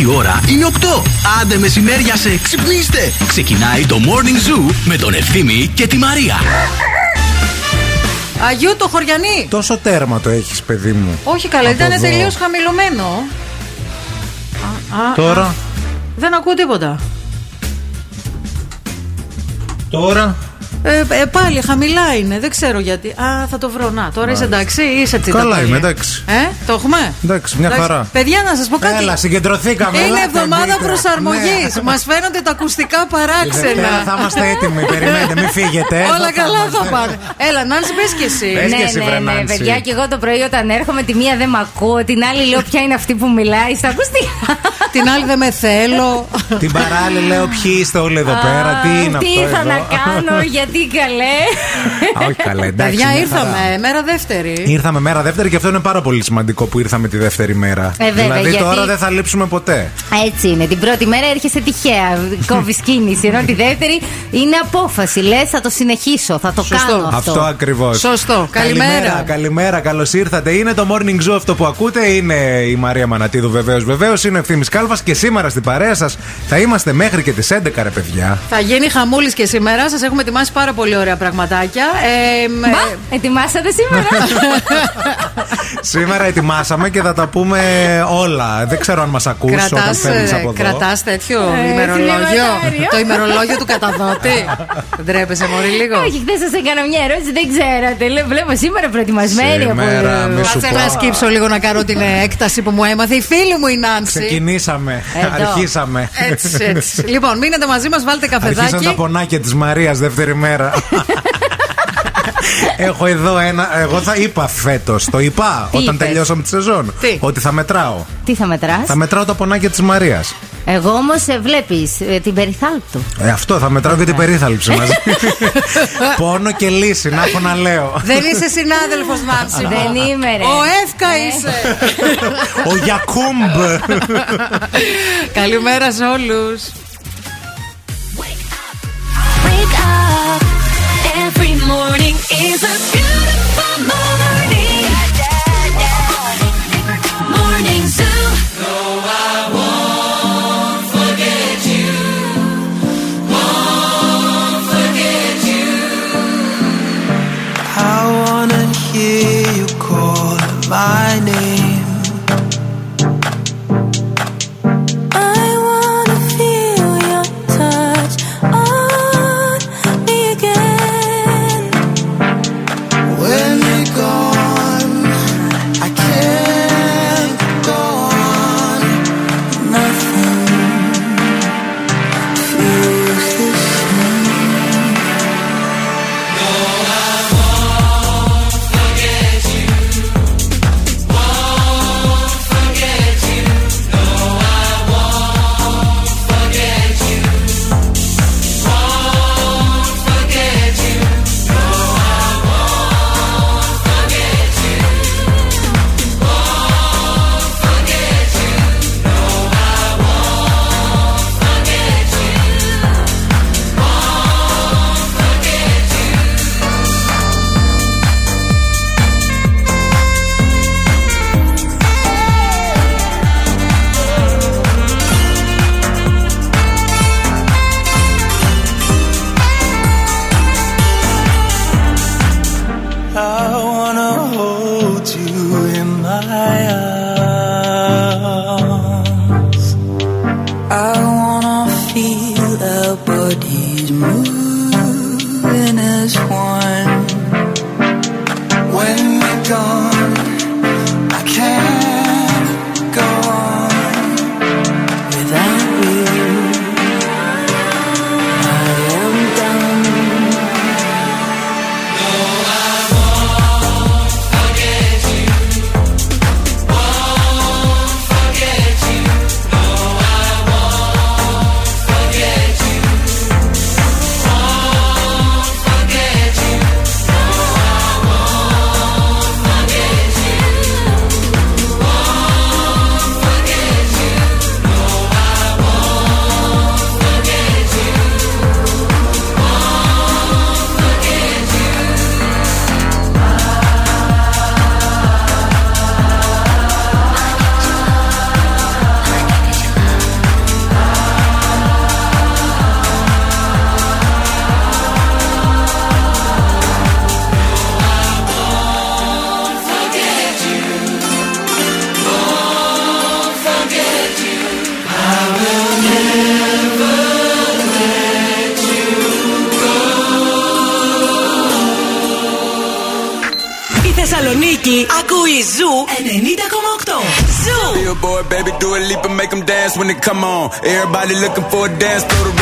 Η ώρα είναι 8. Άντε μεσημέρια σε ξυπνήστε. Ξεκινάει το Morning Zoo με τον Ευθύμη και τη Μαρία. Αγίου το χωριανί. Τόσο τέρμα το έχεις, παιδί μου. Όχι καλά, Από ήταν εδώ. τελείως χαμηλωμένο. Α, α, Τώρα; α. Δεν ακούω τίποτα. Τώρα. Ε, ε, πάλι χαμηλά είναι, δεν ξέρω γιατί. Α, θα το βρω. Να, τώρα είσαι εντάξει ή είσαι τσιτά. Καλά είμαι, εντάξει. Ε, το έχουμε; Εντάξει, μια Εντάξει. χαρά. Παιδιά, να σας πω κάτι. Έλα, συγκεντρωθήκαμε. Είναι ελάτε, εβδομάδα μπείτε. προσαρμογής. Ναι. Μας φαίνονται τα ακουστικά Τη Δευτέρα παράξενα. θα είμαστε έτοιμοι. Περιμένετε, μην φύγετε. Όλα Θα καλά είμαστε. θα πάνε. Έλα, Νάνση, πες και εσύ. Πες. Ναι, και εσύ, ναι, βρε, ναι, Νάνση. παιδιά, και εγώ το πρωί όταν έρχομαι, τη μία δεν μ' ακούω, την άλλη λέω ποια είναι αυτή που μιλάει στα ακουστικά. Την άλλη δεν με θέλω. Την παράλληλη λέω ποιοι είστε όλοι εδώ πέρα. Τι είναι Τι αυτό ήρθα εδώ. να κάνω, γιατί καλέ. Α, Όχι καλέ, εντάξει. Παιδιά, μια ήρθαμε. χαρά. Μέρα δεύτερη. Ήρθαμε μέρα δεύτερη και αυτό είναι πάρα πολύ σημαντικό που ήρθαμε τη δεύτερη μέρα. Ε, βέβαια, δηλαδή γιατί- τώρα δεν θα λείψουμε ποτέ. Έτσι είναι. Την πρώτη μέρα έρχεσαι τυχαία. Κόβεις κίνηση. Ενώ τη δεύτερη είναι απόφαση. Λες, θα το συνεχίσω, θα το Σωστό. κάνω αυτό. Αυτό ακριβώς. Σωστό. Καλημέρα. Καλημέρα, καλώς ήρθατε. Είναι το morning zoo αυτό που ακούτε. Είναι η Μαρία Μανατίδου βεβαίως. Βεβαίως είναι ο ευθύνη Κάλβα και σήμερα στην παρέα σας θα είμαστε μέχρι και τις 11 ρε παιδιά. Θα γίνει χαμούλης και σήμερα. Σας έχουμε ετοιμάσει πάρα πολύ ωραία πραγματάκια. Ε, με- Μπα, ετοιμάσατε σήμερα; σήμερα ετοιμάσαμε και θα τα πούμε όλα. Δεν ξέρω αν μας ακού όταν Κρατάς, φεύγεις ε, από εδώ. κρατάς τέτοιο Ε, ημερολόγιο; τηλεματάριο. το ημερολόγιο του καταδότη. Ντρέπεσαι, Μωρή, λίγο. Όχι, χθες σας έκανα μια ερώτηση, δεν ξέρατε. Λέω, βλέπω σήμερα προετοιμασμένη από. Σήμερα, μη σου Κάτσε πω. να σκύψω λίγο να κάνω την έκταση που μου έμαθε η φίλη μου η Νάνση. Ξεκινήσαμε. Εδώ. Αρχίσαμε. Έτσι, έτσι. λοιπόν, μείνετε μαζί μας, βάλτε Αρχίσαν τα καφεδάκι. πονάκια της Μαρίας δεύτερη μέρα. Έχω εδώ ένα. Εγώ θα είπα φέτος. Το είπα Τι όταν είπες; τελειώσαμε τη σεζόν. Τι; Ότι θα μετράω. Τι θα μετράς; Θα μετράω τα πονάκια της Μαρίας. Εγώ όμως βλέπεις την περιθάλπτου. Ε, αυτό θα μετράω και την περίθαλψη μαζί. Πόνο και λύση, να έχω να λέω. Δεν είσαι συνάδελφος, Νάνση. μου. Δεν είμαι, ρε. Ο Εύκα Ε. είσαι. Ο Γιακούμπ. Καλημέρα σε όλους. Up. Every morning is a beautiful morning. Everybody looking for a dance floor to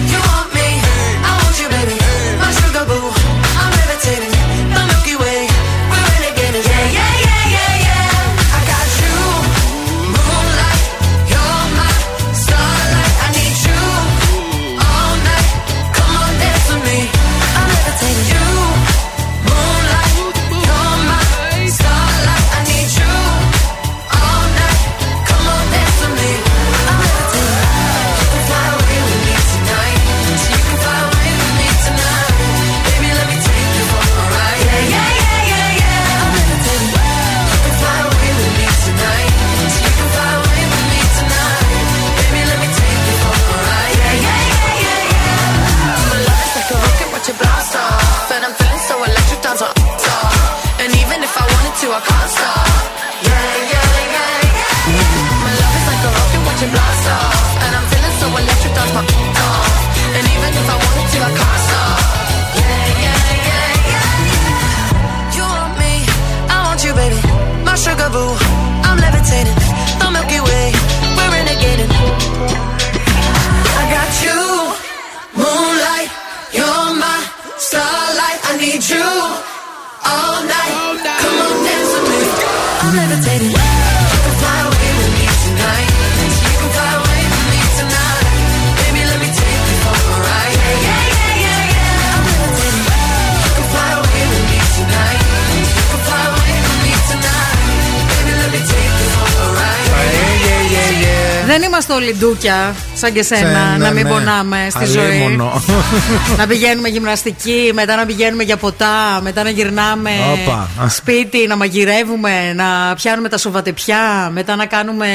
Δεν είμαστε όλοι ντούκια σαν και σένα, Σένα, να μην ναι. πονάμε στη ζωή. Αλίμονο. να πηγαίνουμε γυμναστική, μετά να πηγαίνουμε για ποτά, μετά να γυρνάμε Όπα. σπίτι, να μαγειρεύουμε, να πιάνουμε τα σοβατεπιά, μετά να κάνουμε.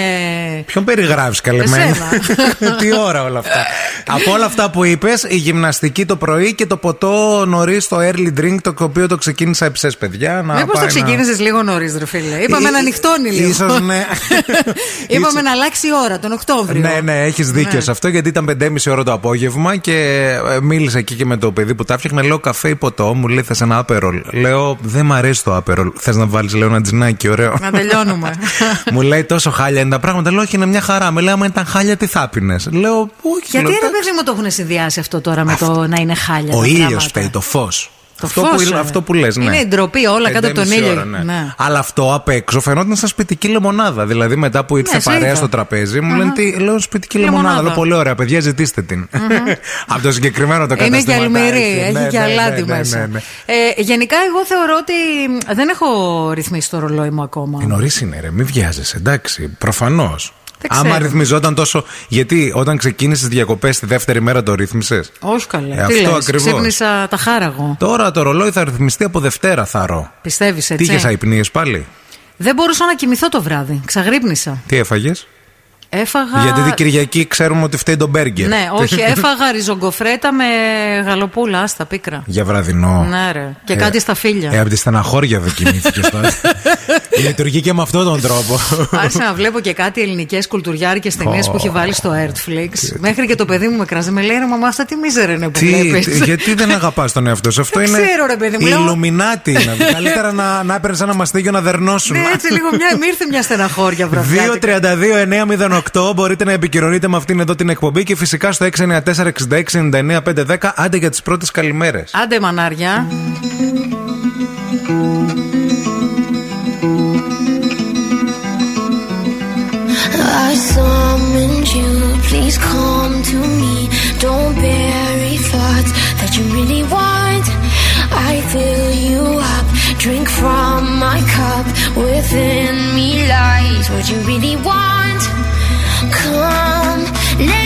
Ποιον περιγράφεις καλεμένα; Εσένα. Τι ώρα όλα αυτά. Από όλα αυτά που είπες, η γυμναστική το πρωί και το ποτό νωρίς το early drink, το οποίο το ξεκίνησα εψέ, παιδιά. Να Μήπως το πάει να- ξεκίνησες λίγο νωρίς, ρε φίλε. Είπαμε Ε, να ανοιχτώνει λίγο. ίσως, ναι. Είπαμε Ίσως. να αλλάξει η ώρα τον Οκτώβριο. Ναι, ναι, έχεις δίκιο Ναι. σε αυτό γιατί ήταν 5.30 ώρα το απόγευμα και ε, μίλησα εκεί και με το παιδί που τα έφτιαχνε. Λέω καφέ ή ποτό, μου λέει θες ένα άπερολ. Λέω δεν μ' αρέσει το άπερολ. Θες να βάλεις, λέω ένα τζινάκι, ωραίο. Να τελειώνουμε. μου λέει τόσο χάλια είναι τα πράγματα. Λέω όχι, είναι μια χαρά. Με λέει, άμα ήταν χάλια, τι θα πίνε. Λέω, όχι. Γιατί λέω, ρε «Εντάξει». παιδί μου το έχουν συνδυάσει αυτό τώρα με το να είναι χάλια. Ο τα ήλιος πράγματα. φταίει, το φως. Το αυτό, φως, που, ε. αυτό που λες, ναι. Είναι η ντροπή, όλα κάτω από τον 5,5 ήλιο. ώρα, ναι. Ναι. Αλλά αυτό απ' έξω φαινόταν σαν σπιτική λεμονάδα. Δηλαδή μετά που ήρθε Ναι, σε παρέα είδα. στο τραπέζι, μου λένε τι, λέω σπιτική Λεμονάδα. λεμονάδα. Λέω πολύ ωραία, παιδιά, ζητήστε την. από το συγκεκριμένο το Είναι και καταστηματάκι. αλμυρή, έχει Ναι, και ναι, αλάτι ναι, ναι, μέσα. ναι, ναι. Ε, γενικά, εγώ θεωρώ ότι δεν έχω ρυθμίσει το ρολόι μου ακόμα. Ε, νωρίς είναι, ρε, μην βιάζεσαι, εντάξει, προφανώς. Δεν Άμα ξέρω. ρυθμιζόταν τόσο. Γιατί όταν ξεκίνησες διακοπές τη δεύτερη μέρα το ρύθμισες; Όχι καλέ. Ε, Τι αυτό λες, ακριβώς. Ξύπνησα τα χάραγο. Τώρα το ρολόι θα ρυθμιστεί από Δευτέρα, θα ρω. Πιστεύεις Τι έτσι; είχες αϊπνίες πάλι; Δεν μπορούσα να κοιμηθώ το βράδυ. Ξαγρύπνησα. Τι έφαγες; Έφαγα. Γιατί την Κυριακή ξέρουμε ότι φταίει το μπέργκερ. Ναι, όχι, έφαγα ριζογκοφρέτα με γαλοπούλα, άστα πίκρα. Για βραδινό. Ναι, ρε. Και Ε, κάτι στα φίλια. Ε, από τη στεναχώρια δοκιμήθηκε τώρα. Λειτουργεί και με αυτόν τον τρόπο. Άρχισα να βλέπω και κάτι ελληνικές κουλτουριάρικες ταινίες που έχει βάλει στο Airflix. Μέχρι και το παιδί μου με κράζει. Με λέει ρε μαμά, αυτά τι μίζερ είναι που Τι, βλέπεις. τι- γιατί δεν αγαπάς τον εαυτό σου, Αυτό Δεν είναι. ξέρω, ρε παιδί μου, λέω- Ιλουμινάτι είναι. Καλύτερα να, να έπαιρνες ένα μαστίγιο να δερνώσουν. Ναι, έτσι λίγο μια, μου ήρθε μια στεναχώρια βραδιά. 2-32-908 μπορείτε να επικοινωνείτε με αυτήν εδώ την εκπομπή και φυσικά στο 694-6699-510 άντε για τι πρώτε καλημέρε. Άντε μανάρια. I summoned you, please come to me. Don't bury thoughts that you really want. I fill you up, drink from my cup. Within me lies what you really want. Come,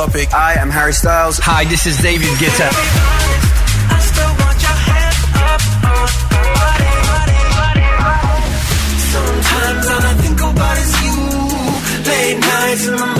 Topic. I am Harry Styles. Hi, this is David Guetta. Sometimes all I think about is you. Late nights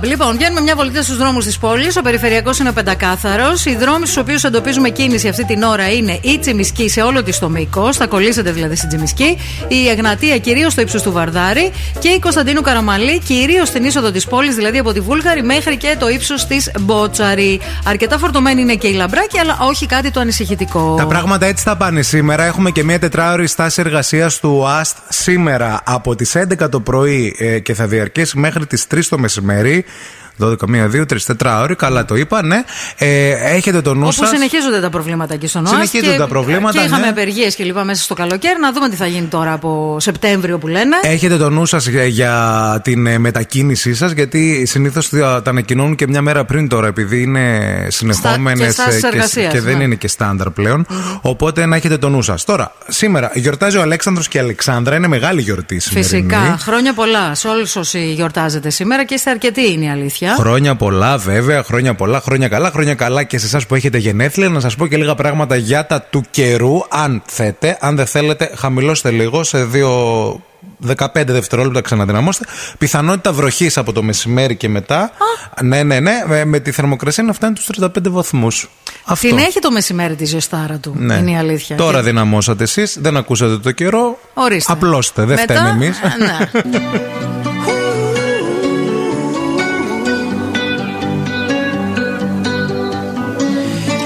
Σουμπούπ ντουμπάμπ. Λοιπόν, βγαίνουμε μια βολτίτσα στους δρόμους της πόλης. Ο περιφερειακός είναι πεντακάθαρος. Οι δρόμοι στους οποίους εντοπίζουμε κίνηση αυτή την ώρα είναι η Τσιμισκή σε όλο της το μήκο. Θα κολλήσετε δηλαδή στην Τσιμισκή. Η Εγνατία κυρίως στο ύψος του Βαρδάρη. Και η Κωνσταντίνου Καραμαλή κυρίως στην είσοδο της πόλης, δηλαδή από τη Βούλγαρη μέχρι και το ύψος της Μπότσαρη. Αρκετά φορτωμένη είναι και η Λαμπράκη, αλλά όχι κάτι το ανησυχητικό. Τα πράγματα έτσι θα πάνε σήμερα. Έχουμε και μια τετράωρη στάση εργασίας του ΑΣΤ σήμερα από τις 11 το πρωί ε, και θα διαρκέσει μέχρι τις 3 το μεσημέρι. 12, 1, 2, 3, 4 ώρε. Καλά το είπα, ναι. Ε, έχετε το νου Όπως σας. συνεχίζονται τα προβλήματα εκεί στον ΟΑΣ. Συνεχίζονται και- τα προβλήματα, Και είχαμε ναι. απεργίες και λοιπά μέσα στο καλοκαίρι. Να δούμε τι θα γίνει τώρα από Σεπτέμβριο που λένε. Έχετε το νου σας για, για την ε, μετακίνησή σας, γιατί συνήθως τα ανακοινώνουν και μια μέρα πριν τώρα, επειδή είναι συνεχόμενες και στάσεις εργασίας, και δεν ναι. είναι και στάνταρ πλέον. Οπότε να έχετε το νου σας. Τώρα, σήμερα γιορτάζει ο Αλέξανδρος και η Αλεξάνδρα. Είναι μεγάλη γιορτή σημερινή. Φυσικά. Χρόνια πολλά σε όλους όσοι γιορτάζετε σήμερα και είστε αρκετοί είναι η αλήθεια. Χρόνια πολλά, βέβαια. Χρόνια πολλά, χρόνια καλά. Χρόνια καλά και σε εσάς που έχετε γενέθλια. Να σας πω και λίγα πράγματα για τα του καιρού, αν θέτε. Αν δεν θέλετε, χαμηλώστε λίγο σε δύο. 15 δευτερόλεπτα ξαναδυναμώστε. Πιθανότητα βροχής από το μεσημέρι και μετά. Ναι, ναι, ναι. Με, με τη θερμοκρασία να φτάνει τους 35 βαθμούς. Αυτό. Την έχει το μεσημέρι τη ζεστάρα του. Ναι. Είναι η αλήθεια. Τώρα Και- δυναμώσατε εσείς, δεν ακούσατε το καιρό. Ορίστε. Απλώστε, δεν Μετά, φταίμε εμείς. ναι.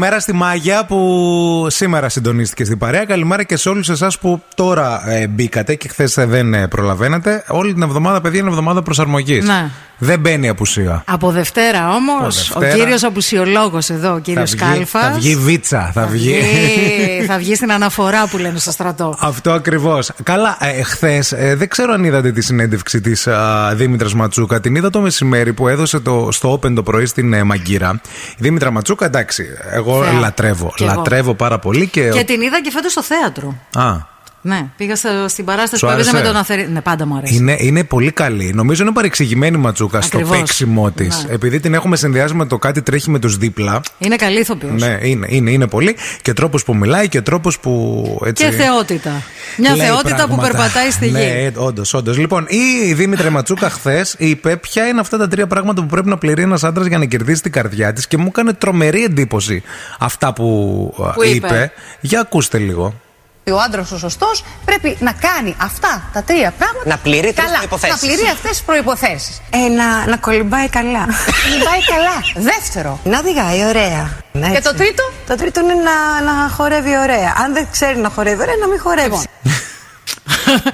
Καλημέρα στη Μάγια που σήμερα συντονίστηκε στην παρέα. Καλημέρα και σε όλους εσάς που τώρα ε, μπήκατε και χθες δεν ε, προλαβαίνετε. Όλη την εβδομάδα, παιδιά, είναι εβδομάδα προσαρμογής. Ναι. Δεν μπαίνει απουσία. Από Δευτέρα όμως, Από ο Δευτέρα. κύριος Απουσιολόγος εδώ, ο κύριος βγει- Κάλφας. θα βγει βίτσα. Θα βγει. θα βγει στην αναφορά που λένε στο στρατό. Αυτό ακριβώς. Καλά, ε, χθες δεν ξέρω αν είδατε τη συνέντευξη της Δήμητρας Ματσούκα. Την είδα το μεσημέρι που έδωσε το, στο Open το πρωί στην ε, Μαγκύρα. Η Δήμητρα Ματσούκα, εντάξει, εγώ Θεά. λατρεύω. Κι εγώ. Λατρεύω πάρα πολύ και. Και την είδα και φέτος στο θέατρο. Α, Ναι, πήγα στο- στην παράσταση Σου που έπαιζε με άρεσε; τον Αθερή. Ναι, πάντα μου αρέσει. Είναι, είναι πολύ καλή. Νομίζω είναι παρεξηγημένη η Ματσούκα στο Ακριβώς. παίξιμό της. Ναι. Επειδή την έχουμε συνδυάσει με το κάτι τρέχει με τους δίπλα. Είναι καλή ηθοποιός. Ναι, είναι, είναι, είναι πολύ. Και τρόπος που μιλάει και τρόπος που. Έτσι, Και θεότητα. Μια λέει θεότητα που πράγματα. περπατάει στη γη. Ναι, όντως, όντως. Λοιπόν, η Δήμητρα Ματσούκα χθες είπε ποια είναι αυτά τα τρία πράγματα που πρέπει να πληρεί ένας άντρας για να κερδίσει την καρδιά της και μου έκανε τρομερή εντύπωση αυτά που, α, Που είπε. Για ακούστε λίγο. Ο άντρας ο σωστός πρέπει να κάνει αυτά τα τρία πράγματα. Να πληρεί τρεις καλά, προϋποθέσεις. Να πληρεί αυτές τις προποθέσει. Ε, να, να κολυμπάει καλά. Κολυμπάει καλά. Δεύτερο. Να οδηγάει ωραία. Ναι, Και έτσι. το τρίτο; Το τρίτο είναι να, να χορεύει ωραία. Αν δεν ξέρει να χορεύει ωραία, να μην χορεύει.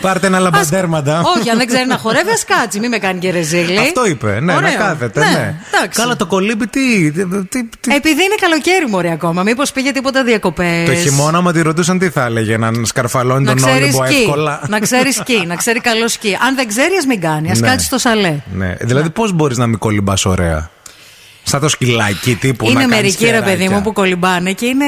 Πάρτε ένα λαμπαντέρματα. Όχι, αν δεν ξέρει να χορεύει, ας κάτσει. Μην με κάνει και ρεζίλη. Αυτό είπε. Ναι, Ωραίο. να κάθεται. Ναι, Ναι. εντάξει. Καλά, το κολύμπι τι. τι, τι- Επειδή είναι καλοκαίρι, μωρέ ακόμα. Μήπως πήγε τίποτα διακοπές. το χειμώνα, άμα τη ρωτούσαν τι θα έλεγε, να σκαρφαλώνει Να τον ξέρει Όλυμπο σκι. εύκολα. Να ξέρει σκι, να ξέρει καλό σκι. Αν δεν ξέρει, ας μην κάνει. Α Ναι. κάτσει στο σαλέ. Ναι. Δηλαδή, πώς μπορείς να μην κολυμπάς ωραία; Σαν το σκυλάκι τύπου να είναι κάνεις μερικοί ρε παιδί χεράκια. μου που κολυμπάνε και είναι.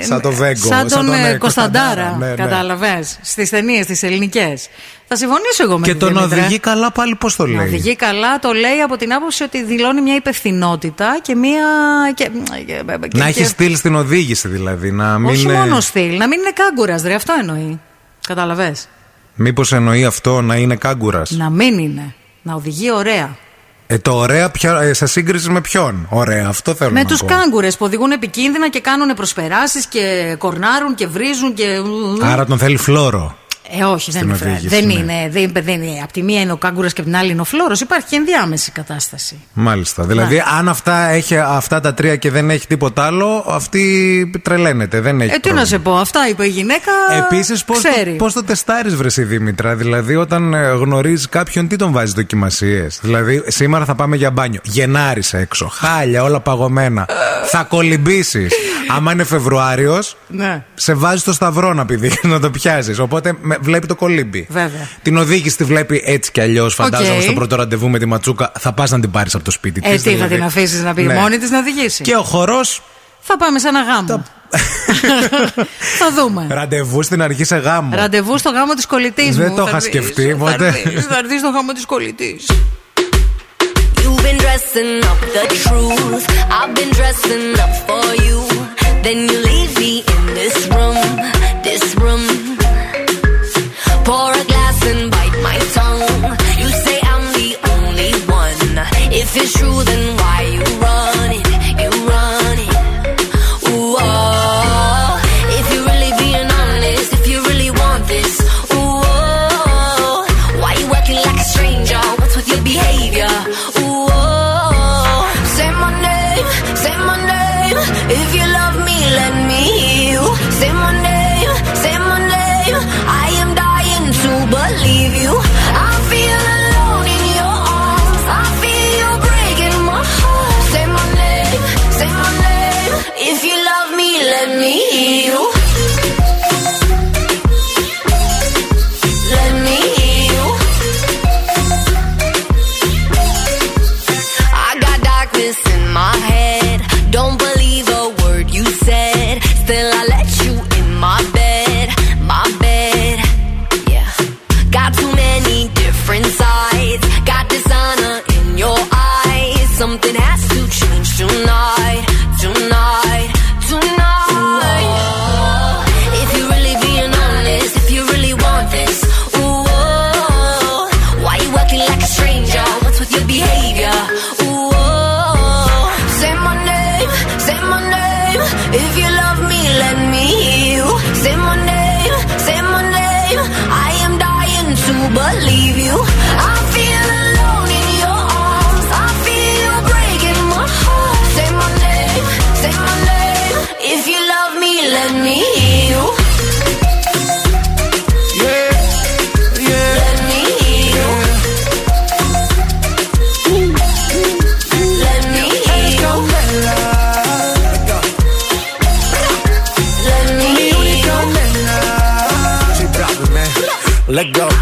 ε, Σαν το Βέγκο, Σαν σαν τον, τον, ε, ε, Κωνσταντάρα. Κωνσταντάρα, ναι, ναι. Κατάλαβες. Στις ταινίες, τι ελληνικές. Θα συμφωνήσω εγώ με Και την τον Δήμητρα. οδηγεί καλά πάλι, πώς το Να λέει; οδηγεί καλά, το λέει από την άποψη ότι δηλώνει μια υπευθυνότητα και μια. Και, και- Να και- έχει στυλ στην οδήγηση δηλαδή. Να μην Όχι είναι... μόνο στυλ, να μην είναι κάγκουρας, ρε, αυτό εννοεί. Καταλαβέ. Μήπως εννοεί αυτό να είναι κάγκουρας; Να μην είναι. Να οδηγεί ωραία. Ε, το ωραία πια, ε, σε σύγκριση με ποιον; Ωραία, αυτό θέλω Με να τους πω. κάγκουρες που οδηγούν επικίνδυνα και κάνουν προσπεράσεις και κορνάρουν και βρίζουν και. Άρα τον θέλει φλόρο. Ε, όχι, δεν Στην είναι. φρέ- οδήγηση, Δεν ναι. είναι. Δεν, δεν είναι. Απ' τη μία είναι ο κάγκουρας και απ' την άλλη είναι ο φλόρος. Υπάρχει και ενδιάμεση κατάσταση. Μάλιστα. Δηλαδή, αν αυτά έχει αυτά τα τρία και δεν έχει τίποτα άλλο, αυτή τρελαίνεται. Δεν έχει Ε, τι πρόβλημα. να σε πω, αυτά είπε η γυναίκα. Επίσης, πώς ξέρει. το, πώς το τεστάρεις, Βρεσί Δήμητρα; Δηλαδή, όταν γνωρίζεις κάποιον, τι τον βάζεις δοκιμασίες; Δηλαδή, σήμερα θα πάμε για μπάνιο. Γενάρη έξω. Χάλια, όλα παγωμένα. θα κολυμπήσεις. Άμα είναι Φεβρουάριος, Ναι, σε βάζει το σταυρό να πηδήξεις, να το πιάσεις. Οπότε με- βλέπει το κολύμπι. βέβαια. Την οδήγηση τη βλέπει έτσι κι αλλιώς. Φαντάζομαι Οκ. στο πρώτο ραντεβού με τη ματσούκα θα πας να την πάρεις από το σπίτι της. Ε, τι θα την αφήσεις να πει Ναι. μόνη της να οδηγήσει; Και ο χορός. Θα πάμε σε ένα γάμο. θα δούμε. Ραντεβού στην αρχή σε γάμο. Ραντεβού στο γάμο της κολλητής μου. Δεν το Θα είχα δεις, σκεφτεί θα ποτέ. δεις, Θα έρθει στο γάμο της κολλητής. You've been dressing up the truth. I've been dressing up for you. Then you leave me in this room, this room. Pour a glass and bite my tongue. You say I'm the only one. If it's true, then why you run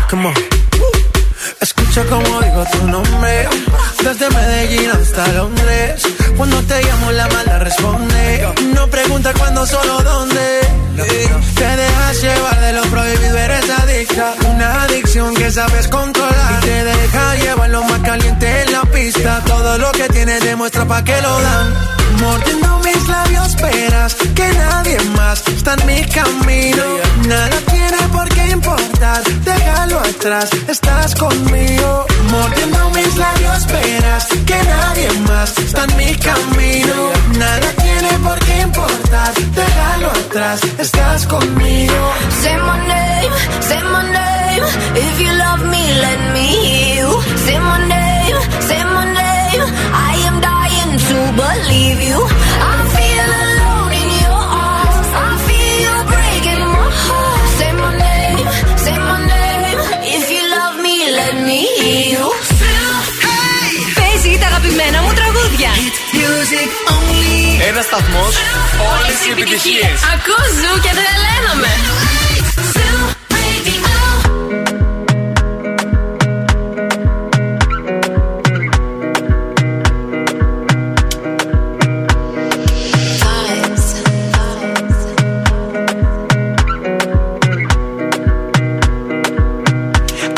Come on. Escucha como digo tu nombre. Desde Medellín hasta Londres. Cuando te llamo la mala responde. No pregunta cuándo, solo dónde. Te dejas llevar de lo prohibido, eres adicta. Una adicción que sabes controlar. Y te deja llevar lo más caliente en la pista. Todo lo que tienes demuestra pa' que lo dan. Mordiendo mis labios, verás que nadie más está en mi camino. Nada tiene por qué importar, déjalo atrás, estás conmigo. Mordiendo mis labios, verás que nadie más está en mi camino. Nada déjalo atrás, estás conmigo. Say my name, say my name. If you love me, let me hear you. Say my name, say my name. I am dying to believe you. σταθμό, όλε οι επιτυχίε. Ακούω ζου και τρελαίνομαι.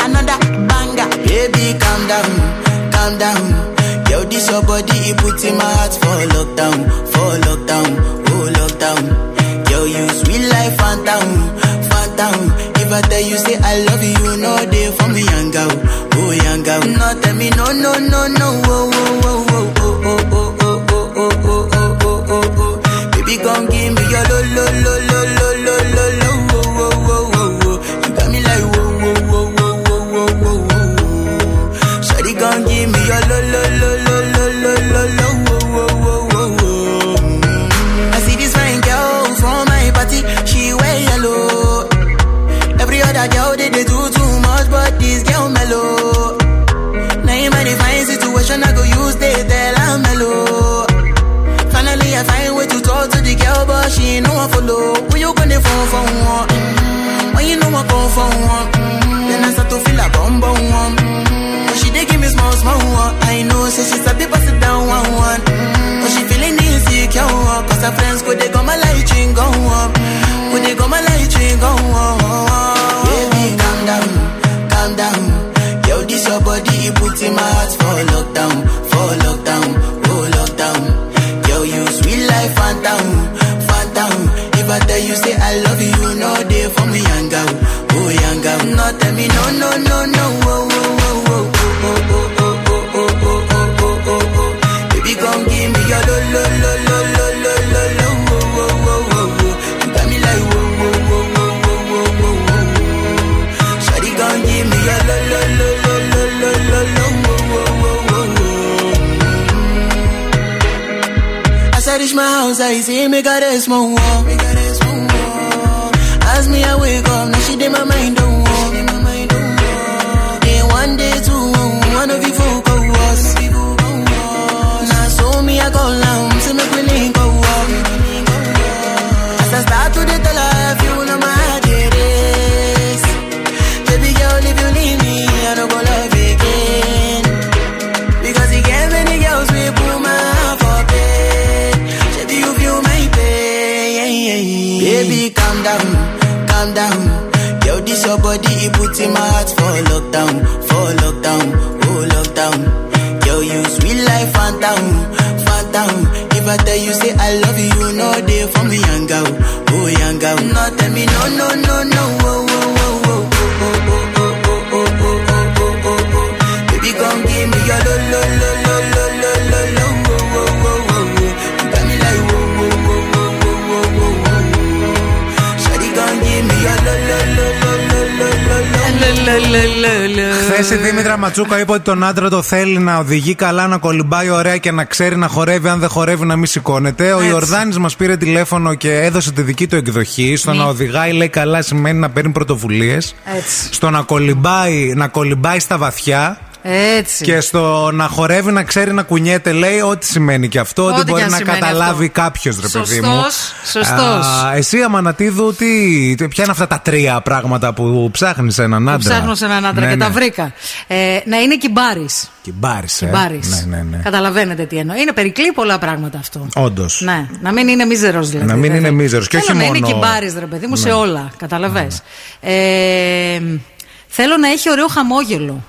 another banger. Baby, calm down, calm down. Yo, this your body, it puts in my heart for lockdown, for lockdown, oh lockdown. Yo, you sweet life, phantom, phantom. If I tell you say I love you, know they for me, young girl, oh young girl. No, tell me no, no, no, no, oh, oh, τον άντρα το θέλει να οδηγεί καλά, να κολυμπάει ωραία και να ξέρει να χορεύει. Αν δεν χορεύει, να μην σηκώνεται. Ο Έτσι. Ιορδάνης μας πήρε τηλέφωνο και έδωσε τη δική του εκδοχή. Στο Ναι. να οδηγάει, λέει καλά, σημαίνει να παίρνει πρωτοβουλίες. Έτσι. Στο να κολυμπάει, να κολυμπάει στα βαθιά. Έτσι. Και στο να χορεύει, να ξέρει να κουνιέται, λέει ό,τι σημαίνει και αυτό. Ό,τι Ότι και μπορεί αν να σημαίνει καταλάβει αυτό. κάποιος, ρε παιδί μου. Σωστός, σωστός. Α, Εσύ, Αμανατίδου, τι, ποια είναι αυτά τα τρία πράγματα που ψάχνεις έναν άντρα; Ψάχνω σε έναν άντρα Ναι, και ναι. τα βρήκα. Ε, να είναι κυμπάρη. Κυμπάρης, ε. Κυμπάρης. Ναι, ναι, ναι. Καταλαβαίνετε τι εννοώ. Είναι περικλεί πολλά πράγματα αυτό. Όντως. Ναι, να μην είναι μίζερος δηλαδή. Να μην είναι βέβαια. μίζερος. Και Θέλω όχι να μόνο- είναι κυμπάρη, ρε παιδί μου, σε Ναι. όλα. Καταλαβέ. Ε, θέλω να έχει ωραίο χαμόγελο.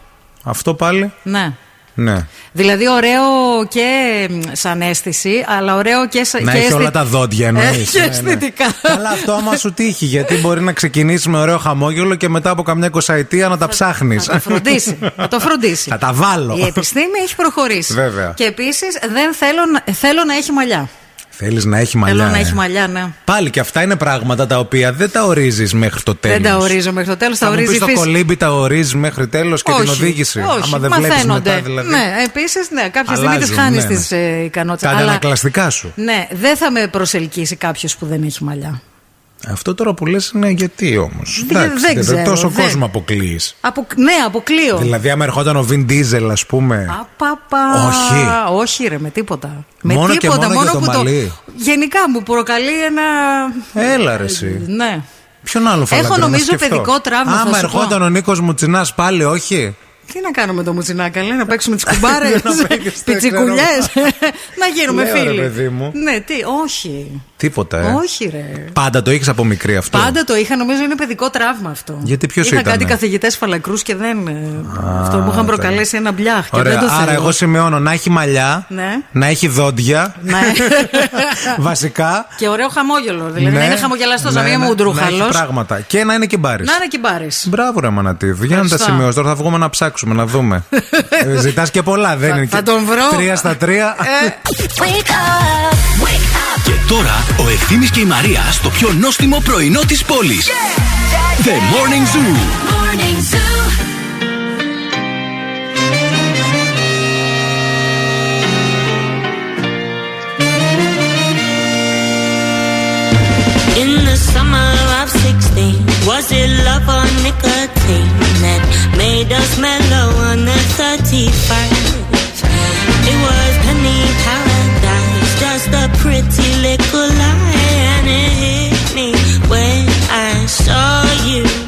Αυτό πάλι; Ναι. Ναι. Δηλαδή ωραίο και μ, σαν αίσθηση, αλλά ωραίο και, σα- Να και έχει αισθη- όλα τα δόντια εννοείς. Ε, και Ναι, ναι. αισθητικά. Καλά, αυτό άμα σου τύχει. Γιατί μπορεί να ξεκινήσεις με ωραίο χαμόγελο και μετά από καμιά εικοσαετία να τα ψάχνεις. Θα το φροντίσει. Θα το φροντίσει. Θα τα βάλω. Η επιστήμη έχει προχωρήσει. Βέβαια. Και επίσης δεν θέλω, να- θέλω να έχει μαλλιά. Θέλεις να έχει μαλλιά. θέλω να ε; έχει μαλλιά, ναι. Πάλι και αυτά είναι πράγματα τα οποία δεν τα ορίζεις μέχρι το τέλο. Δεν τα ορίζω μέχρι το τέλος. Τα Θα μου ορίζει πεις η το φύση. κολύμπι τα ορίζεις μέχρι τέλος και την Όχι, οδήγηση. Όχι, Άμα δεν βλέπεις μαθαίνονται. μετά δηλαδή. Ναι, επίσης, ναι, κάποια στιγμή τις Αλλάζουν, χάνεις ναι, ναι. τι ε, ικανότητες. Τα αντανακλαστικά σου. Ναι, δεν θα με προσελκύσει κάποιος που δεν έχει μαλλιά. Αυτό τώρα που λες είναι γιατί όμως. Δεν- δεν ξέρω, Τόσο δεν. κόσμο αποκλείεις. Απο... Ναι, αποκλείω. Δηλαδή, άμα ερχόταν ο Vin Diesel, ας πούμε. Απαπα. Όχι. Όχι, ρε, με τίποτα. Με Μόνο και τίποτα, μόνο για το που μαλλί. Γενικά μου προκαλεί ένα. Έλα ρε εσύ. Ναι. Ποιον άλλο φαλακρό Έχω να νομίζω σκεφτώ; παιδικό τραύμα, θα Άμα σου ερχόταν πω. ο Νίκος Μουτσινάς πάλι, όχι; Τι να κάνουμε το μουτσινάκα, λέει, να παίξουμε τις κουμπάρες, Να παίξεις, δεν πιτσικουλιές. ξέρω. να γίνουμε Λέω, ρε, φίλοι. παιδί μου. Ναι, τι, όχι. Τίποτα, ε. Όχι, ρε. Πάντα το είχες από μικρή αυτό. Πάντα το είχα, νομίζω είναι παιδικό τραύμα αυτό. Γιατί ποιος Είχα ήτανε; κάτι καθηγητές φαλακρούς και δεν. ε, αυτό μου είχαν προκαλέσει ένα μπλιάχ. Και Ωραία, δεν το άρα θέλω. εγώ σημειώνω να έχει μαλλιά, Ναι. να έχει δόντια. Ναι. βασικά. Και ωραίο χαμόγελο. Δηλαδή Ναι, να είναι χαμογελαστός, ναι, να μην είναι ναι, Να μουντρούχαλο. έχει πράγματα. Και να είναι και μπάρις. Να είναι κυμπάρη. Μπράβο, ρε Μανατίδου. Για να τα Ευχαριστώ. σημειώσω. Τώρα θα βγούμε να ψάξουμε, να δούμε. ε, Ζητάς και πολλά, δεν Θα- είναι. θα και- τον βρω. Τρία στα τρία. Και τώρα ο Ευθύμης και η Μαρία στο πιο νόστιμο πρωινό της πόλης. The Morning Zoo. In the summer of 16, was it love or nicotine; that made us mellow on the thirty-five. It was penny paradise, just a pretty little lie, and it hit me when I saw you.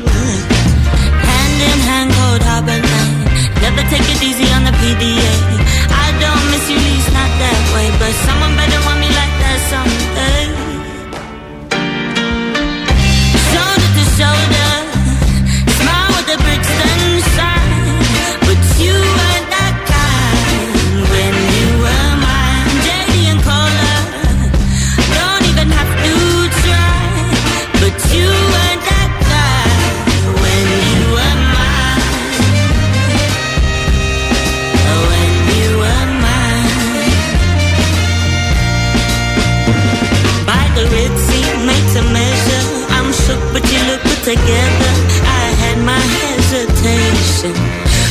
Together. I had my hesitation,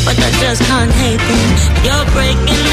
but I just can't hate them. You're breaking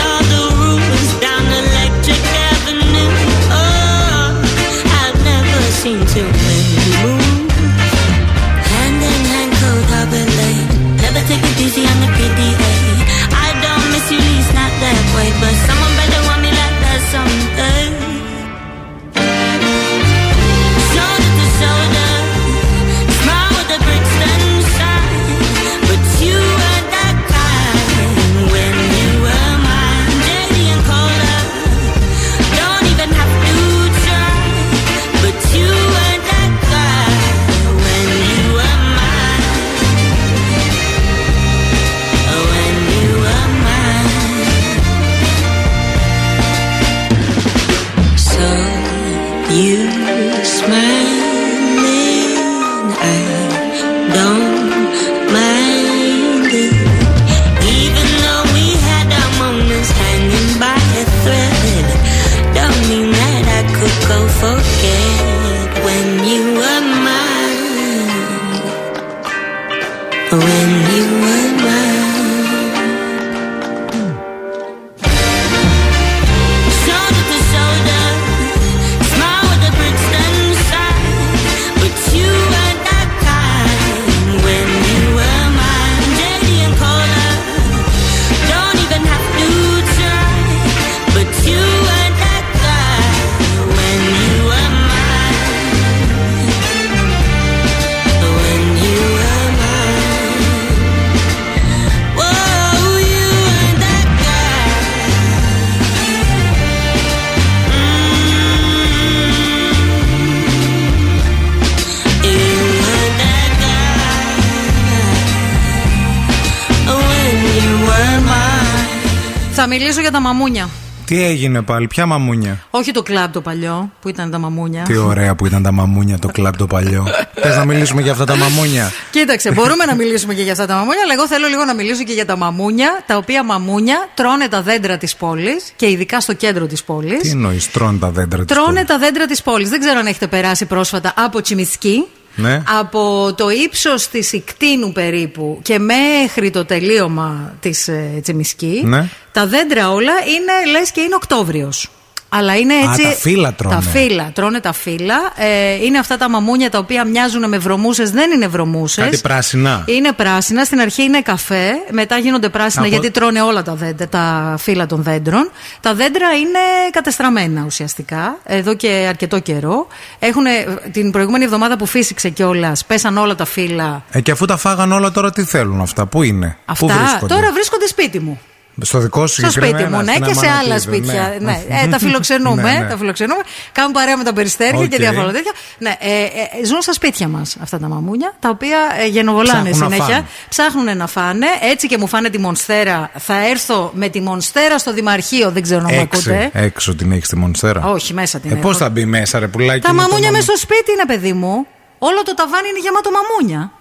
μιλήσω για τα μαμούνια. Τι έγινε πάλι, ποια μαμούνια; Όχι το κλαμπ το παλιό που ήταν τα μαμούνια. Τι ωραία που ήταν τα μαμούνια, το κλαμπ το παλιό. Θες να μιλήσουμε για αυτά τα μαμούνια; Κοίταξε, μπορούμε να μιλήσουμε και για αυτά τα μαμούνια, αλλά εγώ θέλω λίγο να μιλήσω και για τα μαμούνια, τα οποία μαμούνια τρώνε τα δέντρα της πόλης και ειδικά στο κέντρο της πόλης. Τι εννοείς, τρώνε τα δέντρα της. Τρώνε τα δέντρα της πόλης. Δεν ξέρω αν έχετε περάσει πρόσφατα από Τσιμισκή. Ναι. Από το ύψος της Ικτίνου περίπου και μέχρι το τελείωμα της ε, Τσιμισκή Ναι. τα δέντρα όλα είναι λες και είναι Οκτώβριος. Αλλά είναι Α, έτσι. τα φύλλα τρώνε. Τα φύλλα, τρώνε τα φύλλα. Ε, είναι αυτά τα μαμούνια τα οποία μοιάζουν με βρωμούσες, δεν είναι βρωμούσες. Κάτι πράσινα. Είναι πράσινα, στην αρχή είναι καφέ, μετά γίνονται πράσινα Από- γιατί τρώνε όλα τα, δέντρα, τα φύλλα των δέντρων. Τα δέντρα είναι κατεστραμμένα ουσιαστικά, εδώ και αρκετό καιρό. Έχουν, την προηγούμενη εβδομάδα που φύσηξε κιόλας, πέσαν όλα τα φύλλα. Ε, και αφού τα φάγαν όλα τώρα, τι θέλουν αυτά, πού είναι, πού Αυτά βρίσκονται; τώρα βρίσκονται σπίτι μου. Στο δικό σου Στο σπίτι συγκεκριμένα, μου, ναι, στην και σε Αμανατίδου, άλλα σπίτια. ναι. Ναι. Ε, τα φιλοξενούμε. Ναι, ναι. τα φιλοξενούμε. Κάνουν παρέα με τα περιστέρια Οκ. και διάφορα τέτοια. Ναι, ε, ε, ζουν στα σπίτια μας αυτά τα μαμούνια, τα οποία ε, γενοβολάνε Ψάχνουν να συνέχεια. φάνε. Ψάχνουν να φάνε. Έτσι και μου φάνε τη μονστέρα. Θα έρθω με τη μονστέρα στο Δημαρχείο, δεν ξέρω να μου Έξι, ακούτε. έξω την έχεις τη μονστέρα; Όχι, μέσα την Ε, έχω. Πώς θα μπει μέσα, ρε πουλάκι. Τα με το μαμούνια μαμ- με στο σπίτι είναι, παιδί μου. Όλο το ταβάνι είναι γεμάτο μαμούνια.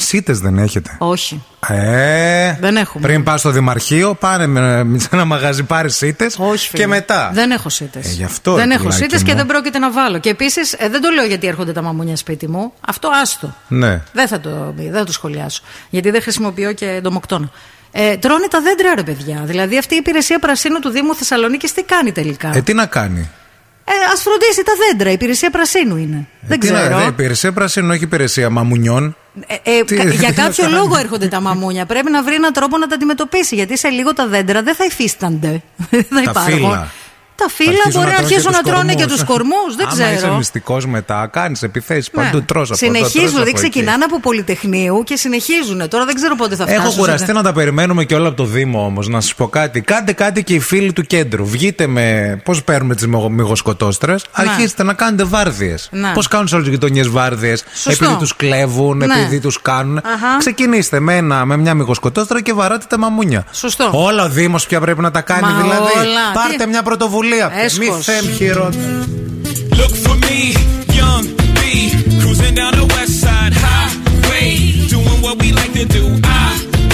Σίτες δεν έχετε; Όχι. Ε, Δεν έχουμε. Πριν πας στο Δημαρχείο, πάνε με, με σε ένα μαγαζί, πάρεις σίτες Όχι, φίλε. και μετά. Δεν έχω σύτε. Ε, γι' αυτό, δεν ρε έχω πουλάκι σύτε και μου. δεν πρόκειται να βάλω. Και επίσης δεν το λέω γιατί έρχονται τα μαμούνια σπίτι μου. Αυτό άστο. Ναι. Δεν θα το, δεν θα το σχολιάσω. Γιατί δεν χρησιμοποιώ και εντομοκτώνα. Ε, τρώνε τα δέντρα, ρε παιδιά. Δηλαδή αυτή η υπηρεσία πρασίνου του Δήμου Θεσσαλονίκης τι κάνει τελικά; Ε, τι να κάνει; Ε, Α φροντίσει τα δέντρα. Η υπηρεσία πρασίνου είναι. δεν Τι να- ξέρω. δε, υπηρεσία πρασίνου, όχι υπηρεσία μαμουνιών. Ε, ε, Τι- κα- για τι να κάποιο κάνει. λόγο έρχονται τα μαμούνια. Πρέπει να βρει έναν τρόπο να τα αντιμετωπίσει. Γιατί σε λίγο τα δέντρα δεν θα υφίστανται. Δεν θα Τα υπάρχουν. φύλλα. Τα φύλλα αρχίσουν μπορεί να τρώνε αρχίσουν και να τους τρώνε και κορμούς. τους κορμούς. Δεν Άμα είσαι ξέρω. μυστικός μετά, κάνεις επιθέσεις Ναι. παντού, τρως από εδώ, τρως Συνεχίζουν, από δηλαδή εκεί. ξεκινάνε από Πολυτεχνείου και συνεχίζουν. Τώρα δεν ξέρω πότε θα φτάσουν. Έχω σε- κουραστεί να τα περιμένουμε και όλα από το Δήμο όμως. Να σας πω κάτι. Κάντε κάτι και οι φίλοι του κέντρου. Βγείτε με. Πώς παίρνουμε τις μυγοσκοτόστρες. Αρχίστε να κάνετε βάρδιες. Ναι. Πώς κάνουν σε όλες τις γειτονιές βάρδιες. Σωστό. Επειδή τους κλέβουν, Ναι. επειδή τους κάνουν. Αχα. Ξεκινήστε με, ένα, με μια μυγοσκοτόστρα και βαράτε τα μαμούνια. Σωστό. Όλα ο Δήμος πια πρέπει να τα κάνει Μα δηλαδή. όλα. Πάρτε Τι- μια πρωτοβουλία. Έσχος. Μη θέμ χειρότερα. Look for me, young B, cruising down the west side highway, doing what we like to do. I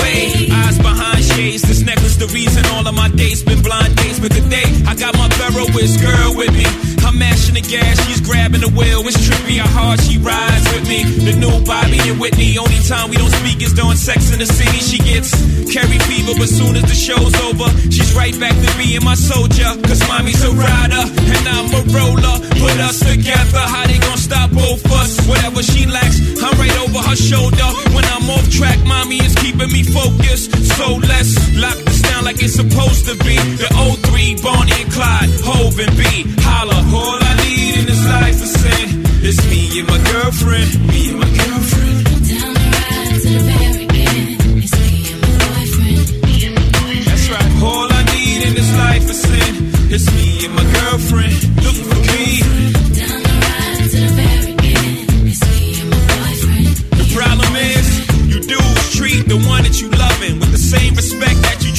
wait, eyes behind shades. This necklace, the reason all of my dates been blind dates. But today, I got my Ferroist girl with me. I'm mashing the gas, she's grabbing the wheel. It's trippy how hard she rides. with me. The new Bobby and Whitney. Only time we don't speak is during sex in the city. She gets carry fever, but soon as the show's over, she's right back to being my soldier. Cause mommy's a rider and I'm a roller. Put us together, how they gonna stop both us? Whatever she lacks, I'm right over her shoulder. When I'm off track, mommy is keeping me focused. So let's lock this down like it's supposed to be. The 03, Bonnie and Clyde, Hove and B. Holla, all I need in this life is sin. It's me and my girlfriend. Me and my girlfriend. That's right. All I need in this life is sin. It's me and my girlfriend. Look for me. The problem is, you dudes treat the one that you loving with the same respect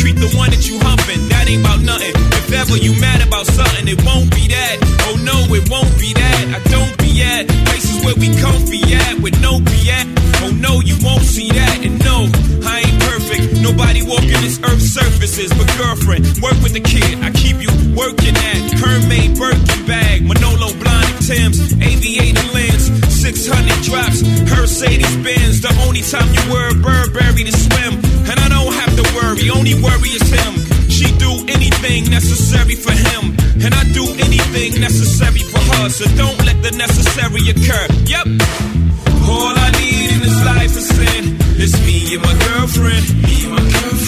treat the one that you humping. That ain't about nothing. If ever you mad about something, it won't be that. Oh no, it won't be that. I don't be at places where we comfy at with no be at. Oh no, you won't see that. And no, I ain't perfect. Nobody walking this earth's surfaces. But girlfriend, work with the kid. I keep you working at Hermaid Birkin bag, Manolo Blahnik Tim's, aviator lens, 600 drops, Mercedes Benz. The only time you wear a Burberry to swim. And I don't have to worry, only worry is him. She do anything necessary for him. And I do anything necessary for her. So don't let the necessary occur. Yep. All I need in this life is sin. It's me and my girlfriend. Me and my girlfriend.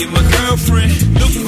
you my girlfriend. Look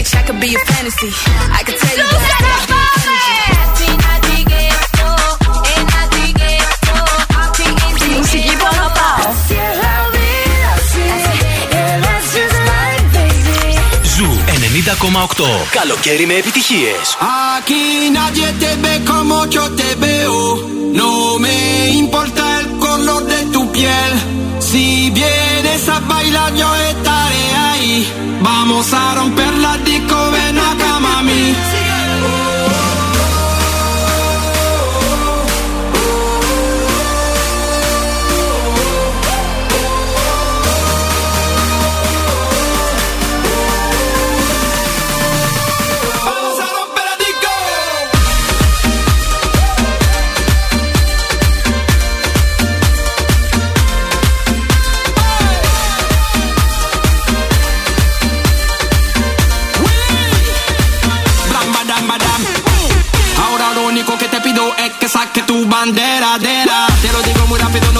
bitch, I could be a fantasy. I could tell you Ζου that I got Τη μουσική που αγαπάω. Ζου 90,8. Καλοκαίρι με επιτυχίες. Aquí nadie te ve como yo te veo. No me importa el color de tu piel. Si vienes a bailar, yo estaré ahí. Vamos a romper la disco, ven acá, mami. Que tu bandera, dera. Te lo digo muy rápido,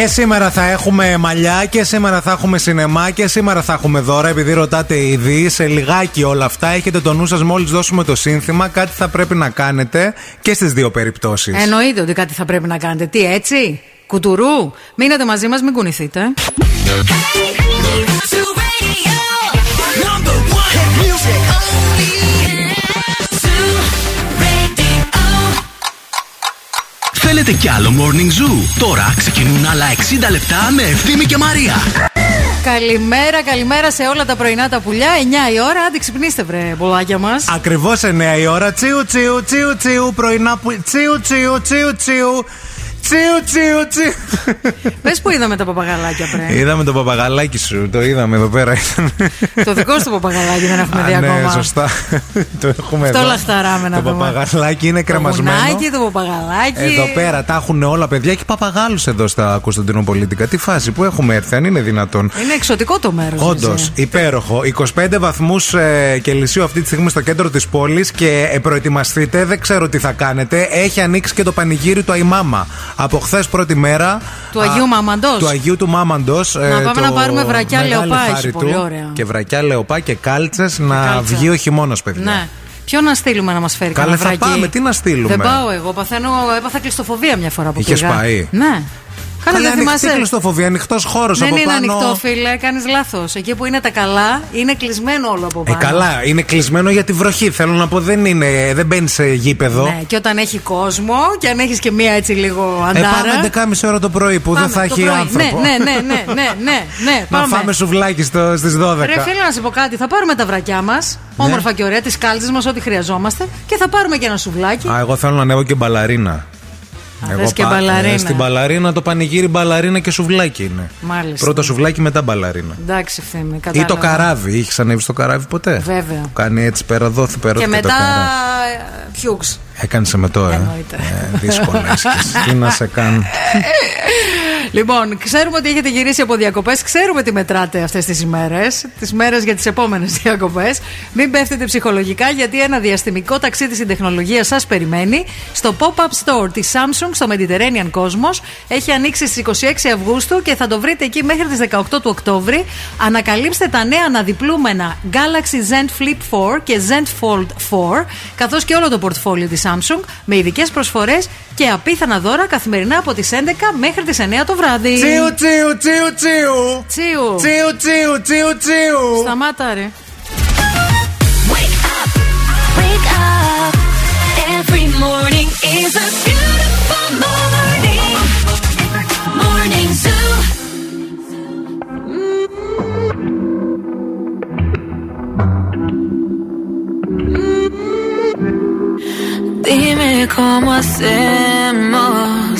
Και σήμερα θα έχουμε μαλλιά και σήμερα θα έχουμε σινεμά και σήμερα θα έχουμε δώρα. Επειδή ρωτάτε ήδη, σε λιγάκι όλα αυτά έχετε το νου σα μόλι δώσουμε το σύνθημα. Κάτι θα πρέπει να κάνετε και στι δύο περιπτώσει. Εννοείται ότι κάτι θα πρέπει να κάνετε. Τι έτσι, κουτουρού. Μείνετε μαζί μα, μην κουνηθείτε. Θέλετε κι άλλο Morning Zoo; Τώρα ξεκινούν άλλα 60 λεπτά με Ευθύμη και Μαρία. Καλημέρα, καλημέρα σε όλα τα πρωινά τα πουλιά. 9 η ώρα, άντε ξυπνήστε, βρε, μπολάκια μας. Ακριβώς 9 η ώρα. Τσιου, τσιου, τσιου, τσιου. Πρωινά που. Τσιου, τσιου, τσιου, τσιου. Τσιου, τσιου, τσιου. Πες που είδαμε τα παπαγαλάκια, βρε. Είδαμε το παπαγαλάκι σου. Το είδαμε εδώ πέρα. το δικό σου το παπαγαλάκι δεν έχουμε δει Α, ναι, ακόμα. σωστά. το έχουμε Αυτό εδώ. λαχταράμε να Το δούμε. παπαγαλάκι είναι Το κρεμασμένο. γουνάκι, το παπαγαλάκι. Εδώ πέρα τα έχουν όλα παιδιά και παπαγάλους εδώ στα Κωνσταντινοπολίτικα. Τι φάση που έχουμε έρθει, αν είναι δυνατόν. Είναι εξωτικό το μέρος. Όντως, υπέροχο. 25 βαθμούς ε, Κελσίου αυτή τη στιγμή στο κέντρο της πόλης και ε, προετοιμαστείτε. Δεν ξέρω τι θα κάνετε. Έχει ανοίξει και το πανηγύρι του Αϊμάμα. Από χθες πρώτη μέρα. Του Αγίου Μάμαντος. Του Αγίου του Μάμαντος. Να πάμε να πάρουμε βρακιά λεοπά, έχει πολύ ωραία. Και βρακιά λεοπά και κάλτσες να κάλτσα. βγει ο χειμώνας, παιδιά. Ναι. Ποιο να στείλουμε να μας φέρει Καλά, κανένα θα βρακί; πάμε. Τι να στείλουμε; Δεν πάω εγώ. Παθαίνω, έπαθα κλειστοφοβία μια φορά που Είχες πήγα. πάει; Ναι. Καλά, δεν ανοιχτή θυμάσαι. κλειστοφοβία, ανοιχτός χώρος Δεν από είναι πάνω. ανοιχτό, φίλε. Κάνεις λάθος. Εκεί που είναι τα καλά, είναι κλεισμένο όλο από Ε, πάνω. καλά, είναι κλεισμένο για τη βροχή. Θέλω να πω, δεν, είναι, δεν μπαίνεις σε γήπεδο. Ναι, και όταν έχει κόσμο και αν έχεις και μία έτσι λίγο Ε, αντάρα. πάμε 11.30 ώρα το πρωί που Πάμε δεν θα το έχει πρωί. άνθρωπο. Ναι, ναι, ναι, ναι, ναι, ναι, ναι. Να πάμε. φάμε σουβλάκι στο, στις 12. Ρε φίλε, να σε πω κάτι. Θα πάρουμε τα βρακιά μας, όμορφα και ωραία, τις κάλτσες μας, ό,τι χρειαζόμαστε και θα πάρουμε και ένα σουβλάκι. Α, εγώ θέλω να ανέβω και μπαλαρίνα. Θες και μπαλαρίνα. ε, στην μπαλαρίνα το πανηγύρι μπαλαρίνα και σουβλάκι είναι. Μάλιστα. Πρώτα σουβλάκι μετά μπαλαρίνα. Εντάξει, ευθύνη. Ή Κατάλαβα. το καράβι. Είχε ανέβει στο καράβι ποτέ; Βέβαια. Που κάνει έτσι πέρα δόθη πέρα Και το μετά. καράβι. Πιούξ. Έκανες σε μετό, ε; Εννοείται. ε δύσκολα έχεις. Τι να σε κάνω. Λοιπόν, ξέρουμε ότι έχετε γυρίσει από διακοπές. Ξέρουμε τι μετράτε αυτές τις ημέρες. Τις μέρες για τις επόμενες διακοπές. Μην πέφτετε ψυχολογικά, γιατί ένα διαστημικό ταξίδι στην τεχνολογία σας περιμένει. Στο pop-up store της Samsung στο Mediterranean Cosmos. Έχει ανοίξει στις 26 Αυγούστου και θα το βρείτε εκεί μέχρι τις 18 του Οκτώβρη. Ανακαλύψτε τα νέα αναδιπλούμενα Galaxy Zen Flip 4 και Zen Fold 4, καθώς και όλο το πορτφόλιο της Samsung με ειδικές προσφορές και απίθανα δώρα καθημερινά από τις 11 μέχρι τις 9 το βράδυ. Τσιου, τσιου, τσιου, τσιου. Τσιου. Τσιου, τσιου, τσιου, τσιου. Σταμάτα, ρε. Wake up. Every morning is a beautiful morning. Morning Zoo. Dime cómo hacemos.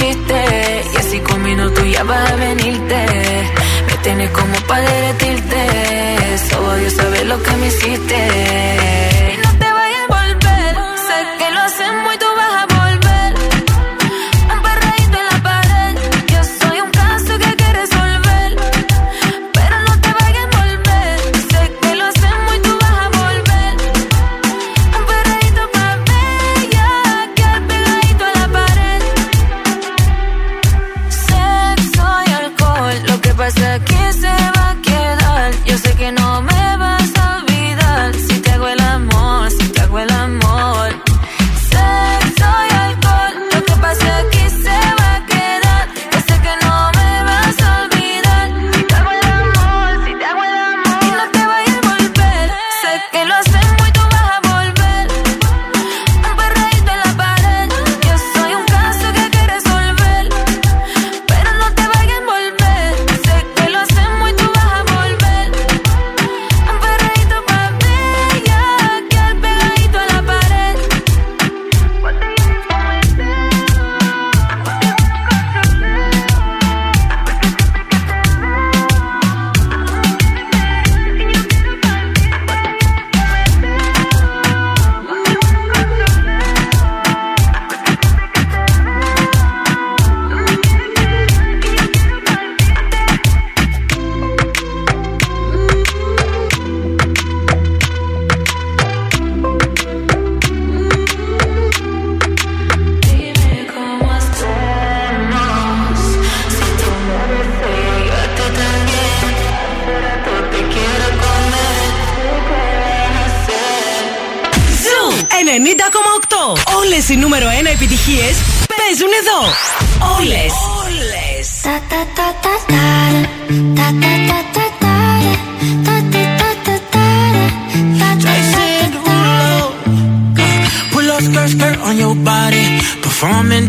Y así con minutos ya vas a venirte. Me tienes como para derretirte. Solo Dios sabe lo que me hiciste.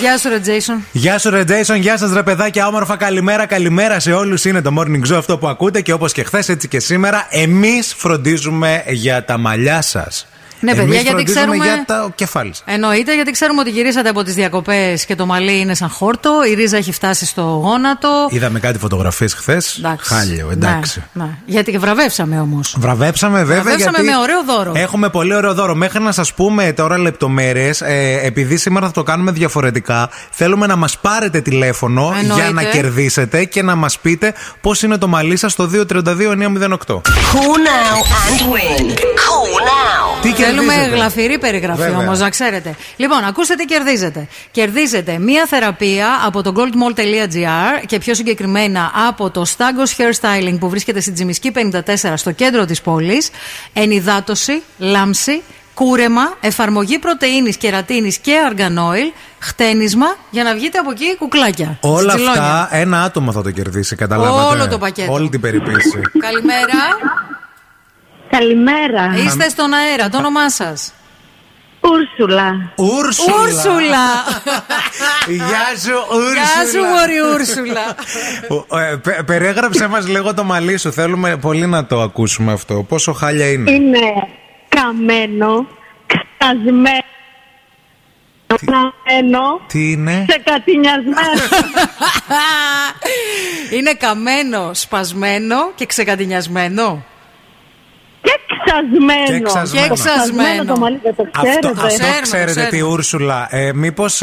Γεια σου, ρε Τζέισον. Γεια σου, ρε Jason, γεια σας, ρε παιδάκια. Όμορφα, καλημέρα, καλημέρα σε όλους. Είναι το morning show αυτό που ακούτε και όπως και χθες, έτσι και σήμερα, εμείς φροντίζουμε για τα μαλλιά σας. Ναι, παιδιά, γιατί ξέρουμε- για το κεφάλι σα. Εννοείται, γιατί ξέρουμε ότι γυρίσατε από τις διακοπές και το μαλλί είναι σαν χόρτο, η ρίζα έχει φτάσει στο γόνατο. Είδαμε κάτι φωτογραφίες χθες. Εντάξει. Χάλιο, εντάξει. Ναι, ναι. Γιατί και βραβεύσαμε όμως. Βραβεύσαμε βέβαια. Βραβεύσαμε γιατί με ωραίο δώρο. Έχουμε πολύ ωραίο δώρο. Μέχρι να σας πούμε τώρα λεπτομέρειες, ε, επειδή σήμερα θα το κάνουμε διαφορετικά, θέλουμε να μας πάρετε τηλέφωνο Εννοείται. για να κερδίσετε και να μας πείτε πώς είναι το μαλλί σας στο 232-908. Call now and win. Call now. Τι Θέλουμε κερδίζετε; γλαφυρή περιγραφή Βέβαια. όμως, να ξέρετε. Λοιπόν, ακούστε τι κερδίζετε. Κερδίζετε μία θεραπεία από το goldmall.gr και πιο συγκεκριμένα από το Stagos Hair Styling που βρίσκεται στην Τζιμισκή 54 στο κέντρο της πόλης. Ενυδάτωση, λάμψη, κούρεμα, εφαρμογή πρωτεΐνης, κερατίνης και αργανόιλ, χτένισμα για να βγείτε από εκεί κουκλάκια. Όλα Τσιτσιλόνια. αυτά ένα άτομο θα το κερδίσει, καταλάβατε. Όλο το πακέτο. Όλη την περιποίηση. Καλημέρα. Καλημέρα. Είστε στον αέρα, το όνομά σας. Ούρσουλα. Ούρσουλα. Ούρσουλα. Γεια σου, Ούρσουλα. Γεια σου, Μωρή Ούρσουλα. Ο- ε, πε- Περιέγραψε μας λίγο το μαλλί σου. Θέλουμε πολύ να το ακούσουμε αυτό. Πόσο χάλια είναι; Είναι καμένο, ξασμένο, καμένο, Τι είναι; ξεκατηνιασμένο. Είναι καμένο, σπασμένο και ξεκατηνιασμένο. Και ξασμένο. Και ξασμένο. Και Το ξασμένο. το μαλλί δεν το Αυτό, ξέρετε. αυτό ξέρουμε, ξέρετε ξέρουμε. τι, Ούρσουλα. Ε, Μήπως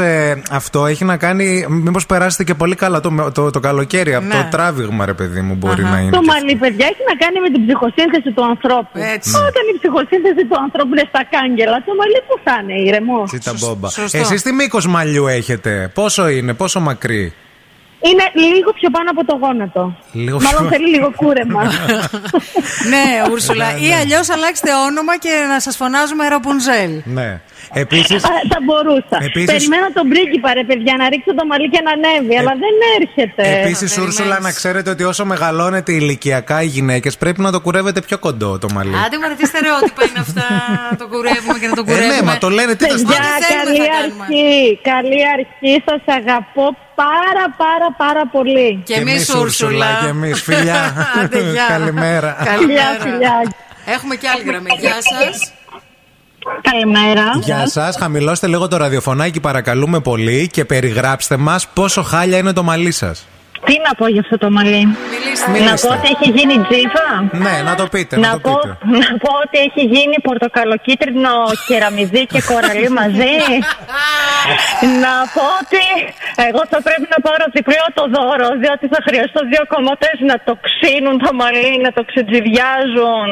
αυτό έχει να κάνει. Μήπως περάσετε και πολύ καλά το, το, το καλοκαίρι από Ναι. το τράβηγμα, ρε παιδί μου, μπορεί να είναι. Το και μαλλί, παιδιά, έχει να κάνει με την ψυχοσύνθεση του ανθρώπου. Έτσι. Όταν η ψυχοσύνθεση του ανθρώπου είναι στα κάγκελα, το μαλλί που θα είναι, ήρεμο. αυτό. Τσίτα μπόμπα. σωστό. Εσείς τι μήκος μαλλιού έχετε, πόσο είναι, πόσο μακρύ; Είναι λίγο πιο πάνω από το γόνατο. Λίγο Μάλλον πιο- θέλει λίγο κούρεμα. ναι, Ούρσουλα. Ή αλλιώς αλλάξτε όνομα και να σας φωνάζουμε Ραπουνζέλ. Ναι. Επίση. Α, θα μπορούσα. Επίσης- Περιμένω τον πρίγκιπα, ρε παιδιά, να ρίξω το μαλλί και να ανέβει, αλλά δεν έρχεται. Επίσης, Ούρσουλα, να ξέρετε ότι όσο μεγαλώνετε ηλικιακά οι γυναίκες, πρέπει να το κουρεύετε πιο κοντό το μαλλί. Άντε μου, τι στερεότυπα είναι αυτά. Το κουρεύουμε και να το Ε, κουρεύουμε. ναι, μα το λένε τι τα Παιδιά, Ό,τι θέλουμε καλή θα κάνουμε. αρχή. Καλή αρχή. Σας αγαπώ πάρα πάρα πάρα πολύ. Και εμείς, εμείς, Ούρσουλα. Ούρσουλα, και εμείς, φιλιά. Άντε, γεια. Καλημέρα. Φιλιά, φιλιά. Έχουμε και άλλη γραμμή. Γεια σας. Καλημέρα. Γεια σας. Χαμηλώστε λίγο το ραδιοφωνάκι, παρακαλούμε πολύ, και περιγράψτε μας πόσο χάλια είναι το μαλλί σας. Τι να πω για αυτό το μαλλί; Μιλήστε. Να Μιλήστε. πω ότι έχει γίνει τζίβα. Ναι, να το πείτε, να, Να το πω, πείτε. να πω ότι έχει γίνει πορτοκαλοκίτρινο κεραμιδί και κοραλί μαζί. να πω ότι εγώ θα πρέπει να πάρω διπλό το δώρο, διότι θα χρειαστώ δύο κομμάτες να το ξύνουν το μαλλί, να το ξετζιδιάζουν,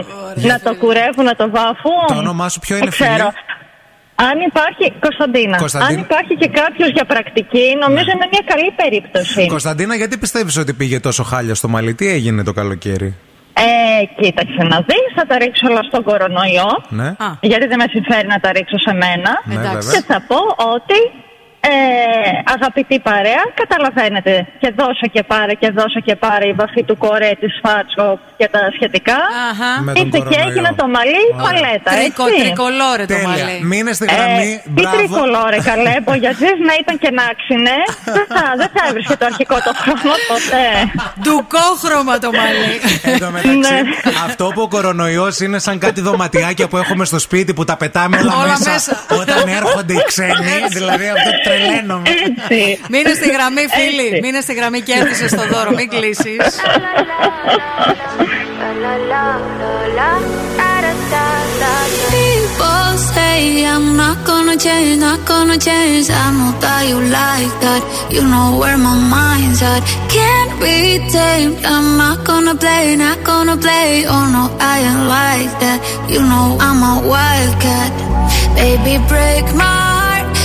να το κουρεύουν, να το βάφουν. Το όνομά σου ποιο είναι, Δεν ξέρω. φίλε; Αν υπάρχει, Κωνσταντίνα, Κωνσταντίνα. αν υπάρχει και κάποιος για πρακτική, νομίζω είναι μια καλή περίπτωση. Κωνσταντίνα, γιατί πιστεύεις ότι πήγε τόσο χάλια στο μαλλί, τι έγινε το καλοκαίρι; Ε, κοίταξε να δεις, θα τα ρίξω όλα στον κορονοϊό. Ναι. Α. Γιατί δεν με συμφέρει να τα ρίξω σε μένα. Ναι, εντάξει. Και βέβαια. θα πω ότι ε, αγαπητή παρέα, καταλαβαίνετε και δώσω και πάρε και δώσω και πάρε η βαφή του κορέ της φάτσο και τα σχετικά. Αχα. Με τον Ήρθε και κορονοϊό. έγινε το μαλλί Ωραία. παλέτα, Τρικο, έτσι. τρικολόρε το Τέλεια. μαλλί. Μείνε στη γραμμή. Ε, τι Μπράβο. τρικολόρε καλέ, μπογιατζής να ήταν και να ξυνε, δεν θα, δεν θα έβρισκε το αρχικό το χρώμα ποτέ. Ντουκόχρωμα το μαλλί. Εν τω μεταξύ, Ναι. αυτό που ο κορονοϊός είναι σαν κάτι δωματιάκια που έχουμε στο σπίτι που τα πετάμε όλα, Όλα μέσα, μέσα. όταν έρχονται οι ξένοι. δηλαδή αυτό τρελαίνομαι. Έτσι. Μείνε στη γραμμή, φίλοι. Έτσι. Μείνε στη γραμμή και έρθει στο δώρο. Μην κλείσει. People say I'm not gonna change, not gonna change. I know that you like that. You know where my mind's at. Can't be tamed. I'm not gonna play, not gonna play. Oh no, I ain't like that. You know I'm a wildcat. Baby, break my heart.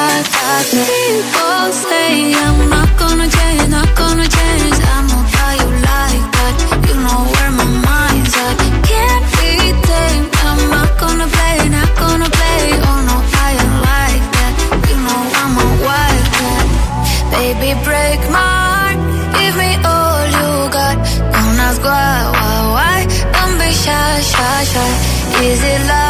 People say I'm not gonna change, not gonna change. I like that. You know where my mind's at. Can't be tamed. I'm not gonna play, not gonna play. Oh no, I ain't like that. You know I'm a. Baby, break my heart. Give me all you got. Don't ask why, why, why. Don't be shy, shy, shy. Is it love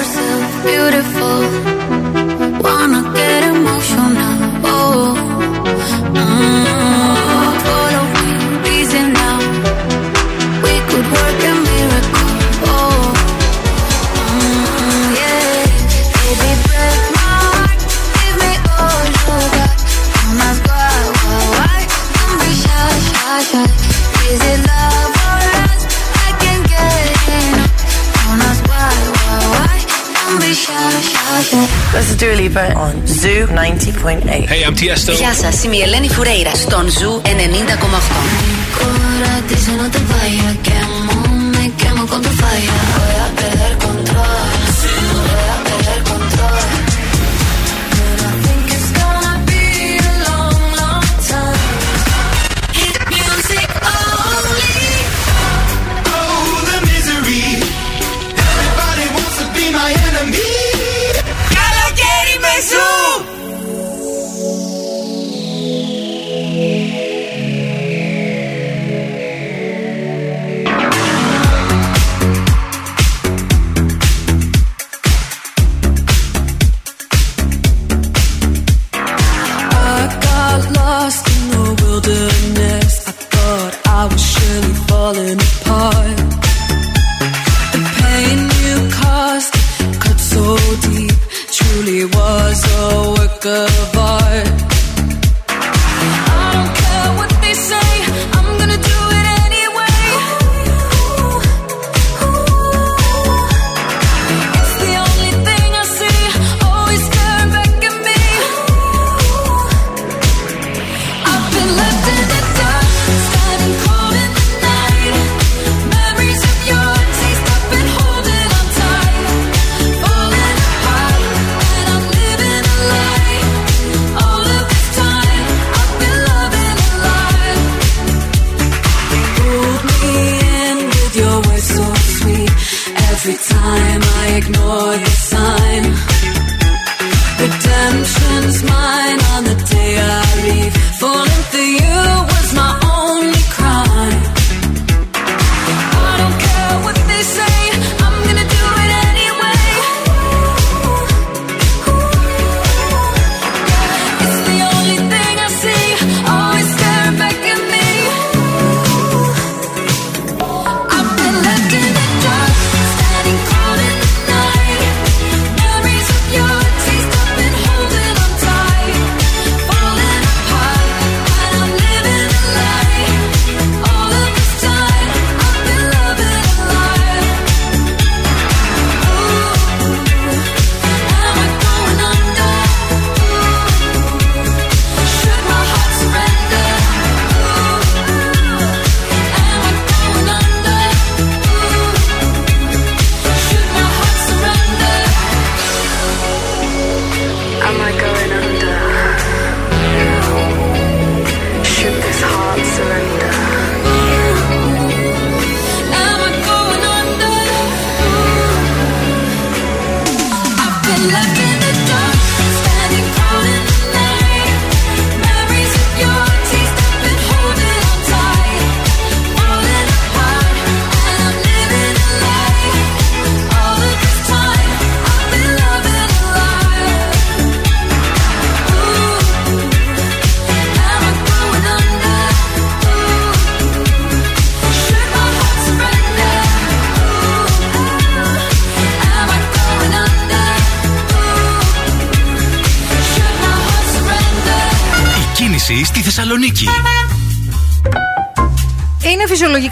Lipa on Zoo 90.8. Hey, Ζου Tiesto. Γεια σας, είμαι η Ελένη Φουρέιρα 90.8.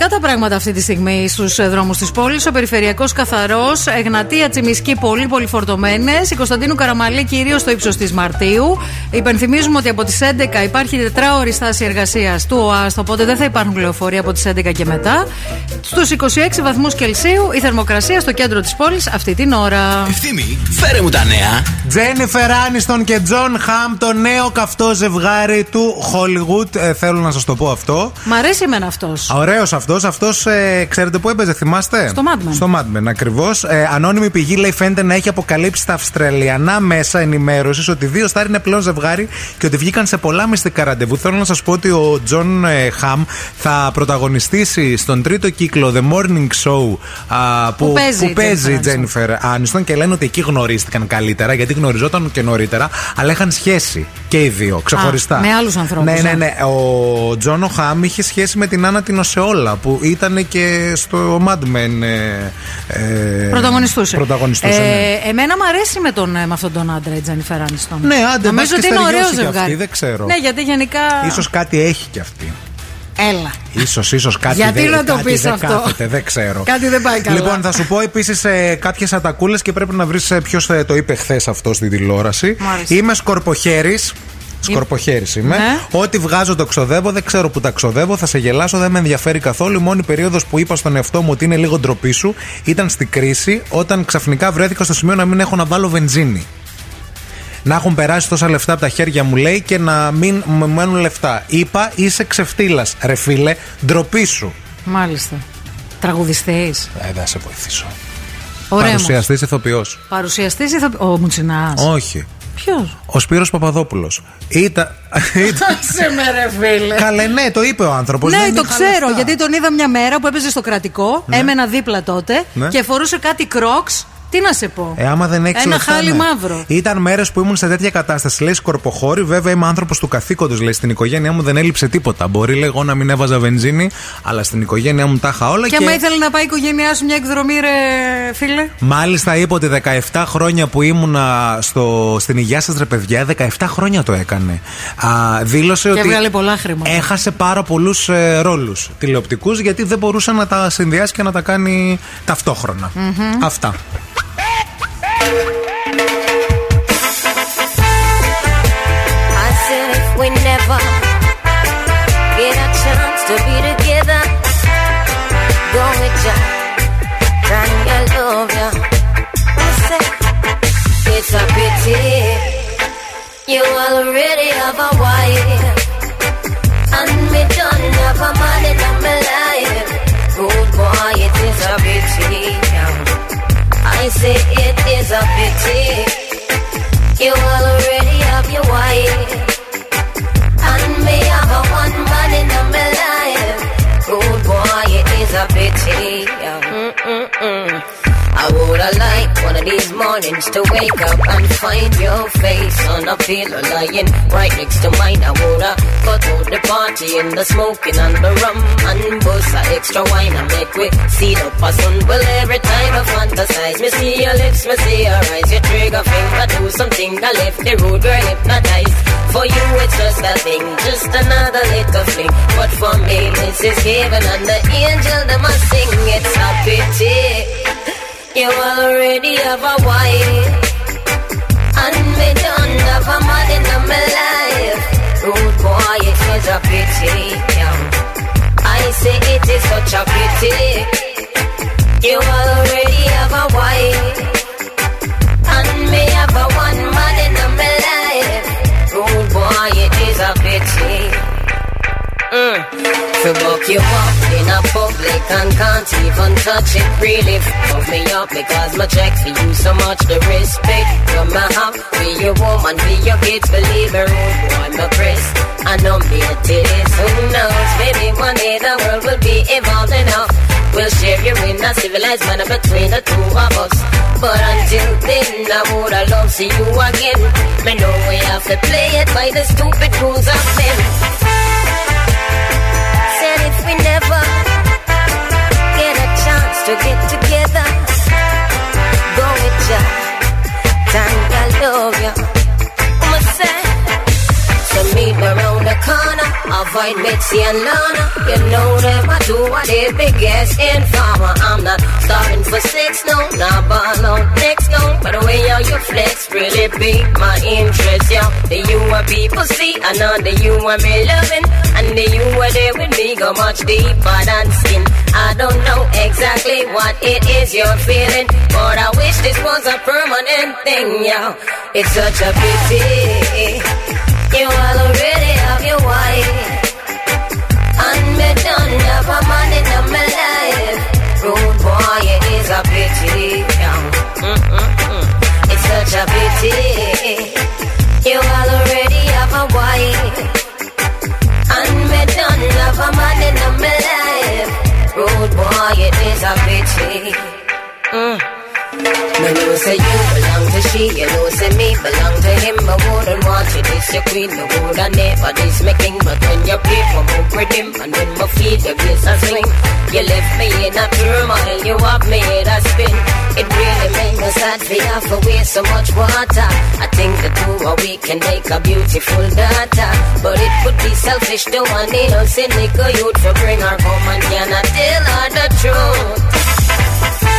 τα πράγματα αυτή τη στιγμή στους δρόμους της πόλης. Ο περιφερειακός καθαρός, Εγνατία Τσιμισκή πολύ πολύ φορτωμένες. Η Κωνσταντίνου Καραμαλή κυρίως στο ύψος της Μαρτίου. Υπενθυμίζουμε ότι από τις 11 υπάρχει τετράωρη στάση εργασίας του ΟΑΣΘ, οπότε δεν θα υπάρχουν λεωφορεία από τις 11 και μετά. Στους 26 βαθμούς Κελσίου η θερμοκρασία στο κέντρο της πόλης αυτή την ώρα. Ευθύμη, φέρε μου τα νέα. Jennifer Aniston και Jon Hamm, το νέο καυτό ζευγάρι του Hollywood. Ε, θέλω να σας το πω αυτό. Μ' αρέσει εμένα αυτός. Ωραίος αυτός. Αυτός ε, ξέρετε πού έπαιζε, θυμάστε; Στο Mad Men. Στο Mad Men, ακριβώς. Ε, ανώνυμη πηγή λέει φαίνεται να έχει αποκαλύψει τα Αυστραλιανά μέσα ενημέρωσης ότι οι δύο σταρ είναι πλέον ζευγάρι και ότι βγήκαν σε πολλά μυστικά ραντεβού. Θέλω να σας πω ότι ο Τζον ε, Hamm θα πρωταγωνιστήσει στον τρίτο κύκλο The Morning Show α, που, Που παίζει η παίζει η Jennifer Jennifer Aniston και λένε ότι εκεί γνωρίστηκαν καλύτερα γιατί γνωριζόταν και νωρίτερα, αλλά είχαν σχέση και οι δύο ξεχωριστά. με άλλους ανθρώπους, Ναι, ναι, ε. ναι. Ο Jon Hamm είχε σχέση με την Άννα την Οσεόλα που ήταν και στο Mad Men. Ε, ε, Πρωταγωνιστούσε. Πρωταγωνιστούσε, ναι. Ε, εμένα μου αρέσει με, τον, ε, με αυτόν τον άντρα η Τζένιφερ Άνιστον. Ναι, άντε, Νομίζω μπας ότι και είναι ωραίος στεριώσει κι ζευγάρι. αυτή, δεν ξέρω. Ναι, γιατί γενικά. Ίσως κάτι έχει κι αυτή. Έλα. Ίσως, ίσως κάτι Γιατί δεν, να το κάτι πεις δεν αυτό; κάθεται, δεν ξέρω. Κάτι δεν πάει καλά. Λοιπόν, θα σου πω επίσης ε, κάποιες ατακούλες και πρέπει να βρεις ποιος το είπε χθες αυτό στην τηλεόραση. Μ' άρεσε. Είμαι σκορποχέρης. Σκορποχέρης είμαι. Ναι. Ό,τι βγάζω το ξοδεύω, δεν ξέρω που τα ξοδεύω, θα σε γελάσω, δεν με ενδιαφέρει καθόλου. Η μόνη περίοδος που είπα στον εαυτό μου ότι είναι λίγο ντροπή σου ήταν στη κρίση, όταν ξαφνικά βρέθηκα στο σημείο να μην έχω να βάλω βενζίνη. Να έχουν περάσει τόσα λεφτά από τα χέρια μου, λέει, και να μην μου μένουν λεφτά. Είπα, είσαι ξεφτύλας. Ρε φίλε, ντροπή σου. Μάλιστα. Τραγουδιστή. Ε, δεν σε βοηθήσω. Ωραία. Παρουσιαστής ηθοποιός. Παρουσιαστής ή θα. Ο Μουτσινάς. Όχι. Ποιος; Ο Σπύρος Παπαδόπουλος Ήταν. Σε με ρε φίλε. Καλέ, ναι, το είπε ο άνθρωπος. Ναι, το ξέρω, γιατί τον είδα μια μέρα που έπαιζε στο κρατικό. Έμενα δίπλα τότε Ναι. και φορούσε κάτι κρόξ Τι να σε πω; Ε, άμα δεν έχεις Ένα χάλι μαύρο. Ήταν μέρες που ήμουν σε τέτοια κατάσταση. Λέει σκορποχώρη, βέβαια είμαι άνθρωπος του καθήκοντος. Λέει στην οικογένειά μου δεν έλειψε τίποτα. Μπορεί λέει, εγώ να μην έβαζα βενζίνη, αλλά στην οικογένειά μου τα είχα όλα. Και άμα ήθελε να πάει η οικογένειά σου μια εκδρομή, ρε φίλε; Μάλιστα είπε ότι 17 χρόνια που ήμουνα στο, στην υγεία σας, ρε παιδιά, 17 χρόνια το έκανε. Α, δήλωσε Και ότι έβγαλε πολλά χρήματα. έχασε πάρα πολλούς ε, ρόλους τηλεοπτικούς γιατί δεν μπορούσε να τα συνδυάσει και να τα κάνει ταυτόχρονα. Μμμ. Αυτά. I said we never get a chance to be together, go with ya, love ya. I said it's a pity you already have a wife, Say it is a pity. You already have your wife, and me have a one man in my life. Good boy, it is a pity. Mm-mm-mm. I woulda liked of these mornings to wake up and find your face on a pillow lying right next to mine. I woulda cut out the party and the smoking and the rum and bust a extra wine I make we see up a sun. Well, every time I fantasize, me see your lips, me see your eyes, your trigger finger do something that left the road girl hypnotized. For you, it's just a thing, just another little fling. But for me, this is heaven and the angel that must sing. It's a pity. You already have a wife. And me don't have a man in my life. Rude boy, it is a pity yeah. I say it is such a pity. You already have a wife To book you up in a public and can't even touch it. Really fuck me up because my check for you so much. The respect you my have Be your woman, be your kids. Believe me, boy, my press. I know me it is. Who knows? Maybe one day the world will be evolved enough. We'll share you in a civilized manner between the two of us. But until then, I woulda love see you again. Me know we have to play it by the stupid rules of men. We never get a chance to get together, go with ya, and I love ya. I'ma meet me around the corner, avoid Mitzi and Lana. You know them, I do what they biggest informer. I'm not starting for six, no, not ball on next, no. But the way how you flex really pique my interest, yeah. The you what people see, I know the you what me loving, and the you what there with me go much deeper than skin. I don't know exactly what it is you're feeling, but I wish this was a permanent thing, yeah. It's such a pity. You already have your wife, and me don't have a man life. Boy, it is a pity. It's such a pity. You already have a wife, and me don't have a man life. Boy, it is a pity. Mm. Me know say you belong to she, you know say me belong to him. I wouldn't want you this your queen, I woulda never this my king. But when you play for me with him, and when my feet your place a swing, you left me in a turmoil, you have made a spin. It really made me sad for you for waste so much water. I think the two of we can make a beautiful daughter, but it would be selfish to want a cynical youth to bring her home and cannot tell her the truth.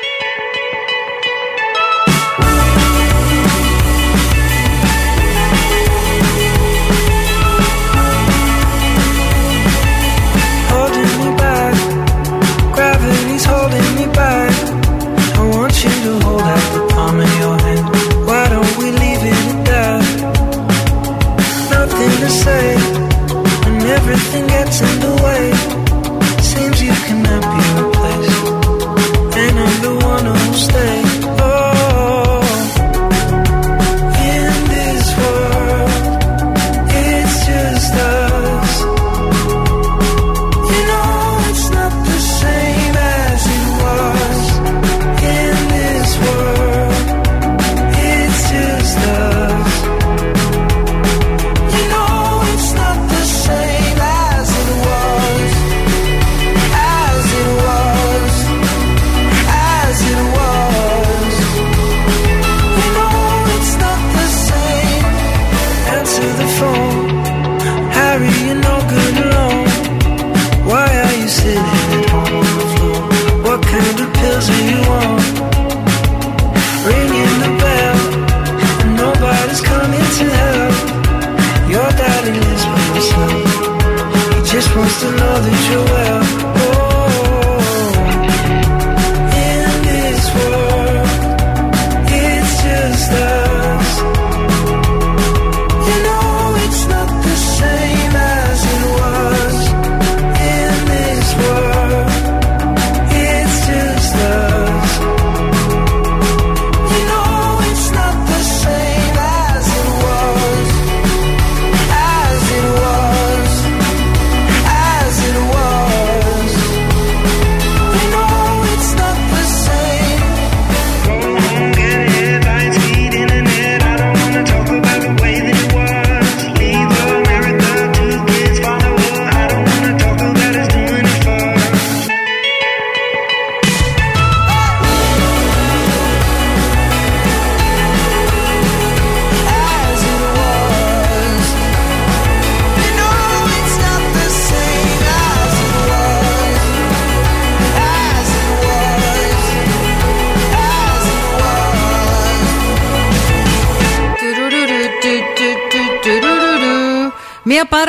nothing gets in the way. Seems you cannot be replaced, and I'm the one who.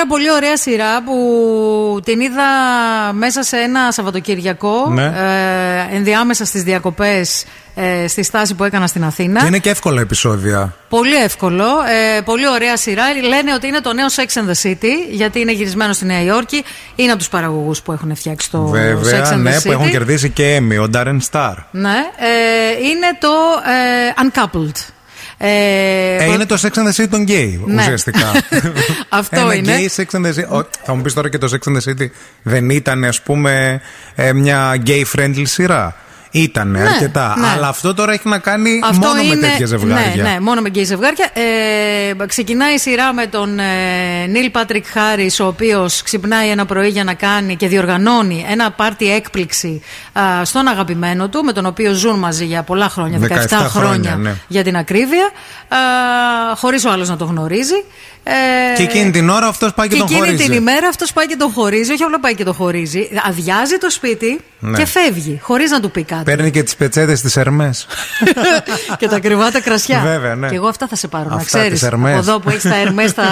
Πάρα πολύ ωραία σειρά που την είδα μέσα σε ένα Σαββατοκυριακό. Ναι. Ε, ενδιάμεσα στις διακοπές ε, στη στάση που έκανα στην Αθήνα. Και είναι και εύκολα επεισόδια. Πολύ εύκολο. Ε, πολύ ωραία σειρά. Λένε ότι είναι το νέο Sex and the City, γιατί είναι γυρισμένο στη Νέα Υόρκη. Είναι από τους παραγωγούς που έχουν φτιάξει το Sex Βέβαια, and ναι, the City. που έχουν κερδίσει και Emmy, ο Darren Star. Ναι. Ε, είναι το ε, Uncoupled. Ε, Ε, είναι το Sex and the City των gay, Ναι. ουσιαστικά. Αυτό Ένα είναι. gay Sex and the City. Ο, θα μου πεις τώρα και το Sex and the City δεν ήταν, ας πούμε, ε, μια gay friendly σειρά; Ήτανε αρκετά. ναι. Αλλά αυτό τώρα έχει να κάνει Αυτό μόνο είναι, με τέτοια ζευγάρια. Ναι, ναι, μόνο με γκέι ζευγάρια. Ε, ξεκινάει η σειρά με τον Neil Patrick Harris, ο οποίος ξυπνάει ένα πρωί για να κάνει και διοργανώνει ένα πάρτι έκπληξη α, στον αγαπημένο του, με τον οποίο ζουν μαζί για πολλά χρόνια, 17, 17 χρόνια, χρόνια ναι. για την ακρίβεια, χωρίς ο άλλος να το γνωρίζει. Ε, Και εκείνη την ώρα αυτός πάει και, και τον εκείνη χωρίζει. την ημέρα αυτός πάει και τον χωρίζει. Όχι απλά πάει και τον χωρίζει. Αδειάζει το σπίτι Ναι. και φεύγει, χωρίς να του πει κάτι. Παίρνει και τις πετσέτες της Ερμές. και τα κρυβά τα κρασιά. Βέβαια, ναι. Και εγώ αυτά θα σε πάρω, να Αυτά, ξέρεις. τις Hermes. Εδώ που έχεις τα Ερμές τα,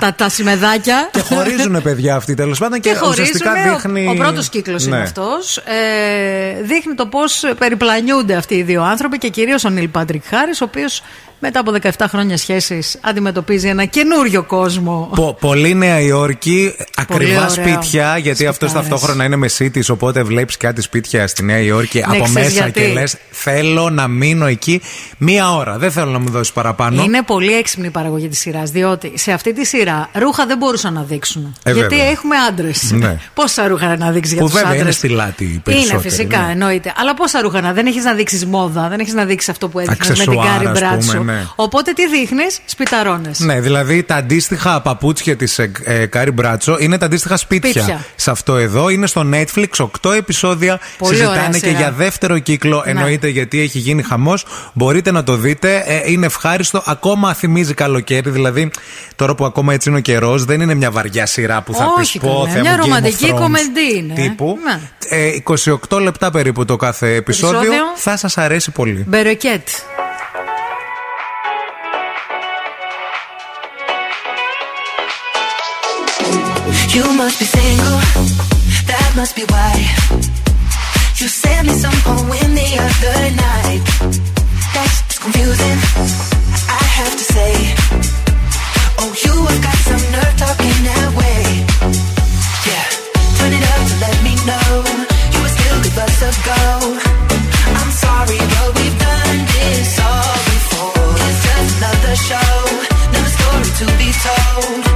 τα, τα σημεδάκια. και χωρίζουν παιδιά αυτοί τέλος πάντων και, Και ουσιαστικά χωρίζουνε, δείχνει. Ο, ο πρώτος κύκλος είναι Ναι. αυτός. Ε, δείχνει το πώς περιπλανιούνται αυτοί οι δύο άνθρωποι και κυρίως ο Νίλ Πάντρικ Χάρη, ο οποίος μετά από 17 χρόνια σχέσει αντιμετωπίζει ένα καινούριο κόσμο. Πο- πολύ Νέα Υόρκη, ακριβά ωραίο. σπίτια, γιατί αυτός Σπιτάρες. ταυτόχρονα είναι με cities, οπότε βλέπεις κάτι σπίτια στη Νέα Υόρκη από Ναι, ξέρεις μέσα γιατί. και λες: Θέλω να μείνω εκεί μία ώρα. Δεν θέλω να μου δώσεις παραπάνω. Είναι πολύ έξυπνη η παραγωγή της σειράς, διότι σε αυτή τη σειρά ρούχα δεν μπορούσαν να δείξουν. Ε, γιατί βέβαια. έχουμε άντρες. Ναι. Πόσα ρούχα να δείξεις για Που τους βέβαια άντρες; είναι στη λάτι οι Είναι περισσότεροι, φυσικά, ναι. εννοείται. Αλλά πόσα ρούχα να δεν έχεις να δείξεις μόδα, δεν έχεις να δείξεις αυτό που έδειχνες με την Αξεσουάρ, Κάρι ας Bradshaw. Πούμε, ναι. Οπότε τι δείχνεις, σπιταρώνες. Ναι, δηλαδή τα αντίστοιχα παπούτσια της ε, ε, Carrie Bradshaw είναι τα αντίστοιχα σπίτια. Σπίτια. Σε αυτό εδώ είναι στο Netflix 8 επεισόδια. Πολύ ωραία Συζητάνε και σειρά. για δεύτερο κύκλο. Ναι. Εννοείται γιατί έχει γίνει χαμός. Μπορείτε να το δείτε. Ε, είναι ευχάριστο. Ακόμα θυμίζει καλοκαίρι. Δηλαδή τώρα που ακόμα έτσι είναι ο καιρός, δεν είναι μια βαριά σειρά που θα Όχι, πεις πω καλά. Θεέ Μια μου, Game of ρομαντική Thrones κομεντί είναι. Τύπου. Ναι. Ε, 28 λεπτά περίπου το κάθε επεισόδιο. Επεισόδιο. Θα σας αρέσει πολύ. Μπεροκέτ. You must be single, that must be why. You sent me some poem the other night. That's confusing, I have to say. Oh, you have got some nerve talking that way. Yeah, turn it up to let me know you would still give us a go. I'm sorry, but we've done this all before. It's just another show, another story to be told.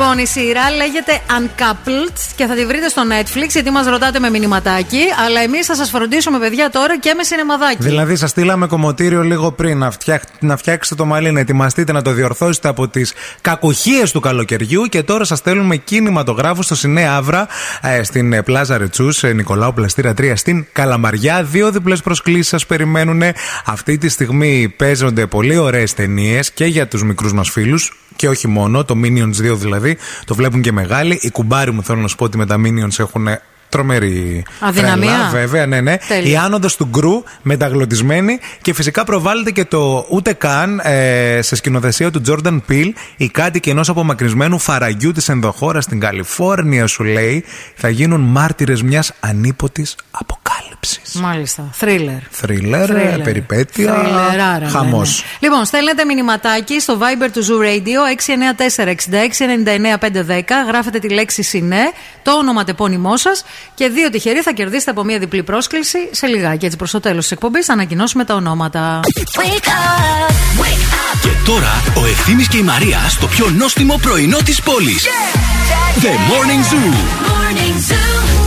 Λοιπόν, η σειρά λέγεται Uncoupled και θα τη βρείτε στο Netflix γιατί μας ρωτάτε με μηνυματάκι. Αλλά εμείς θα σας φροντίσουμε, παιδιά, τώρα και με σινεμαδάκι. Δηλαδή, σας στείλαμε κομμωτήριο λίγο πριν να, φτιάχ... να φτιάξετε το μαλλί, να ετοιμαστείτε, να το διορθώσετε από τις κακουχίες του καλοκαιριού. Και τώρα σας στέλνουμε κινηματογράφο στο Σινέ Αύρα ε, στην ε, Πλάζα Ρετσούς, ε, Νικολάου Πλαστήρα 3 στην Καλαμαριά. Δύο διπλές προσκλήσεις σας περιμένουν. Αυτή τη στιγμή παίζονται πολύ ωραίες ταινίες και για τους μικρούς μας φίλους και όχι μόνο, το Minions 2 δηλαδή, το βλέπουν και μεγάλοι. Οι κουμπάροι μου θέλω να σου πω ότι με τα Minions έχουν τρομερή Αδυναμία. τρέλα, βέβαια, ναι, ναι. Τέλεια. Η άνοδος του γκρου μεταγλωτισμένη και φυσικά προβάλλεται και το ούτε καν ε, σε σκηνοθεσία του Jordan Peele οι κάτοικοι ενός απομακρυσμένου φαραγιού της ενδοχώρας στην Καλιφόρνια, σου λέει, θα γίνουν μάρτυρες μιας ανίποτη αποκάλυψης. Μάλιστα. Θρίλερ. Θρίλερ, Thriller. περιπέτεια. Θρίλεράρα, Χαμός. ναι, ναι. Λοιπόν, στέλνετε μηνυματάκι στο Viber του Zoo Radio 694-6699-510. Γράφετε τη λέξη Συνέ, το όνομα-τεπώνυμό σας και δύο τυχεροί θα κερδίσετε από μία διπλή πρόσκληση σε λιγάκι. Έτσι, προς το τέλος της εκπομπής θα ανακοινώσουμε τα ονόματα. Και τώρα ο Ευθύμης και η Μαρία στο πιο νόστιμο πρωινό της πόλης. The Morning Zoo.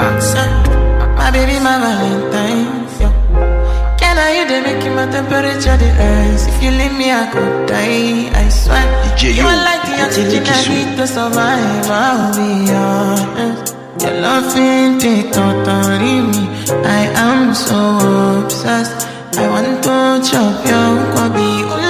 My baby, my Valentine. Yeah. Can I you they make my temperature the rise? If you leave me, I could die. I swear. DJ, you yo, are like the oxygen I need to survive. I'll be honest. Your love ain't it totally me. I am so obsessed. I want to chop your kwabi.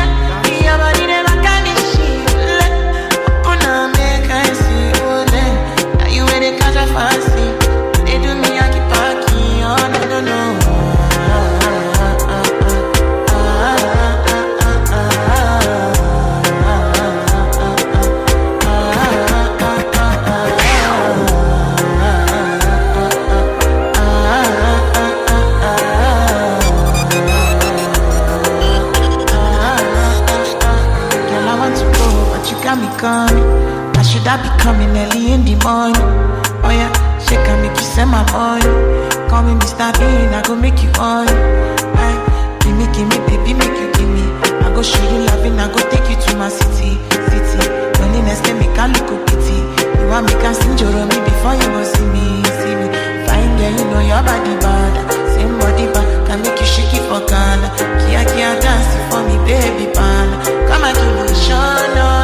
my money. Call me Mr. Bean, I go make you on. Aye, eh, give me, give me, baby, make you give me. I go show you loving, I go take you to my city, city. Loneliness can make a look a pity. You want me can sing your me before you go see me, see me. Fine girl, you know your body bad. Same body bad, can make you shake it for Ghana. Kia kia dance for me, baby, pan. Come and give me show, no, no, no.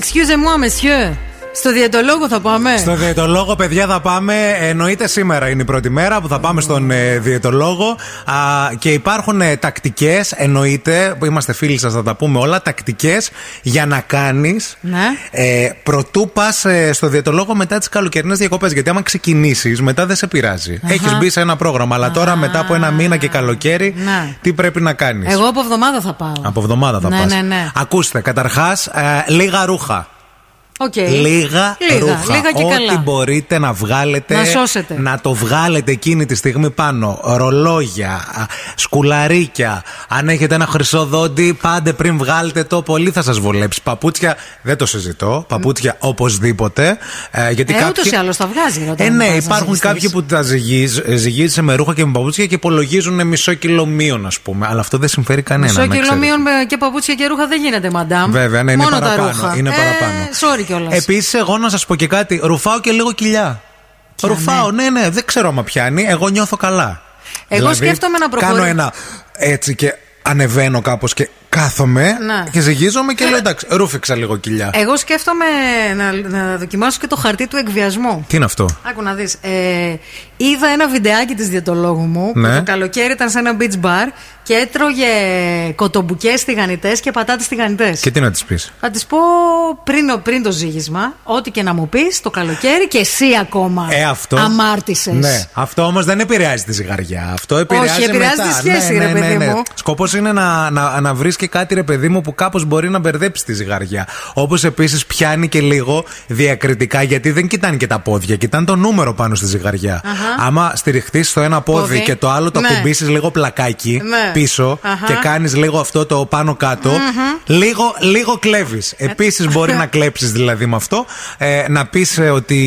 Excusez-moi, monsieur. Στο διαιτολόγο θα πάμε. Στο διαιτολόγο, παιδιά, θα πάμε. Εννοείται σήμερα είναι η πρώτη μέρα που θα πάμε στον ε, διαιτολόγο. Α, και υπάρχουν ε, τακτικές, εννοείται, που είμαστε φίλοι σας, θα τα πούμε όλα. Τακτικές για να κάνεις Ναι. ε, προτού πας στο διαιτολόγο μετά τις καλοκαιρινές διακοπές. Γιατί άμα ξεκινήσεις, μετά δεν σε πειράζει. Αχα. Έχεις μπει σε ένα πρόγραμμα. Αλλά τώρα, μετά από ένα μήνα και καλοκαίρι, Ναι. τι πρέπει να κάνεις; Εγώ από εβδομάδα θα πάω. Από εβδομάδα θα Ναι, πας. ναι, ναι. Ακούστε, καταρχάς, λίγα ρούχα. Οκ. Λίγα, Λίγα, ρούχα. λίγα και Ό,τι καλά. μπορείτε να βγάλετε. Να σώσετε. Να το βγάλετε εκείνη τη στιγμή πάνω. Ρολόγια, α, σκουλαρίκια. Αν έχετε ένα χρυσό δόντι, πάντε πριν βγάλετε το. Πολύ θα σας βολέψει. Παπούτσια δεν το συζητώ. Παπούτσια οπωσδήποτε. Ε, γιατί Ε, κάποιοι... ούτως ή άλλως τα βγάζει, ρε, όταν Ε, ναι, πας να υπάρχουν ζυγιστείς. κάποιοι που τα ζυγίζ, ζυγίζεσαι με ρούχα και με παπούτσια και υπολογίζουν μισό κιλό μείον, ας πούμε. Αλλά αυτό δεν συμφέρει κανένα. Μισό να κιλό ξέρετε. μείον με και παπούτσια και ρούχα δεν γίνεται, μαντάμ. Βέβαια, ναι, είναι Μόνο παραπάνω. τα ρούχα. Είναι Ε, παραπάνω. sorry κιόλας. Επίσης, εγώ να σας πω και κάτι. Ρουφάω και λίγο κοιλιά. Ρουφάω, ναι, ναι, δεν ξέρω άμα πιάνει. Εγώ νιώθω καλά. Εγώ σκέφτομαι να προχωρήσω- Κάνω ένα έτσι και ανεβαίνω κάπως και κάθομαι Ναι. και ζυγίζομαι και λέω εντάξει, ρούφηξα λίγο κοιλιά. Εγώ σκέφτομαι να, να δοκιμάσω και το χαρτί του εκβιασμού. Τι είναι αυτό; Άκου να δεις. Ε, είδα ένα βιντεάκι της διαιτολόγου μου Ναι. που το καλοκαίρι ήταν σε ένα beach bar και έτρωγε κοτομπουκές τηγανιτές και πατάτες τηγανιτές. Και τι να τη πεις; Θα τη πω πριν, πριν το ζύγισμα, ό,τι και να μου πεις το καλοκαίρι και εσύ ακόμα Ε, αυτό. αμάρτησες. Ναι, αυτό όμως δεν επηρεάζει τη ζυγαριά. Αυτό επηρεάζει επηρεάζει μετά. τη σχέση, ναι, ρε ναι, παιδί ναι, ναι. μου. Σκοπός είναι να, να, να βρεις και κάτι, ρε παιδί μου, που κάπως μπορεί να μπερδέψει τη ζυγαριά. Όπως επίσης πιάνει και λίγο διακριτικά, γιατί δεν κοιτάνε και τα πόδια, κοιτάνε το νούμερο πάνω στη ζυγαριά. Αχα. Άμα στηριχτείς στο ένα πόδι, Πόδι. και το άλλο το Ναι. ακουμπήσει λίγο πλακάκι Ναι. πίσω Αχα. και κάνεις λίγο αυτό το πάνω κάτω, Μμμ. λίγο, λίγο κλέβεις. Επίσης μπορεί να κλέψεις δηλαδή με αυτό. Ε, να πεις ότι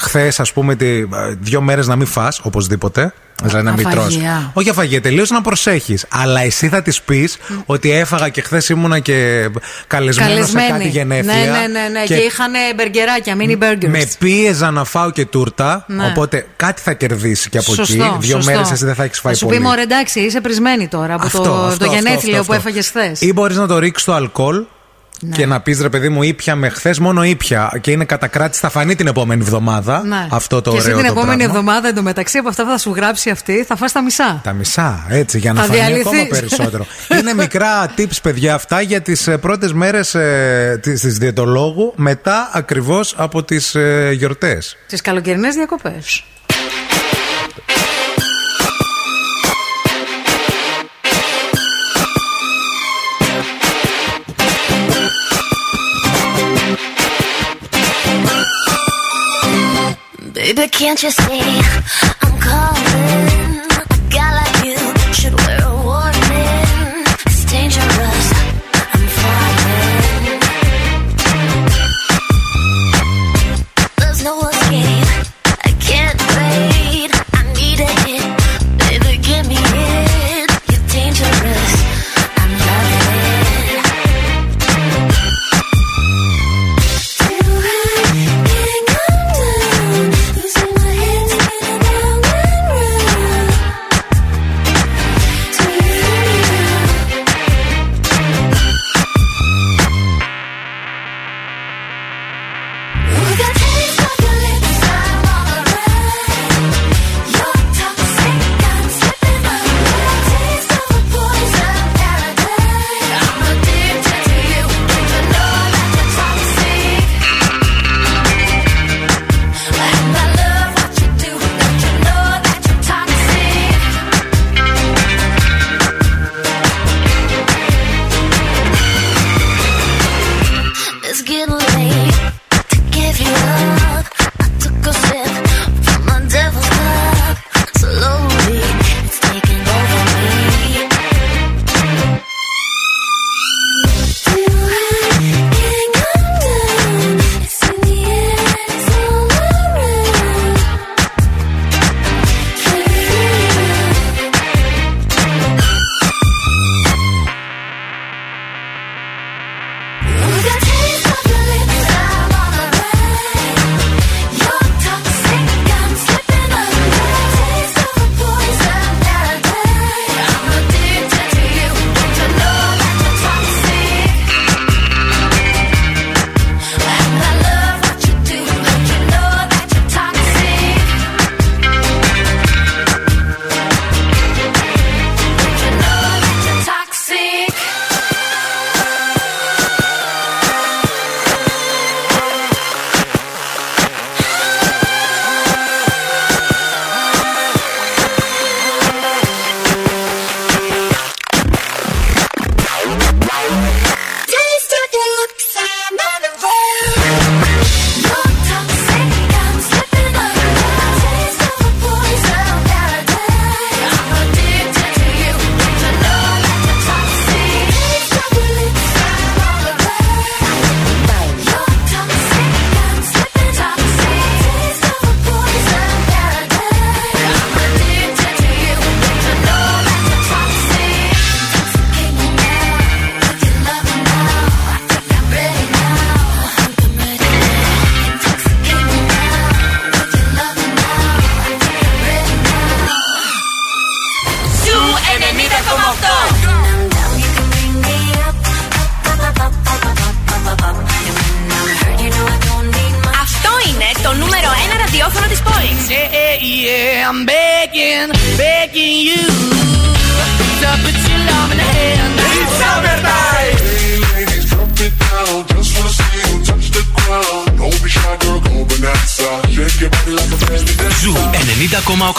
χθες, ας πούμε, τη, ε, δύο μέρες να μην φας οπωσδήποτε. Δηλαδή να μην τρως. Αφαγία. Όχι αφαγία, τελείως να προσέχεις. Αλλά εσύ θα της πεις ότι έφαγα και χθες ήμουνα και καλεσμένος σε κάτι γενέθλια. Ναι, ναι, ναι, ναι. Και, είχαν μπεργκεράκια, mini burgers. με πίεζα να φάω και τούρτα. Ναι. Οπότε κάτι θα κερδίσει και από Σωστό, εκεί. Δύο σωστό. μέρες εσύ δεν θα έχεις φάει Θα σου πολύ. πει μωρέ εντάξει, είσαι πρισμένη τώρα από Αυτό, το, αυτό, το αυτό, γενέθλιο αυτό, που αυτό. έφαγες χθες. Ή μπορείς να το ρίξεις στο αλκοόλ και να πεις ρε παιδί μου, ήπια με χθες μόνο ήπια. Και είναι κατακράτηση, θα φανεί την επόμενη εβδομάδα. Ναι. Αυτό το και ωραίο. εσύ την το επόμενη πράγμα. εβδομάδα εντωμεταξύ από αυτά που θα σου γράψει αυτή θα φας τα μισά. Τα μισά, έτσι, για να Θα φανεί διαλυθείς. ακόμα περισσότερο. Είναι μικρά tips, παιδιά, αυτά για τις πρώτες μέρες ε, της διαιτολόγου μετά ακριβώς από τις ε, γιορτές. Τις καλοκαιρινές διακοπές. Baby, can't you see I'm calling? A guy like you should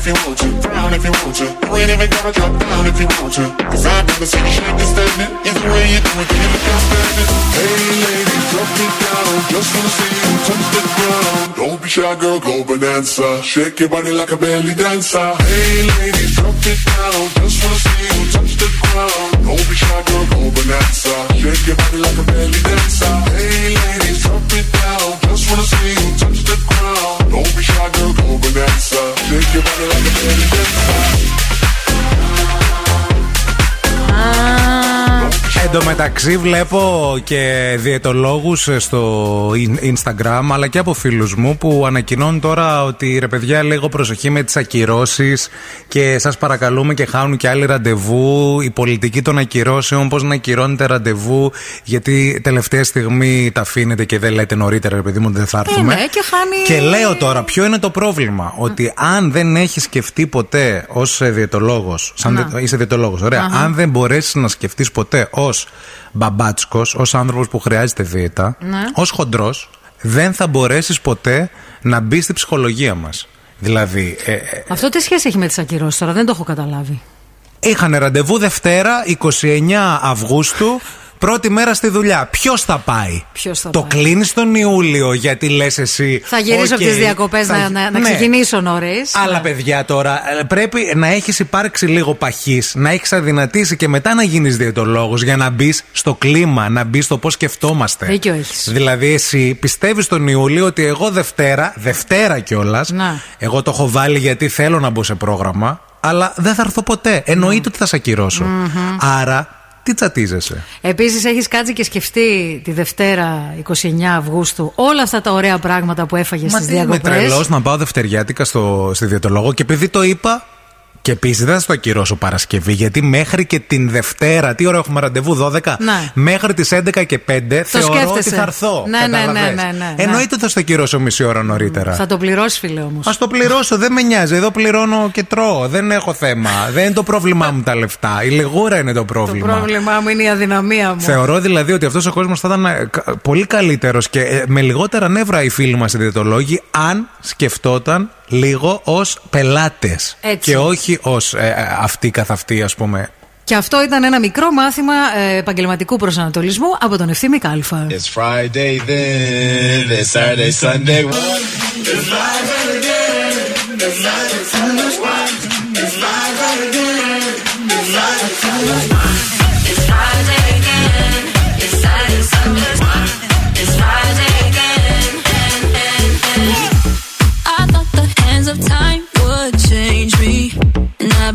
If you want to, down if you want to. You ain't even gotta drop down if you want to. Cause I've never seen you shake this standing. Either way you do it, you look outstanding. Hey ladies, drop it down. Just wanna see you touch the ground. Don't be shy, girl, go bonanza. Shake your body like a belly dancer. Hey ladies, drop it down. Just wanna see you touch the ground. Don't be shy, girl, go bonanza. Shake your body like a belly dancer. Hey ladies, drop it down. Wanna see you touch the ground. Don't be shy, girl, go bonanza. Shake your body like a belly dancer. Εν τω μεταξύ βλέπω και διαιτολόγους στο Instagram αλλά και από φίλους μου που ανακοινώνουν τώρα ότι ρε παιδιά λίγο προσοχή με τις ακυρώσεις και σας παρακαλούμε και χάνουν και άλλοι ραντεβού η πολιτική των ακυρώσεων πώς να ακυρώνετε ραντεβού γιατί τελευταία στιγμή τα αφήνετε και δεν λέτε νωρίτερα ρε παιδί μου ότι δεν θα έρθουμε Ε, ναι, και χάνει. και λέω τώρα, ποιο είναι το πρόβλημα; Ότι αν δεν έχεις σκεφτεί ποτέ ως διαιτολόγος. Σαν Να. διαιτο- είσαι διαιτολόγος, ωραία. Αχα. Αν δεν μπορέσεις να σκεφτείς ποτέ ως μπαμπάτσκος, ως άνθρωπος που χρειάζεται δίαιτα, Ναι. ως χοντρός, δεν θα μπορέσεις ποτέ να μπει στη ψυχολογία μας. Δηλαδή, ε, ε, Αυτό τι σχέση έχει με τις ακυρώσεις τώρα, δεν το έχω καταλάβει. είχαν ραντεβού Δευτέρα 29 Αυγούστου. Πρώτη μέρα στη δουλειά. Ποιος θα πάει; Ποιος θα το πάει; κλείνεις τον Ιούλιο γιατί λες εσύ. Θα γυρίσω «Οκ, από τις διακοπές θα- να, να, να Ναι. ξεκινήσω νωρίς. Αλλά παιδιά τώρα, ε, πρέπει να έχεις υπάρξει λίγο παχή, να έχεις αδυνατήσει και μετά να γίνεις διαιτολόγος για να μπεις στο κλίμα, να μπεις στο πώς σκεφτόμαστε. Δίκιο έχεις. Δηλαδή, εσύ πιστεύεις τον Ιούλιο ότι εγώ Δευτέρα, Δευτέρα κιόλας, Να. εγώ το έχω βάλει γιατί θέλω να μπω σε πρόγραμμα, αλλά δεν θα έρθω ποτέ. Εννοείται ότι θα σε ακυρώσω. Μμμ. Άρα, τι τσατίζεσαι; Επίσης, έχεις κάτσει και σκεφτεί τη Δευτέρα 29 Αυγούστου όλα αυτά τα ωραία πράγματα που έφαγες Μα στις τι είμαι διακοπές. τρελός να πάω Δευτεριάτικα στο, στη διαιτολόγο και επειδή το είπα. Και επίσης δεν θα στο ακυρώσω Παρασκευή, γιατί μέχρι και την Δευτέρα, τι ώρα έχουμε ραντεβού, 12, Ναι. μέχρι τις 11 και 5 θεωρώ σκέφτεσαι. ότι θα έρθω. Ναι, ναι, ναι, κατάλαβες. ναι, ναι, ναι. Εννοείται ότι θα στο ακυρώσω μισή ώρα νωρίτερα. Θα το πληρώσεις, φίλε όμως. Α το πληρώσω, δεν με νοιάζει. Εδώ πληρώνω και τρώω. Δεν έχω θέμα. δεν είναι το πρόβλημά μου τα λεφτά. Η λιγούρα είναι το Το πρόβλημα. πρόβλημά μου είναι η αδυναμία μου. Θεωρώ δηλαδή ότι αυτός ο κόσμος θα ήταν ε, κα- πολύ καλύτερος και ε, με λιγότερα νεύρα οι φίλοι μας οι διαιτολόγοι αν σκεφτόταν λίγο ως πελάτες. Έτσι. Και όχι ως αυτοί καθ' αυτοί, ας πούμε. Και αυτό ήταν ένα μικρό μάθημα ε, επαγγελματικού προσανατολισμού από τον Ευθύμη Κάλφα. It's Friday then, it's Saturday, Sunday. I thought the hands of time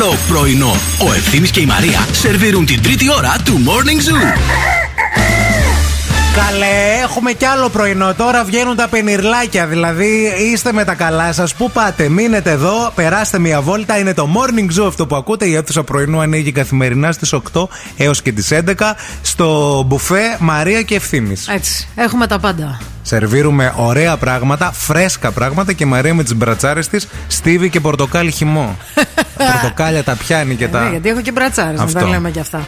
έχουμε κι άλλο πρωινό. Ο Ευθύμης και η Μαρία σερβίρουν την τρίτη ώρα του Morning Zoo. Καλέ, έχουμε κι άλλο πρωινό. Τώρα βγαίνουν τα πενιρλάκια. Δηλαδή, είστε με τα καλά σας. Πού πάτε, μείνετε εδώ, περάστε μια βόλτα. Είναι το morning zoo αυτό που ακούτε. Η αίθουσα πρωινού ανοίγει καθημερινά στις 8 έως και τις 11 στο μπουφέ Μαρία και Ευθύνη. Έτσι. Έχουμε τα πάντα. Σερβίρουμε ωραία πράγματα, φρέσκα πράγματα και η Μαρία με τις μπρατσάρες της στίβει και πορτοκάλι χυμό. τα πορτοκάλια τα πιάνει και Ε, τα. ναι, γιατί έχω και μπρατσάρες, να Αυτό. τα λέμε κι αυτά. Α,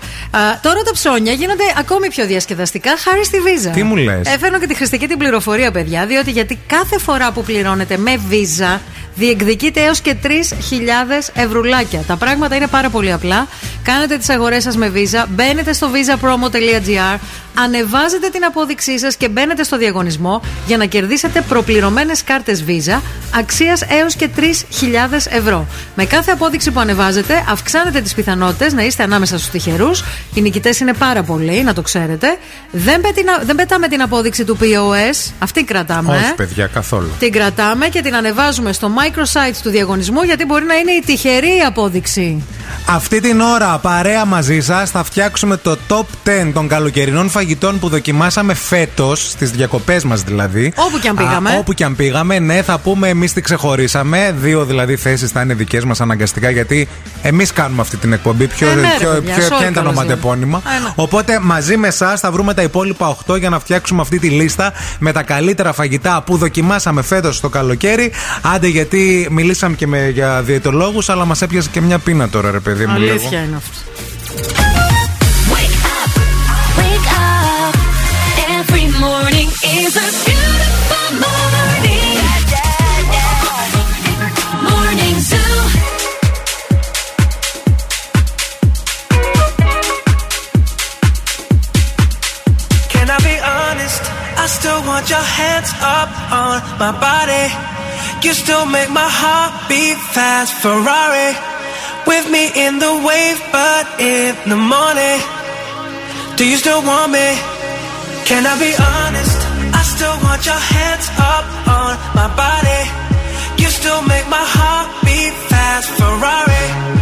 τώρα τα ψώνια γίνονται ακόμη πιο διασκεδαστικά χάρη στη Visa. Τι μου λες; Έφερνω και τη χρηστική την πληροφορία, παιδιά, διότι γιατί κάθε φορά που πληρώνετε με Visa διεκδικείτε έως και 3.000 ευρουλάκια. Τα πράγματα είναι πάρα πολύ απλά. Κάνετε τις αγορές σας με Visa, μπαίνετε στο visapromo.gr, ανεβάζετε την απόδειξή σας και μπαίνετε στο διαγωνισμό για να κερδίσετε προπληρωμένες κάρτες Visa αξίας έως και 3.000 ευρώ. Με κάθε απόδειξη που ανεβάζετε, αυξάνετε τις πιθανότητες να είστε ανάμεσα στους τυχερούς. Οι νικητές είναι πάρα πολλοί, να το ξέρετε. Δεν, πετυνα- δεν πετάμε την απόδειξη του POS, αυτή κρατάμε. Όχι, ε. παιδιά, καθόλου. Την κρατάμε και την ανεβάζουμε στο microsite του διαγωνισμού γιατί μπορεί να είναι η τυχερή απόδειξη. Αυτή την ώρα, παρέα μαζί σας, θα φτιάξουμε το top 10 των καλοκαιρινών φαγητών που δοκιμάσαμε φέτος, στις διακοπές μας δηλαδή. Όπου και αν πήγαμε. Α, όπου και αν πήγαμε, ναι, θα πούμε εμείς τι ξεχωρίσαμε. Δύο δηλαδή θέσεις θα είναι δικές μας αναγκαστικά, γιατί εμείς κάνουμε αυτή την εκπομπή. Ποιο, Ε, ναι, ρε, ποιο, παιδιά, ποιο- sorry ποια είναι τα κιόλας, ονοματεπώνυμα. ε. Ε, ναι. Οπότε μαζί με εσάς θα βρούμε τα υπόλοιπα 8 για να φτιάξουμε αυτή τη λίστα με τα καλύτερα φαγητά που δοκιμάσαμε φέτος το καλοκαίρι. Άντε, γιατί μιλήσαμε και με, για διαιτολόγους, αλλά μας έπιασε και μια πείνα τώρα, ρε παιδί μου. λίγο. Αλήθεια είναι αυτό. Do you still want me? Can I be honest? Want your hands up on my body. You still make my heart beat fast. Ferrari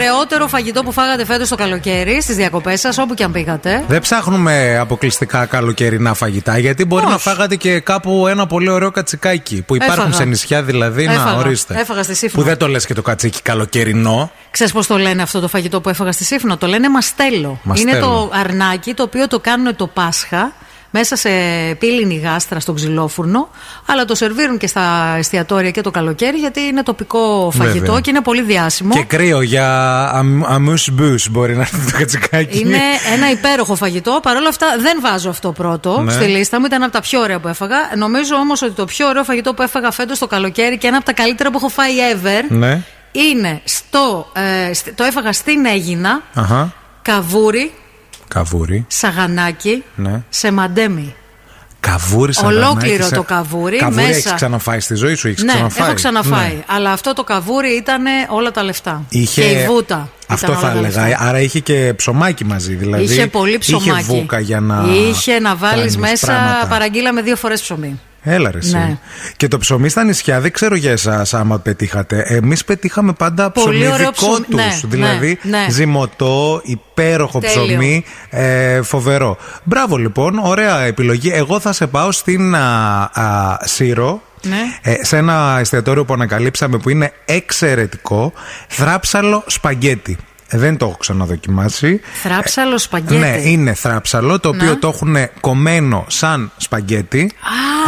ωραιότερο φαγητό που φάγατε φέτος το καλοκαίρι στις διακοπές σας, όπου και αν πήγατε. Δεν ψάχνουμε αποκλειστικά καλοκαιρινά φαγητά, γιατί μπορεί Όχι. να φάγατε και κάπου ένα πολύ ωραίο κατσικάκι. Που υπάρχουν Έφαγα. σε νησιά δηλαδή. Έφαγα. Να ορίστε. Έφαγα στη Σύφνο. Που δεν το λες και το κατσίκι καλοκαιρινό. Ξέρεις πώς το λένε αυτό το φαγητό που έφαγα στη Σύφνο. Το λένε μαστέλο. Μαστέλο. Είναι το αρνάκι το οποίο το κάνουν το Πάσχα μέσα σε πύληνη γάστρα στον ξυλόφουρνο. Αλλά το σερβίρουν και στα εστιατόρια και το καλοκαίρι γιατί είναι τοπικό φαγητό Βέβαια. και είναι πολύ διάσημο. Και κρύο για αμούς μπούς μπορεί να είναι το κατσικάκι. Είναι ένα υπέροχο φαγητό. Παρ' όλα αυτά δεν βάζω αυτό πρώτο Ναι. στη λίστα μου. Ήταν από τα πιο ωραία που έφαγα. Νομίζω όμως ότι το πιο ωραίο φαγητό που έφαγα φέτος το καλοκαίρι και ένα από τα καλύτερα που έχω φάει ever Ναι. είναι στο. Ε, σ- το έφαγα στην Έγινα. Αχα. Καβούρι, Καβούρι. σαγανάκι, Ναι. σε μαντέμι. Καβούρι σαν Ολόκληρο το καβούρι, Καβούρι μέσα. έχεις ξαναφάει στη ζωή σου, έχεις ναι, ξαναφάει. έχω ξαναφάει. Ναι. Αλλά αυτό το καβούρι ήταν όλα τα λεφτά. Είχε... Και η βούτα. Αυτό ήταν θα όλα τα έλεγα. λεφτά. Άρα είχε και ψωμάκι μαζί. Δηλαδή, Είχε πολύ ψωμάκι. Είχε βούκα για να. Είχε να βάλεις κάνεις μέσα. πράγματα. Παραγγείλαμε δύο φορές ψωμί. Έλα ρε εσύ. Ναι. Και το ψωμί στα νησιά δεν ξέρω για εσάς άμα πετύχατε. Εμείς πετύχαμε πάντα Πολύ ψωμί ωραίο δικό ψωμί. τους. Ναι, δηλαδή ναι, ναι. ζυμωτό, υπέροχο Τέλειο. ψωμί. Ε, φοβερό. Μπράβο λοιπόν, ωραία επιλογή. Εγώ θα σε πάω στην α, α, Σύρο. Ναι. Ε, σε ένα εστιατόριο που ανακαλύψαμε που είναι εξαιρετικό, θράψαλο σπαγκέτι. Ε, δεν το έχω ξαναδοκιμάσει. Θράψαλο σπαγκέτι. Ναι, είναι θράψαλο το οποίο Να. το έχουν κομμένο σαν σπαγκέτι.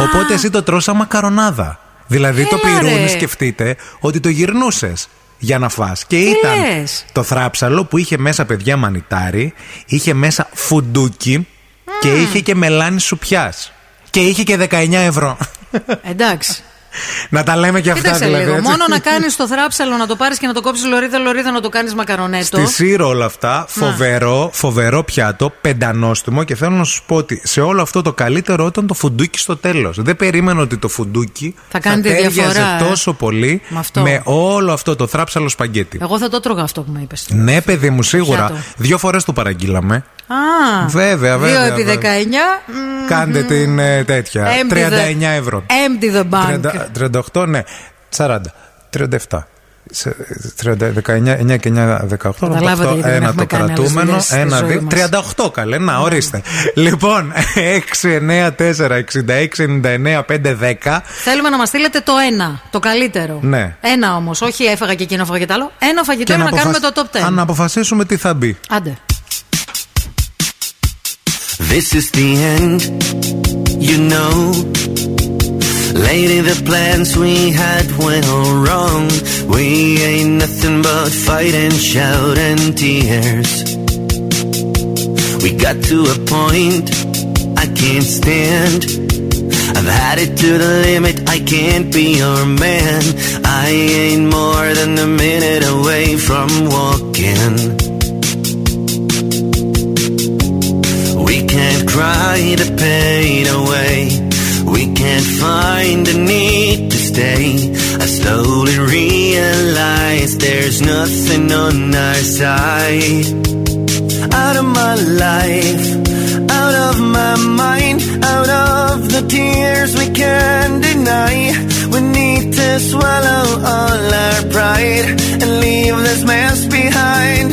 Οπότε εσύ το τρως σαν μακαρονάδα. Δηλαδή το Έλα, πυρούνι ρε. σκεφτείτε ότι το γυρνούσες για να φας. Και ήταν λες; το θράψαλο που είχε μέσα παιδιά μανιτάρι, είχε μέσα φουντούκι και είχε και μελάνι σουπιάς. Και είχε και 19 ευρώ. Εντάξει. Να τα λέμε και αυτά Κοίταξε δηλαδή. λίγο. έτσι. Μόνο να κάνεις το θράψαλο, να το πάρεις και να το κόψεις λωρίδα, λωρίδα να το κάνεις μακαρονέτο. Στη Σύρο όλα αυτά, φοβερό, φοβερό πιάτο, πεντανόστιμο και θέλω να σου πω ότι σε όλο αυτό το καλύτερο ήταν το φουντούκι στο τέλος. Δεν περίμενα ότι το φουντούκι Θα κάνει τη τέριαζε διαφορά, ε. τόσο πολύ Με αυτό. με όλο αυτό το θράψαλο σπαγκέτι. Εγώ θα το τρώγα αυτό που με είπες. Ναι, παιδί μου, σίγουρα. Πιάτο. Δύο φορές το παραγγείλαμε. Α, Βέβαια, βέβαια, 2 επί 19. βέβαια. μ, Κάντε την ε, τέτοια. Empty the- 39 ευρώ. Empty the bank. 30, 38, ναι. 40. 37. Σε 30, 19, 9 και 9, 18. Καταλάβατε γιατί δεν ένα έχουμε το κάνει άλλες κρατούμενο. δουλειές στη Ένα, ζωή δύο, μας. 38 καλέ. Να, ορίστε. Λοιπόν, 6, 9, 4, 66, 99, 5, 10. Θέλουμε να μας στείλετε το ένα, το καλύτερο. Ναι. Ένα όμως, όχι έφαγα και εκείνο, έφαγα και τ' άλλο. Ένα φαγητό για να, κάνουμε το top 10. Αν αποφασίσουμε τι θα μπει. Άντε. This is the end, you know. Lady, the plans we had went all wrong. We ain't nothing but fight and shout and tears. We got to a point I can't stand. I've had it to the limit, I can't be your man. I ain't more than a minute away from walking. Cry the pain away. We can't find the need to stay. I slowly realize there's nothing on our side. Out of my life, out of my mind, out of the tears we can't deny. We need to swallow all our pride and leave this mess behind.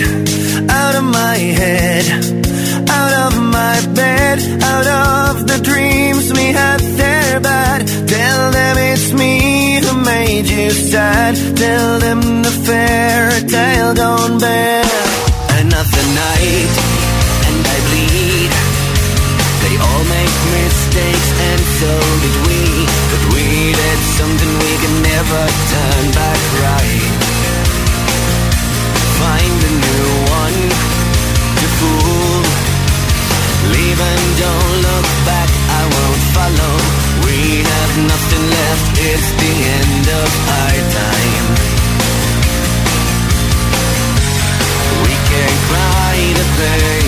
Out of my head, bed, out of the dreams we had there bad. Tell them it's me who made you sad. Tell them the fairy tale gone bad. Another night, and I bleed. They all make mistakes, and so did we. But we did something we can never turn back right. Cry the pain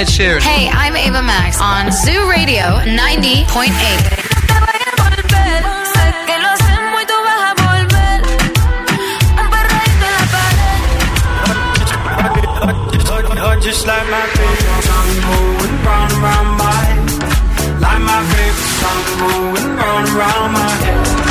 Ed Sheeran. Hey, I'm Ava Max on Zoo Radio 90.8. Sé que lo hacemos y tú vas a volver. Un perreíto en la pared. Just like my favorite song going round and round my head. Like my favorite song going round and round my head.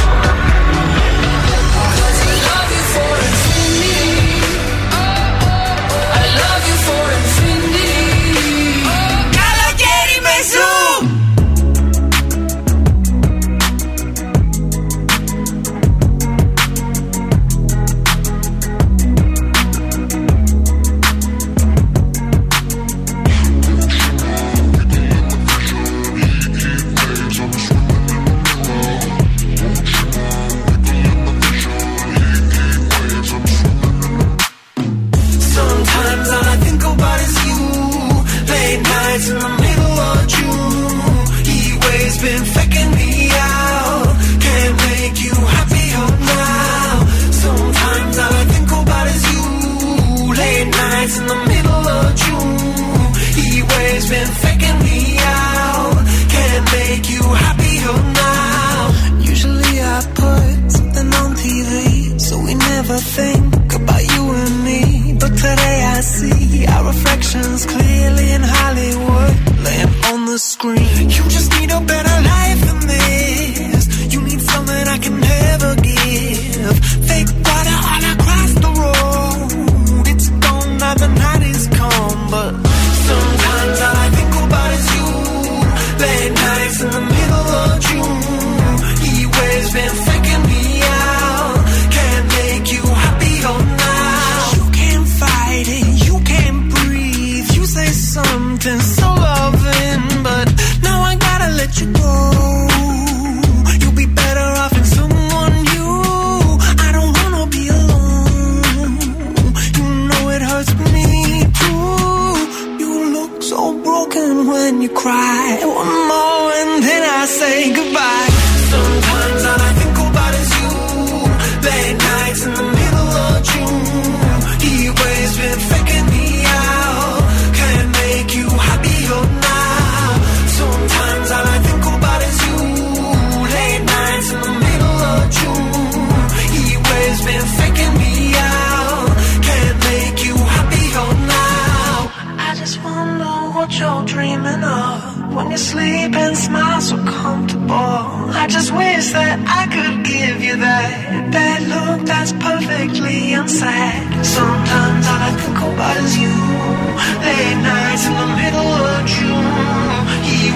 Say goodbye.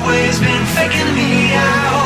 Waves been faking me out.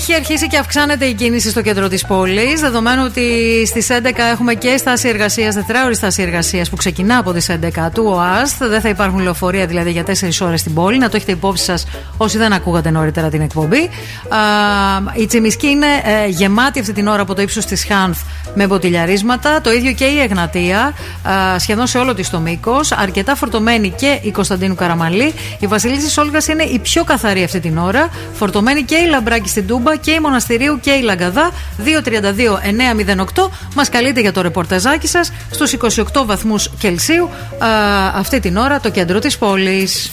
Έχει αρχίσει και αυξάνεται η κίνηση στο κέντρο της πόλης. Δεδομένου ότι στις 11 έχουμε και στάση εργασίας, τετράωρη στάση εργασίας που ξεκινά από τις 11 του ΟΑΣΤ. Δεν θα υπάρχουν λεωφορεία δηλαδή για 4 ώρες στην πόλη. Να το έχετε υπόψη σας όσοι δεν ακούγατε νωρίτερα την εκπομπή. Α, η Τσιμισκή είναι ε, γεμάτη αυτή την ώρα από το ύψος της Χάνθ με μποτιλιαρίσματα. Το ίδιο και η Εγνατία, α, σχεδόν σε όλο της το μήκος. Αρκετά φορτωμένη και η Κωνσταντίνου Καραμαλή. Η Βασιλίση Όλγας είναι η πιο καθαρή αυτή την ώρα. Φορτωμένη και η Λαμπράκη στην Τούμπα και η Μοναστηρίου και η Λαγκαδά. 232-908. Μας καλείτε για το ρεπορταζάκι σας στους 28 βαθμούς Κελσίου α, αυτή την ώρα το κέντρο της πόλης.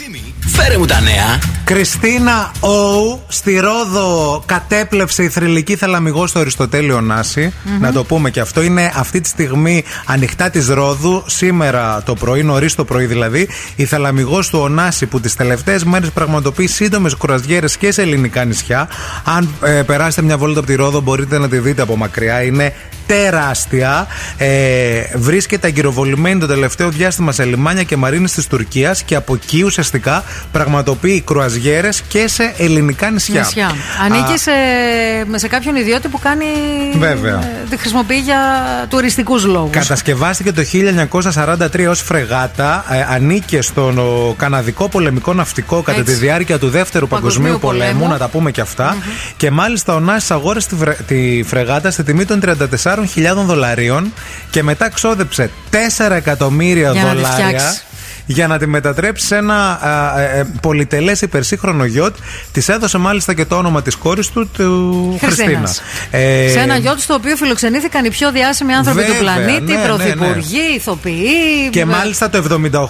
Φέρε μου τα νέα. Κριστίνα Όου στη Ρόδο κατέπλεψε η θρηλυκή θαλαμιγό στο Αριστοτέλειο Νάση. Να το πούμε και αυτό. Είναι αυτή τη στιγμή ανοιχτά της Ρόδου. Σήμερα το πρωί, νωρίς το πρωί δηλαδή, η θαλαμιγός του Ωνάση που τις τελευταίες μέρες πραγματοποιεί σύντομες κουραζιέρες και σε ελληνικά νησιά. Αν ε, περάσετε μια βόλτα από τη Ρόδο, μπορείτε να τη δείτε από μακριά. Είναι τεράστια. Ε, βρίσκεται αγκυροβολημένη το τελευταίο διάστημα σε λιμάνια και μαρίνες της Τουρκίας και από εκεί ουσιαστικά πραγματοποιεί κρουαζιέρες και σε ελληνικά νησιά. Νησιά. Ανήκει σε, σε κάποιον ιδιώτη που κάνει. Βέβαια. ε, τη χρησιμοποιεί για τουριστικούς λόγους. Κατασκευάστηκε το 1943 ως φρεγάτα, ε, ανήκε στον ο, καναδικό πολεμικό ναυτικό κατά Έτσι. τη διάρκεια του Δεύτερου Παγκοσμίου, Παγκοσμίου πολέμου, πολέμου. να τα πούμε και αυτα Και μάλιστα ο Νάσης αγόρασε τη, βρε- τη φρεγάτα στη τιμή των 34.000 δολαρίων και μετά ξόδεψε 4 εκατομμύρια Για να τη δολάρια. φτιάξει. Για να τη μετατρέψει σε ένα α, ε, ε, πολυτελές υπερσύγχρονο γιότ. Της έδωσε μάλιστα και το όνομα της κόρη του, του Χριστίνας. Χριστίνας. Ε, σε ένα γιότ στο οποίο φιλοξενήθηκαν οι πιο διάσημοι άνθρωποι του Βέβαια, πλανήτη, ναι, ναι, ναι. πρωθυπουργοί, ηθοποιοί. Και ε, μάλιστα το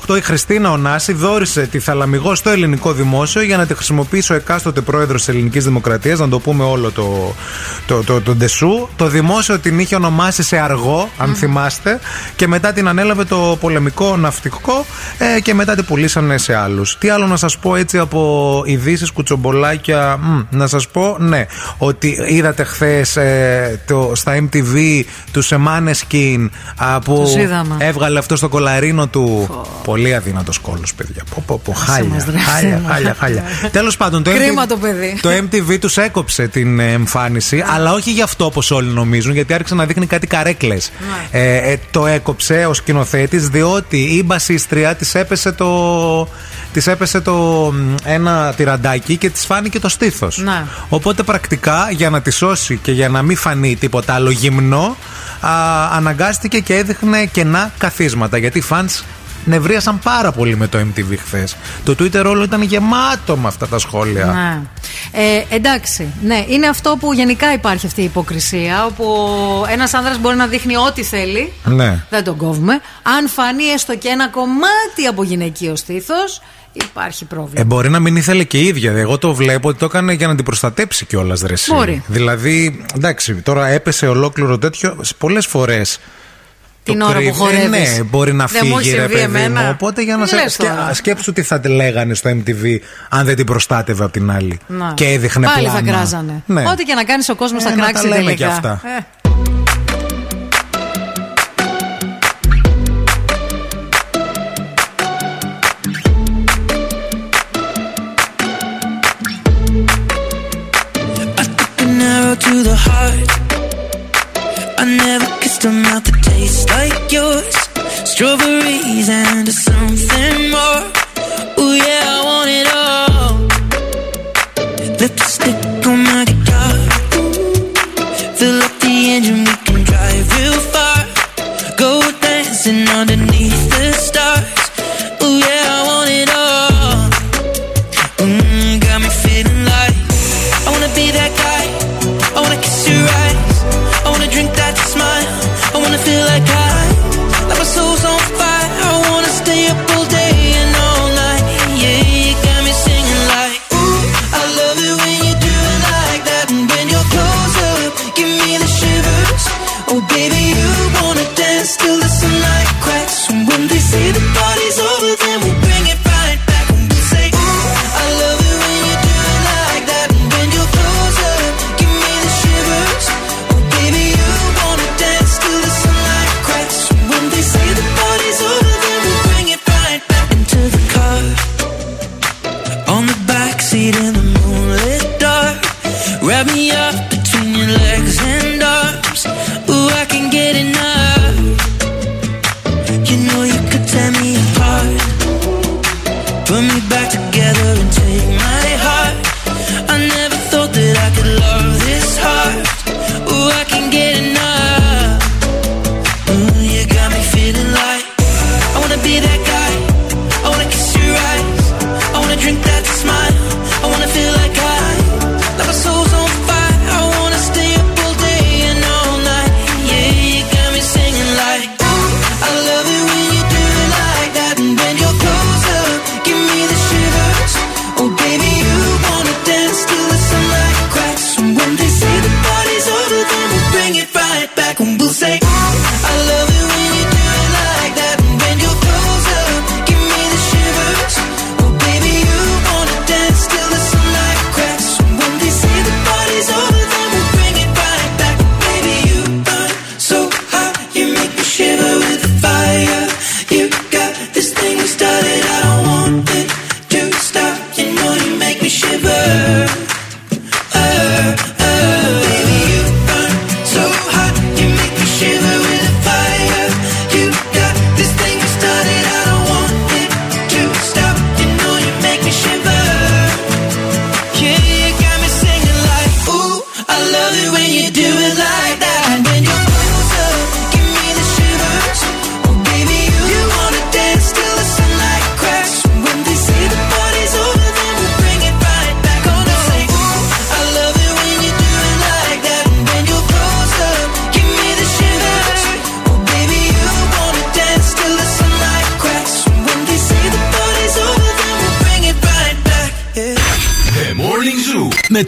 78 η Χριστίνα Ωνάση δόρισε τη θαλαμιγό στο ελληνικό δημόσιο για να τη χρησιμοποιήσει ο εκάστοτε πρόεδρος της Ελληνικής Δημοκρατίας, να το πούμε όλο το, το, το, το ντεσού. Το δημόσιο την είχε ονομάσει σε αργό, αν θυμάστε, και μετά την ανέλαβε το πολεμικό ναυτικό ε, και μετά την πουλήσανε σε άλλους. Τι άλλο να σας πω έτσι από ειδήσεις, κουτσομπολάκια. Μ, να σας πω, ναι, ότι είδατε χθες στα MTV του Σεμάνε Σκιν που Τους είδαμε. έβγαλε αυτό στο κολαρίνο του. Πολύ αδύνατος κόλλος, παιδιά. Πω, πω, πω, χάλια, μας δράσει, χάλια, μα. χάλια, χάλια. Τέλος πάντων, το Κρίμα MTV, το παιδί. το MTV τους έκοψε την ε, εμφάνιση, αλλά όχι γι' αυτό όπως όλοι νομίζουν, γιατί άρχισε να δείχνει κάτι καρέκλες. Ναι. Ε, ε, το έκοψε ο σκηνοθέτης, διότι η μπασίστρια της έπεσε το. Έπεσε το ένα τυραντάκι και της φάνηκε το στήθος. Ναι. Οπότε πρακτικά για να τη σώσει και για να μην φανεί τίποτα άλλο γυμνό, α, αναγκάστηκε και έδειχνε κενά καθίσματα. Γιατί οι νευρίασαν πάρα πολύ με το MTV χθες. Το Twitter όλο ήταν γεμάτο με αυτά τα σχόλια. Ναι. Ε, εντάξει, ναι, είναι αυτό που γενικά υπάρχει αυτή η υποκρισία. Όπου ένας άνδρας μπορεί να δείχνει ό,τι θέλει. Ναι. Δεν τον κόβουμε. Αν φανεί έστω και ένα κομμάτι από γυναικείο στήθος, υπάρχει πρόβλημα. Ε, μπορεί να μην ήθελε και η ίδια. Εγώ το βλέπω ότι το έκανε για να την προστατέψει κιόλας, Δρεσί. Μπορεί. Δηλαδή, εντάξει, τώρα έπεσε ολόκληρο τέτοιο. Πολλές φορές την ώρα. Ναι, μπορεί να φύγει ρε παιδί εμένα. Οπότε για να Σκέψου τι θα τη λέγανε στο MTV αν δεν την προστάτευε από την άλλη. Και έδειχνε Πάλι πλάνα. Πάλι θα κράζανε. Ναι. Ό,τι και να κάνεις ο κόσμος ε, θα κράξει τελικά. Λέμε και αυτά. Ε. taste like yours. Strawberries and something more. Ooh, yeah, I want it all. Lipstick on my guitar. Fill up the engine, we can drive real far. Go dancing underneath.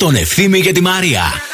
Λοιπόν, τον για και τη Μαρία.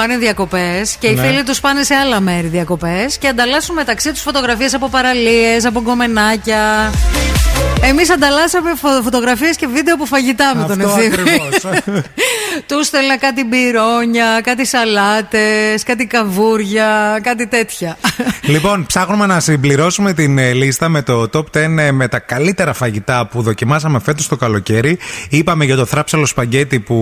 Πάνε διακοπές και οι Ναι. φίλοι τους πάνε σε άλλα μέρη διακοπές και ανταλλάσσουν μεταξύ τους φωτογραφίες από παραλίες, από γκομενάκια. Εμείς ανταλλάσσαμε φω- φωτογραφίες και βίντεο από φαγητά με τον Αυτό Ευθύμη. ακριβώς. Του στέλνα κάτι μπυρόνια, κάτι σαλάτες, κάτι καβούρια, κάτι τέτοια. Λοιπόν, ψάχνουμε να συμπληρώσουμε την ε, λίστα με το top 10 ε, με τα καλύτερα φαγητά που δοκιμάσαμε φέτος το καλοκαίρι. Είπαμε για το θράψαλο σπαγκέτι που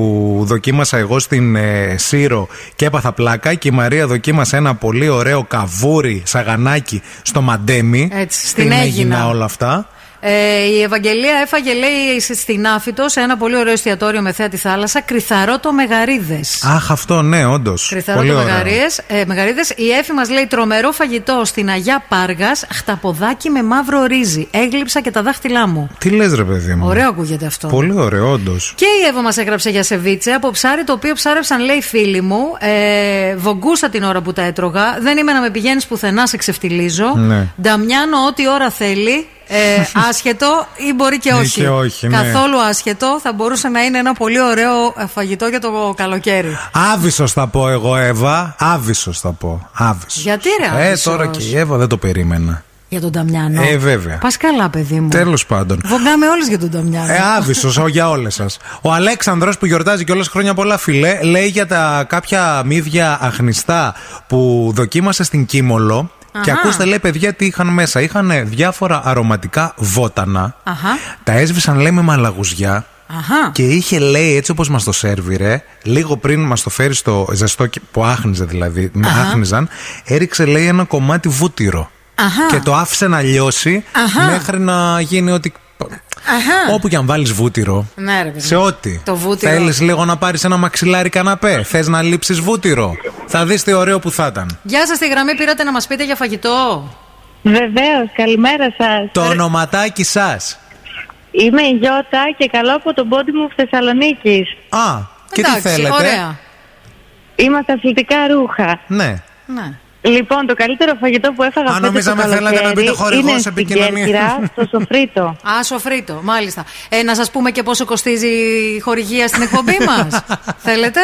δοκίμασα εγώ στην ε, Σύρο και έπαθα πλάκα και η Μαρία δοκίμασε ένα πολύ ωραίο καβούρι σαγανάκι στο Μαντέμι. Έτσι, στην Αίγινα. όλα αυτά. Ε, η Ευαγγελία έφαγε, λέει, σε- στην Άφητος, σε ένα πολύ ωραίο εστιατόριο με θέα τη θάλασσα, κρυθαρό το μεγαρίδες. Αχ, αυτό ναι, όντως. Κρυθαρό Πολύ το ωραίο. μεγαρίες, ε, μεγαρίδες. Η Εφη μας λέει τρομερό φαγητό στην Αγιά Πάργας, χταποδάκι με μαύρο ρύζι. Έγλειψα και τα δάχτυλά μου. Τι λες ρε παιδί μου; Ωραίο ακούγεται αυτό. Πολύ ωραίο, όντως. Και η Εύα μας έγραψε για σεβίτσε από ψάρι το οποίο ψάρεψαν, λέει φίλοι μου. Ε, βογκούσα την ώρα που τα έτρωγα. Δεν είμαι να με πηγαίνεις πουθενά, σε ξεφτιλίζω. Ναι. Νταμιάνο, ό,τι ώρα θέλει. Ε, άσχετο ή μπορεί και Ή όχι. και όχι, ναι. Καθόλου άσχετο. Θα μπορούσε να είναι ένα πολύ ωραίο ε, φαγητό για το καλοκαίρι. Άβυσος θα πω εγώ, Εύα. Άβυσος θα πω. Άβυσος. Γιατί ρε Ε, άβυσος; τώρα και η Εύα δεν το περίμενα. Για τον Νταμιάνο. Ε, βέβαια. Πας καλά, παιδί μου. Τέλος πάντων. Βογκάμε όλε για τον Νταμιάνο. Ε, άβυσος για όλες σας. Ο Αλέξανδρος που γιορτάζει κιόλα χρόνια πολλά, φιλέ, λέει για τα κάποια μύδια αχνιστά που δοκίμασε στην Κίμολο. Και Αχα. ακούστε, λέει, παιδιά, τι είχαν μέσα. Είχαν διάφορα αρωματικά βότανα. Αχα. Τα έσβησαν, λέει, με μαλαγουζιά. Αχα. Και είχε, λέει, έτσι όπως μας το σερβιρε, λίγο πριν μας το φέρει στο ζεστό και- που άχνιζε δηλαδή, με Αχα. άχνιζαν, έριξε, λέει, ένα κομμάτι βούτυρο. Αχα. Και το άφησε να λιώσει Αχα. μέχρι να γίνει ότι. Αχα. Όπου και αν βάλεις βούτυρο. Ναι, ρε παιδί. Σε ό,τι. Το βούτυρο. Θέλεις λίγο να πάρεις ένα μαξιλάρι καναπέ. Θες να λείψεις βούτυρο. Θα δεις τι ωραίο που θα ήταν. Γεια σας, στη γραμμή πήρατε να μας πείτε για φαγητό. Βεβαίως, καλημέρα σας. Το ονοματάκι σας. Είμαι η Γιώτα και καλώ από τον πόντι μου Θεσσαλονίκης. Α, και τι Εντάξει, θέλετε; Ωραία. Είμαστε αθλητικά ρούχα. Ναι. Ναι. Λοιπόν, το καλύτερο φαγητό που έφαγα Α, φέτος νομίζαμε το θέλατε να καλοκαίρι πείτε χορηγός είναι στην επικοινωνίας. Κέρκυρα, στο Σοφρίτο. Α, σοφρίτο, μάλιστα. Ε, να σας πούμε και πόσο κοστίζει η χορηγία στην εκπομπή μας. Θέλετε;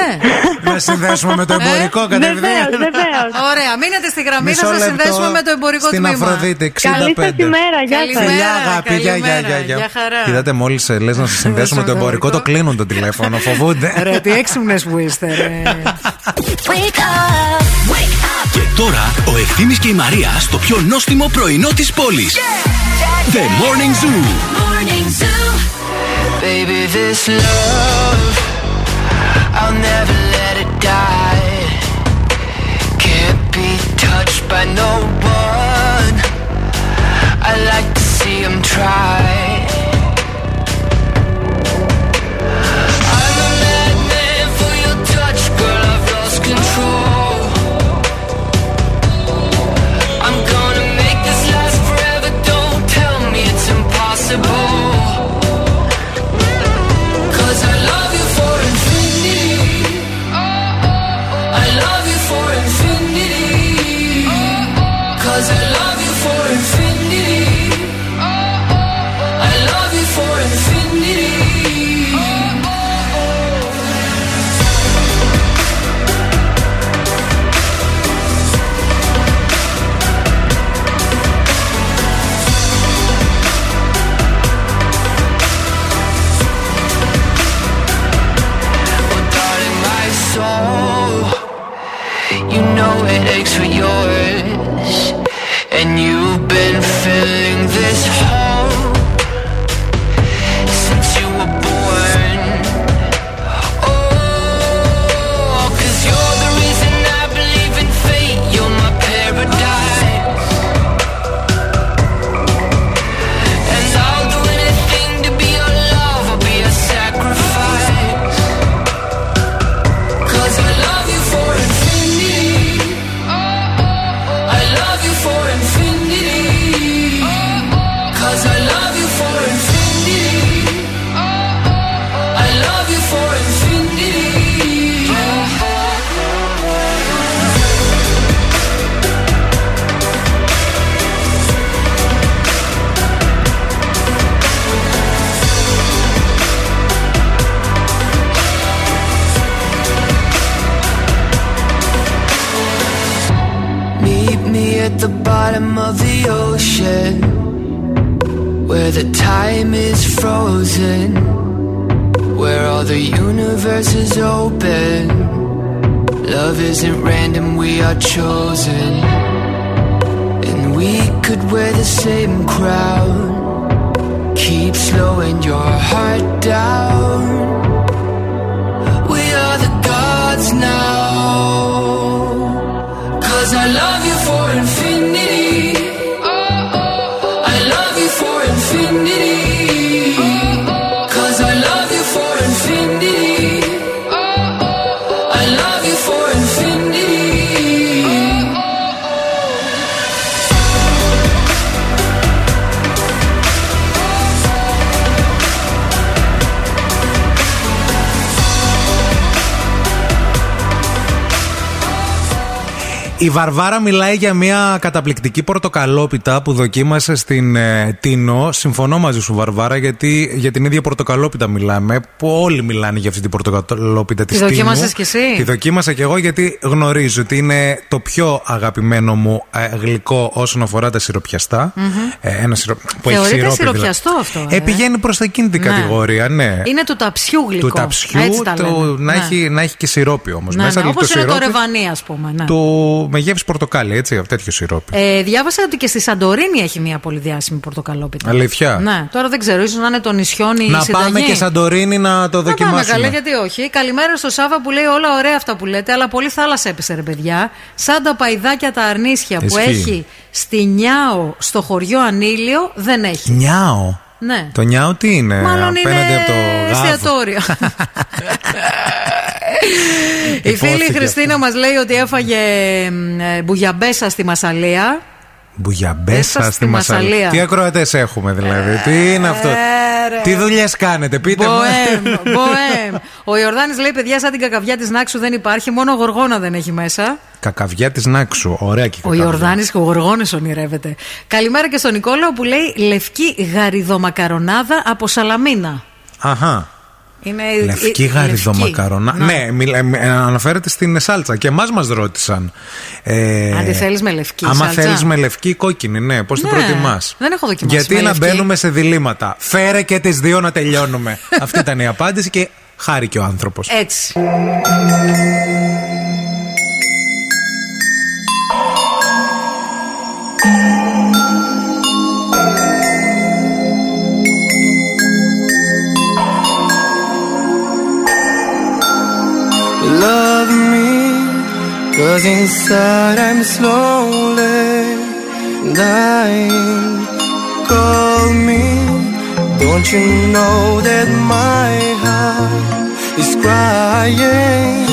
να συνδέσουμε με το εμπορικό Ε, κατευθείαν. Βεβαίως, βεβαίως. Ωραία, μείνετε στη γραμμή, Μισό θα σας λεπτό. συνδέσουμε με το εμπορικό Στην τμήμα. Αφροδίτη 65. Καλή σας ημέρα, γεια σας. Καλημέρα, Φιλιά, αγάπη, γεια, γεια, καλημέρα, γεια, γεια. γεια χαρά. Είδατε, μόλις λες να σας συνδέσουμε με το εμπορικό, το κλείνουν το τηλέφωνο. Φοβούνται. Ρε, τι έξυπνες που είστε, ρε. Και τώρα ο Ευθύμης και η Μαρία στο πιο νόστιμο πρωινό της πόλης. The Morning Zoo. Baby, this love, I'll never let it die. Can't be touched by no one. I like to see him try. Βαρβάρα μιλάει για μια καταπληκτική πορτοκαλόπιτα που δοκίμασε στην ε, Τίνο. Συμφωνώ μαζί σου, Βαρβάρα, γιατί για την ίδια πορτοκαλόπιτα μιλάμε. Που όλοι μιλάνε για αυτή την πορτοκαλόπιτα της Τη Τίνου. δοκίμασες κι εσύ; Τη δοκίμασα κι εγώ γιατί γνωρίζω ότι είναι το πιο αγαπημένο μου ε, γλυκό όσον αφορά τα σιροπιαστά. Μμμ. Ε, ένα σιρο... που έχει Θεωρείται σιρόπι, δηλαδή. σιροπιαστό αυτό. Ε, πηγαίνει προς εκείνη την Ναι. κατηγορία, ναι. Είναι του ταψιού γλυκό. Του ταψιού, Έτσι τα του, λένε. να, Ναι. έχει, να έχει και σιρόπι όμως. Ναι, μέσα ναι, αλλά όπως το είναι το σιρόπι ρεβανί, ας πούμε. Ναι. του με γεύση πορτοκάλι, έτσι, τέτοιο σιρόπι. Ε, διάβασα ότι και στη Σαντορίνη έχει μια πολύ διάσημη πορτοκαλόπιτα. Αλήθεια; Ναι, τώρα δεν ξέρω, ίσως να είναι το νησιόν ή η να συνταγή. πάμε και Σαντορίνη να το Να πάμε δοκιμάσουμε. καλά, γιατί όχι. Καλημέρα στο Σάβα που λέει όλα ωραία αυτά που λέτε, αλλά πολύ θάλασσα έπεσε, ρε παιδιά. Σαν τα παϊδάκια τα αρνίσια που Ισχύει. έχει στη Νιάο στο χωριό Ανήλιο, δεν έχει. Νιάο. Ναι. Το νιάο τι είναι, Μάλλον απέναντι είναι από το γάβο. εστιατόριο. Η φίλη Υπόθηκε Χριστίνα μας λέει ότι έφαγε μ, ε, μπουγιαμπέσα στη Μασαλία. Μπουγιαμπέσα Έσσα στη στη Μασαλία. Μασαλία. Τι ακροατές έχουμε δηλαδή, τι είναι αυτό; ρε. Τι δουλειές κάνετε, πείτε μου. Μποέμ, μποέμ. Ο Ιορδάνης λέει: Παιδιά, σαν την κακαβιά της Νάξου δεν υπάρχει, μόνο γοργόνα δεν έχει μέσα. Κακαβιά της Νάξου. Ωραία και η Ο κακαβιά. Ιορδάνης και ο Γοργόνης ονειρεύεται. Καλημέρα και στον Νικόλαο που λέει λευκή γαριδομακαρονάδα από Σαλαμίνα. Αχά. Είναι Λευκή η- γαριδομακαρονά. λευκή. Ναι, μιλα- ε, αναφέρεται στην σάλτσα και εμάς μας ρώτησαν. Ε, Αν τη θέλεις με λευκή Άμα σάλτσα; θέλεις με λευκή ή κόκκινη, ναι, πώς την Ναι, προτιμάς; δεν έχω δοκιμάσει Γιατί με να λευκή. μπαίνουμε σε διλήμματα. Φέρε και τις δύο να τελειώνουμε. Αυτή ήταν η απάντηση και χάρηκε ο άνθρωπος. Έτσι. Cause inside I'm slowly dying. Call me, don't you know that my heart is crying?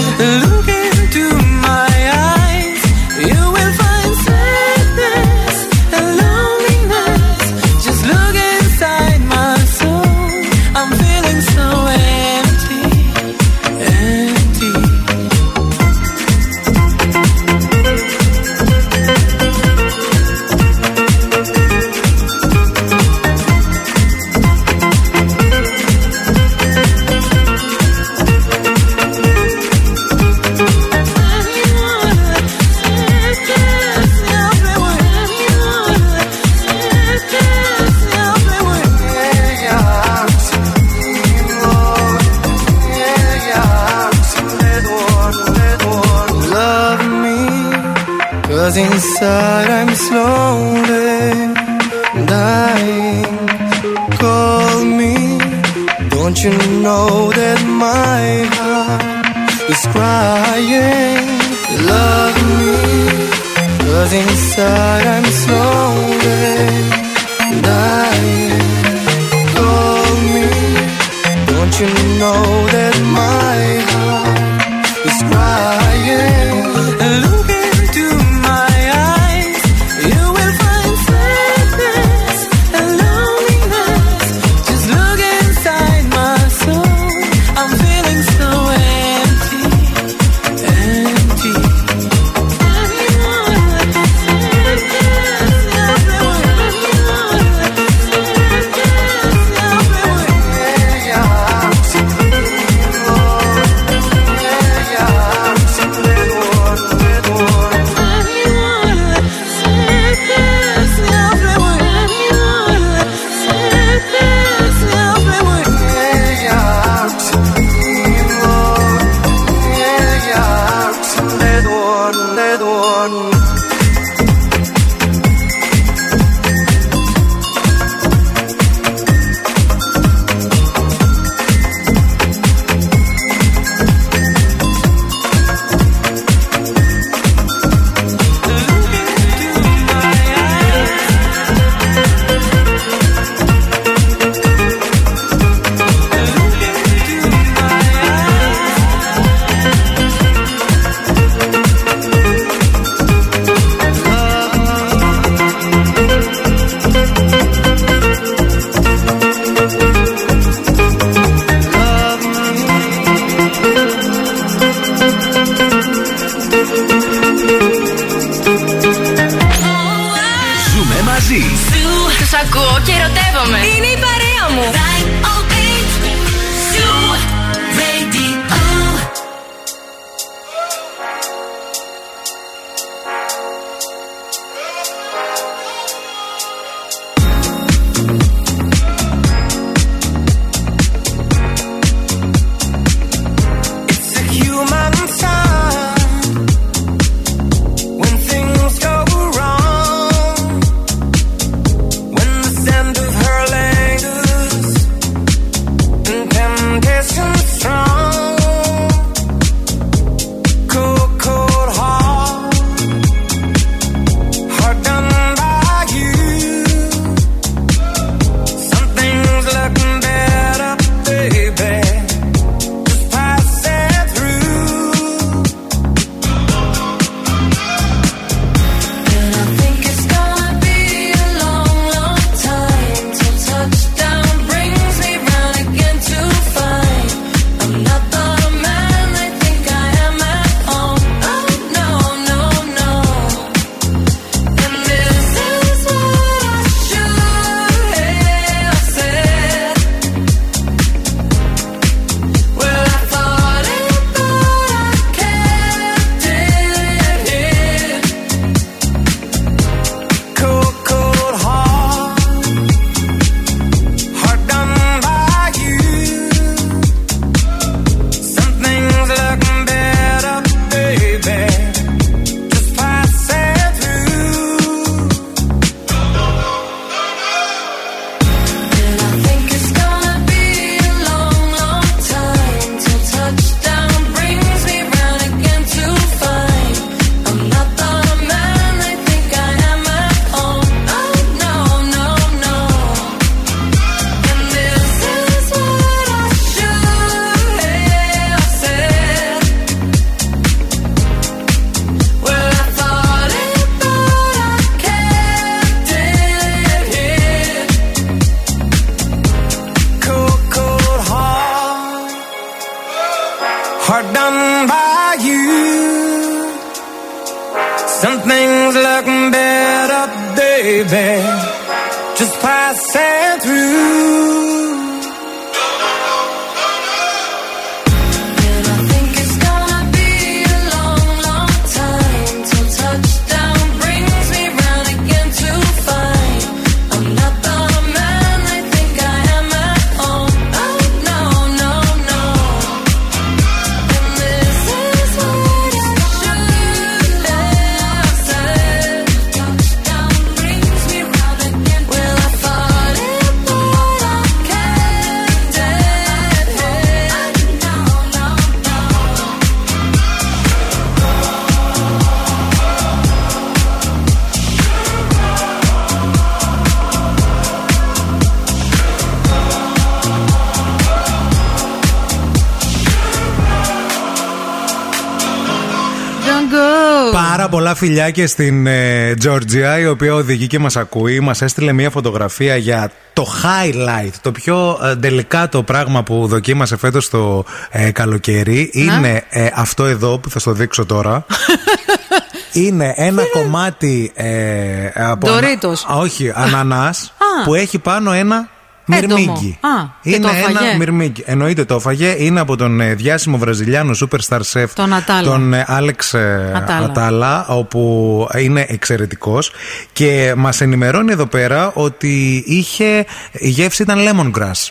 Φιλιά και στην ε, Τζόρτζια, η οποία οδηγεί και μας ακούει. Μας έστειλε μια φωτογραφία για το highlight, το πιο ε, τελικά το πράγμα που δοκίμασε φέτος το ε, καλοκαίρι. Είναι ε, αυτό εδώ που θα στο δείξω τώρα. Είναι ένα κομμάτι ε, από. Ντορίτος. ανα- όχι, ανανάς Α. που έχει πάνω ένα Έντομο. μυρμήγκι. Α, και είναι το έφαγε. ένα μυρμήγκι. Εννοείται το έφαγε. Είναι από τον ε, διάσημο Βραζιλιάνο superstar chef Τον Ατάλα. τον ε, Άλεξ ε, Ατάλα. Ατάλα, όπου είναι εξαιρετικός. Και μας ενημερώνει εδώ πέρα ότι είχε. Η γεύση ήταν lemongrass.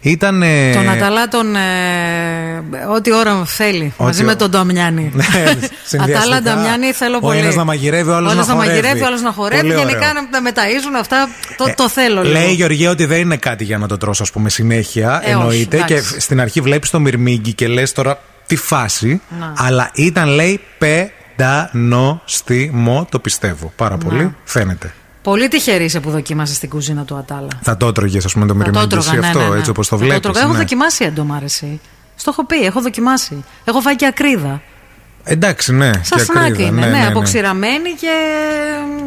Ήταν. ε, Τον Αταλά τον. ε, ό,τι ώρα θέλει. μαζί ό- με τον Νταμιάννη. συνδυαστικά. Ατάλα Νταμιάννη θέλω Ο πολύ. ένας να μαγειρεύει, ο άλλος Όλος να χορεύει. μαγειρεύει, ο άλλος να χορεύει. Πολύ ωραίο. Γενικά να τα μεταΐζουν αυτά. Το, το θέλω λίγο. Ε, Λέει η Γεωργία ότι δεν είναι κάτι για να το τρως, ας πούμε, συνέχεια. Ε, εννοείται. όχι, και εντάξει. στην αρχή βλέπεις το μυρμήγκι και λες τώρα τι φάση. Να. Αλλά ήταν, λέει, πεντανοστιμό. Το πιστεύω πάρα πολύ. Φαίνεται. Πολύ τυχερή είσαι που δοκίμασες την κουζίνα του Ατάλα. Θα το έτρωγε, ας πούμε, το Θα το μυρμήγκι έτρωγα, εσύ ναι, αυτό, ναι, ναι. έτσι όπως το Θα βλέπεις. έτρωγα. Έχω δοκιμάσει έντομα, αρέσει. Στο έχω πει, έχω δοκιμάσει. Έχω φάει και ακρίδα. Εντάξει, ναι. Σαν και σνακ ακρίδα, είναι, ναι, αποξηραμένη και.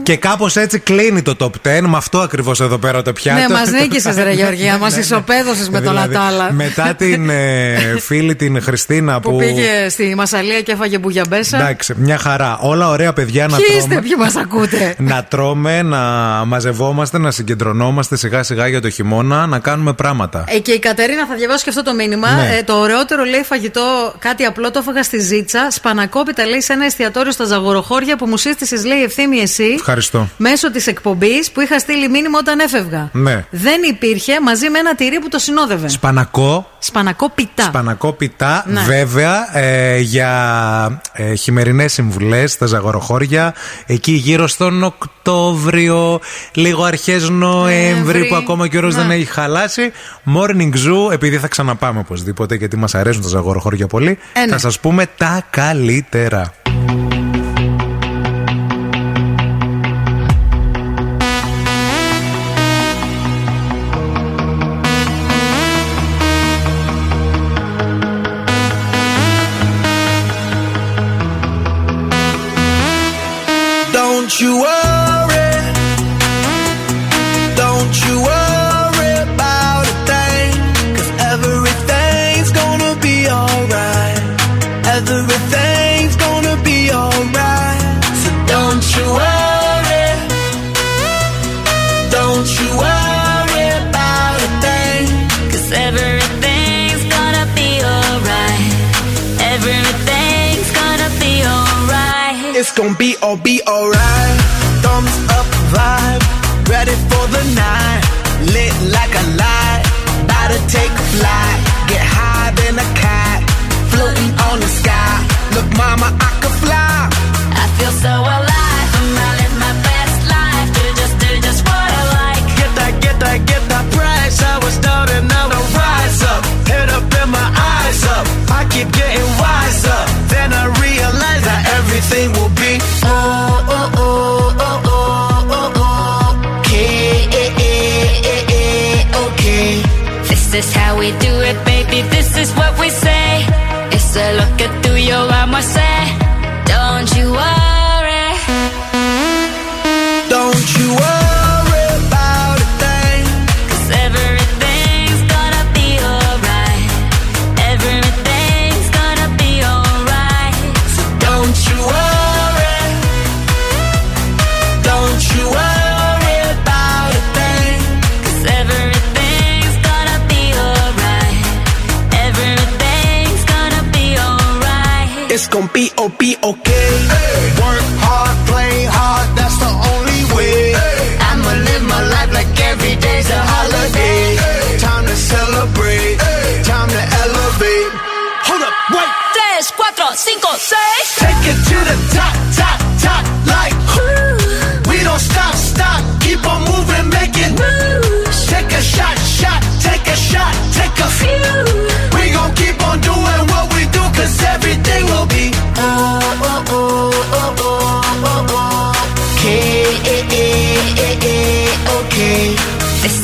Και κάπως έτσι κλείνει το top 10 με αυτό ακριβώς εδώ πέρα το πιάτο. Ναι, μας νίκησες, ρε Γεωργία, μας Ναι, ναι. ισοπαίδωσες με τον Δηλαδή, Ατάλα. Μετά την ε, φίλη την Χριστίνα που. Που πήγε στη Μασαλία και έφαγε μπουγιαμπέσα. Εντάξει, μια χαρά. Όλα ωραία παιδιά να Ποιοι τρώμε. είστε, ποιοι μας ακούτε. να τρώμε, να μαζευόμαστε, να συγκεντρωνόμαστε σιγά σιγά για το χειμώνα, να κάνουμε πράγματα. Ε, και η Κατερίνα θα διαβάσω και αυτό το μήνυμα. Ναι. Ε, το ωραιότερο λέει φαγητό, κάτι απλό, το έφαγα στη Ζήτσα. Σπανακόπιτα λέει σε ένα εστιατόριο στα Ζαγοροχώρια που μου σύστησες, λέει ευθύνη εσύ. Ευχαριστώ. Μέσω της εκπομπής που είχα στείλει μήνυμα όταν έφευγα. Ναι. Δεν υπήρχε μαζί με ένα τυρί που το συνόδευε. Σπανακό. Σπανακό πιτά. Σπανακό πιτά, Ναι. βέβαια, ε, για ε, χειμερινές συμβουλές στα ζαγοροχώρια, εκεί γύρω στον Οκτώβριο, λίγο αρχές Νοέμβρη, Νοέμβρη. που ακόμα και ο ώρας Ναι. δεν έχει χαλάσει. Morning Zoo, επειδή θα ξαναπάμε οπωσδήποτε, γιατί μας αρέσουν τα ζαγοροχώρια πολύ, Ε, ναι. θα σας πούμε τα καλύτερα. We do it, baby.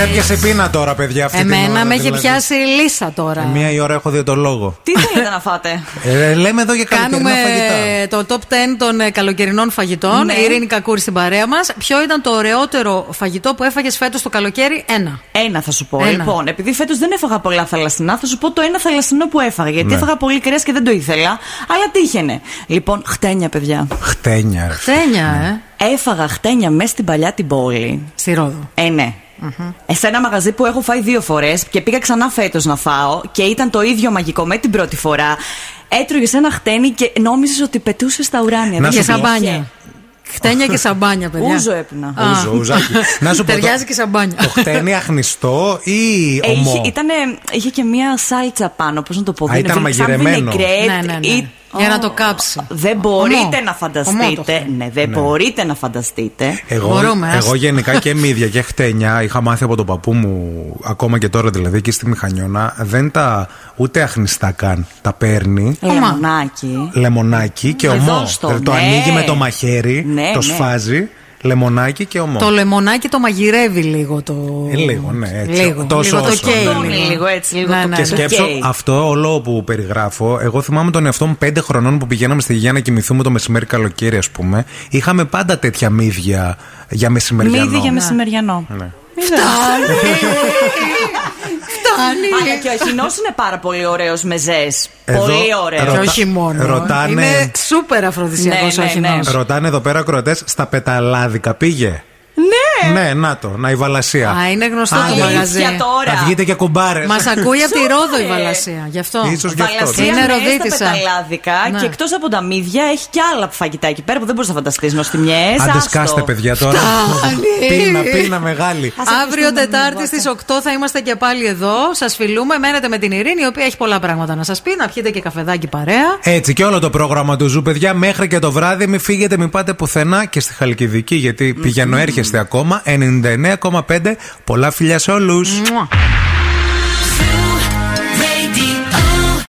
alright. Μα έπιασε πείνα τώρα, παιδιά. Αυτή την Εμένα ώρα, με έχει δηλαδή. πιάσει λύσα τώρα. Ε, Μία η ώρα έχω δει το λόγο. Τι θέλετε να φάτε; Ε, λέμε εδώ για καλοκαιρινά Κάνουμε φαγητά. το top 10 των ε, καλοκαιρινών φαγητών. Ναι. Η Ειρήνη Κακούρη στην παρέα μας. Ποιο ήταν το ωραιότερο φαγητό που έφαγες φέτος το καλοκαίρι, ένα. Ένα θα σου πω. Ένα. Λοιπόν, επειδή φέτος δεν έφαγα πολλά θαλασσινά, θα σου πω το ένα θαλασσινό που έφαγα. Γιατί Ναι. έφαγα πολύ κρέας και δεν το ήθελα. Αλλά τύχαινε. Λοιπόν, χτένια, παιδιά. Χτένια, ρε. Χτένια, ε. Έφαγα χτένια μέσα στην παλιά την πόλη. Στη Ρόδο. Ε, ναι. Ε, Σε ένα μαγαζί που έχω φάει δύο φορές και πήγα ξανά φέτος να φάω και ήταν το ίδιο μαγικό με την πρώτη φορά. Έτρωγες ένα χτένι και νόμιζες ότι πετούσες στα ουράνια. Να Δεν Και σου πω. σαμπάνια. Χτένια και σαμπάνια, παιδιά. Ούζο έπινα. Α. Ούζο, ουζάκι. Να σου πω. Ταιριάζει το- και σαμπάνια. Το χτένι αχνιστό ή Ε, ομό; είχε, ήτανε, είχε και μία σάλτσα πάνω, πώς να το πω. Α, δεν- ήταν σαν μαγειρεμένο. vinaigrette Ναι, ναι, ναι. Ή- Για να Ω, το κάψει. Δεν μπορείτε Ομό. να Ομό το φανταστείτε. χτένι. Ναι, δεν μπορείτε να φανταστείτε. Εγώ, Μπορούμε, ας. εγώ γενικά και μύδια και χτένια είχα μάθει από τον παππού μου, ακόμα και τώρα δηλαδή, εκεί στη Μηχανιώνα, δεν τα ούτε αχνιστά καν. Τα παίρνει Λεμονάκι. λεμονάκι και Ε, ομό. δώσ' το, Δηλαδή, το ναι. ανοίγει με το μαχαίρι, Ναι, το ναι. σφάζει, λεμονάκι και ομό. Το λεμονάκι το μαγειρεύει λίγο το. Ε, λίγο, ναι, έτσι. Λίγο, Τόσο λίγο το όσο. καίει. Τόνι λίγο έτσι, λίγο Ναι, το ναι, Και ναι. σκέψω καίει. αυτό όλο που περιγράφω. Εγώ θυμάμαι τον εαυτό μου πέντε χρονών που πηγαίναμε στη Γέννα να κοιμηθούμε το μεσημέρι καλοκαίρι, ας πούμε. Είχαμε πάντα τέτοια μύδια για μεσημεριανό. Μύδι για μεσημεριανό. Ναι. Φτάνει. Αλλά και ο χεινό είναι πάρα πολύ ωραίος με ζες. Εδώ Πολύ ωραίος. ρωτα- Και όχι μόνο. ρωτάνε- Είναι σούπερ αφροδισιακός Ναι, ο ναι, χειμώνα. ναι. Ρωτάνε εδώ πέρα ακροατές, στα πεταλάδικα πήγε; Ναι! Ναι, να το, να η Βαλασία. Α, είναι γνωστό το Άλλη. μαγαζί. Αλήθεια τώρα. Θα βγείτε και κουμπάρες. Μας ακούει από τη Σούπερ. Ρόδο η Βαλασία. Γι' αυτό. Ίσως γι' αυτό. Βαλασία Είναι ναι, ροδίτισσα. στα πεταλάδικα Ναι. και εκτός από τα μύδια έχει και άλλα φαγητά εκεί πέρα που δεν μπορείς να φανταστείς. Νοστιμιές. Άντε σκάστε, παιδιά τώρα. πίνα, πίνα μεγάλη. Αύριο Τετάρτη στις 8 θα είμαστε και πάλι εδώ. Σας φιλούμε. Μένετε με την Ειρήνη, η οποία έχει πολλά πράγματα να σας πει. Να πιείτε και καφεδάκι παρέα. Έτσι και όλο το πρόγραμμα του Ζου, παιδιά, μέχρι και το βράδυ. Μην φύγετε, μην πάτε πουθενά και στη Χαλκιδική, γιατί πηγαίνω, έρχεστε ακόμα. 99,5. Πολλά φιλιά σε όλους. Μουα. Too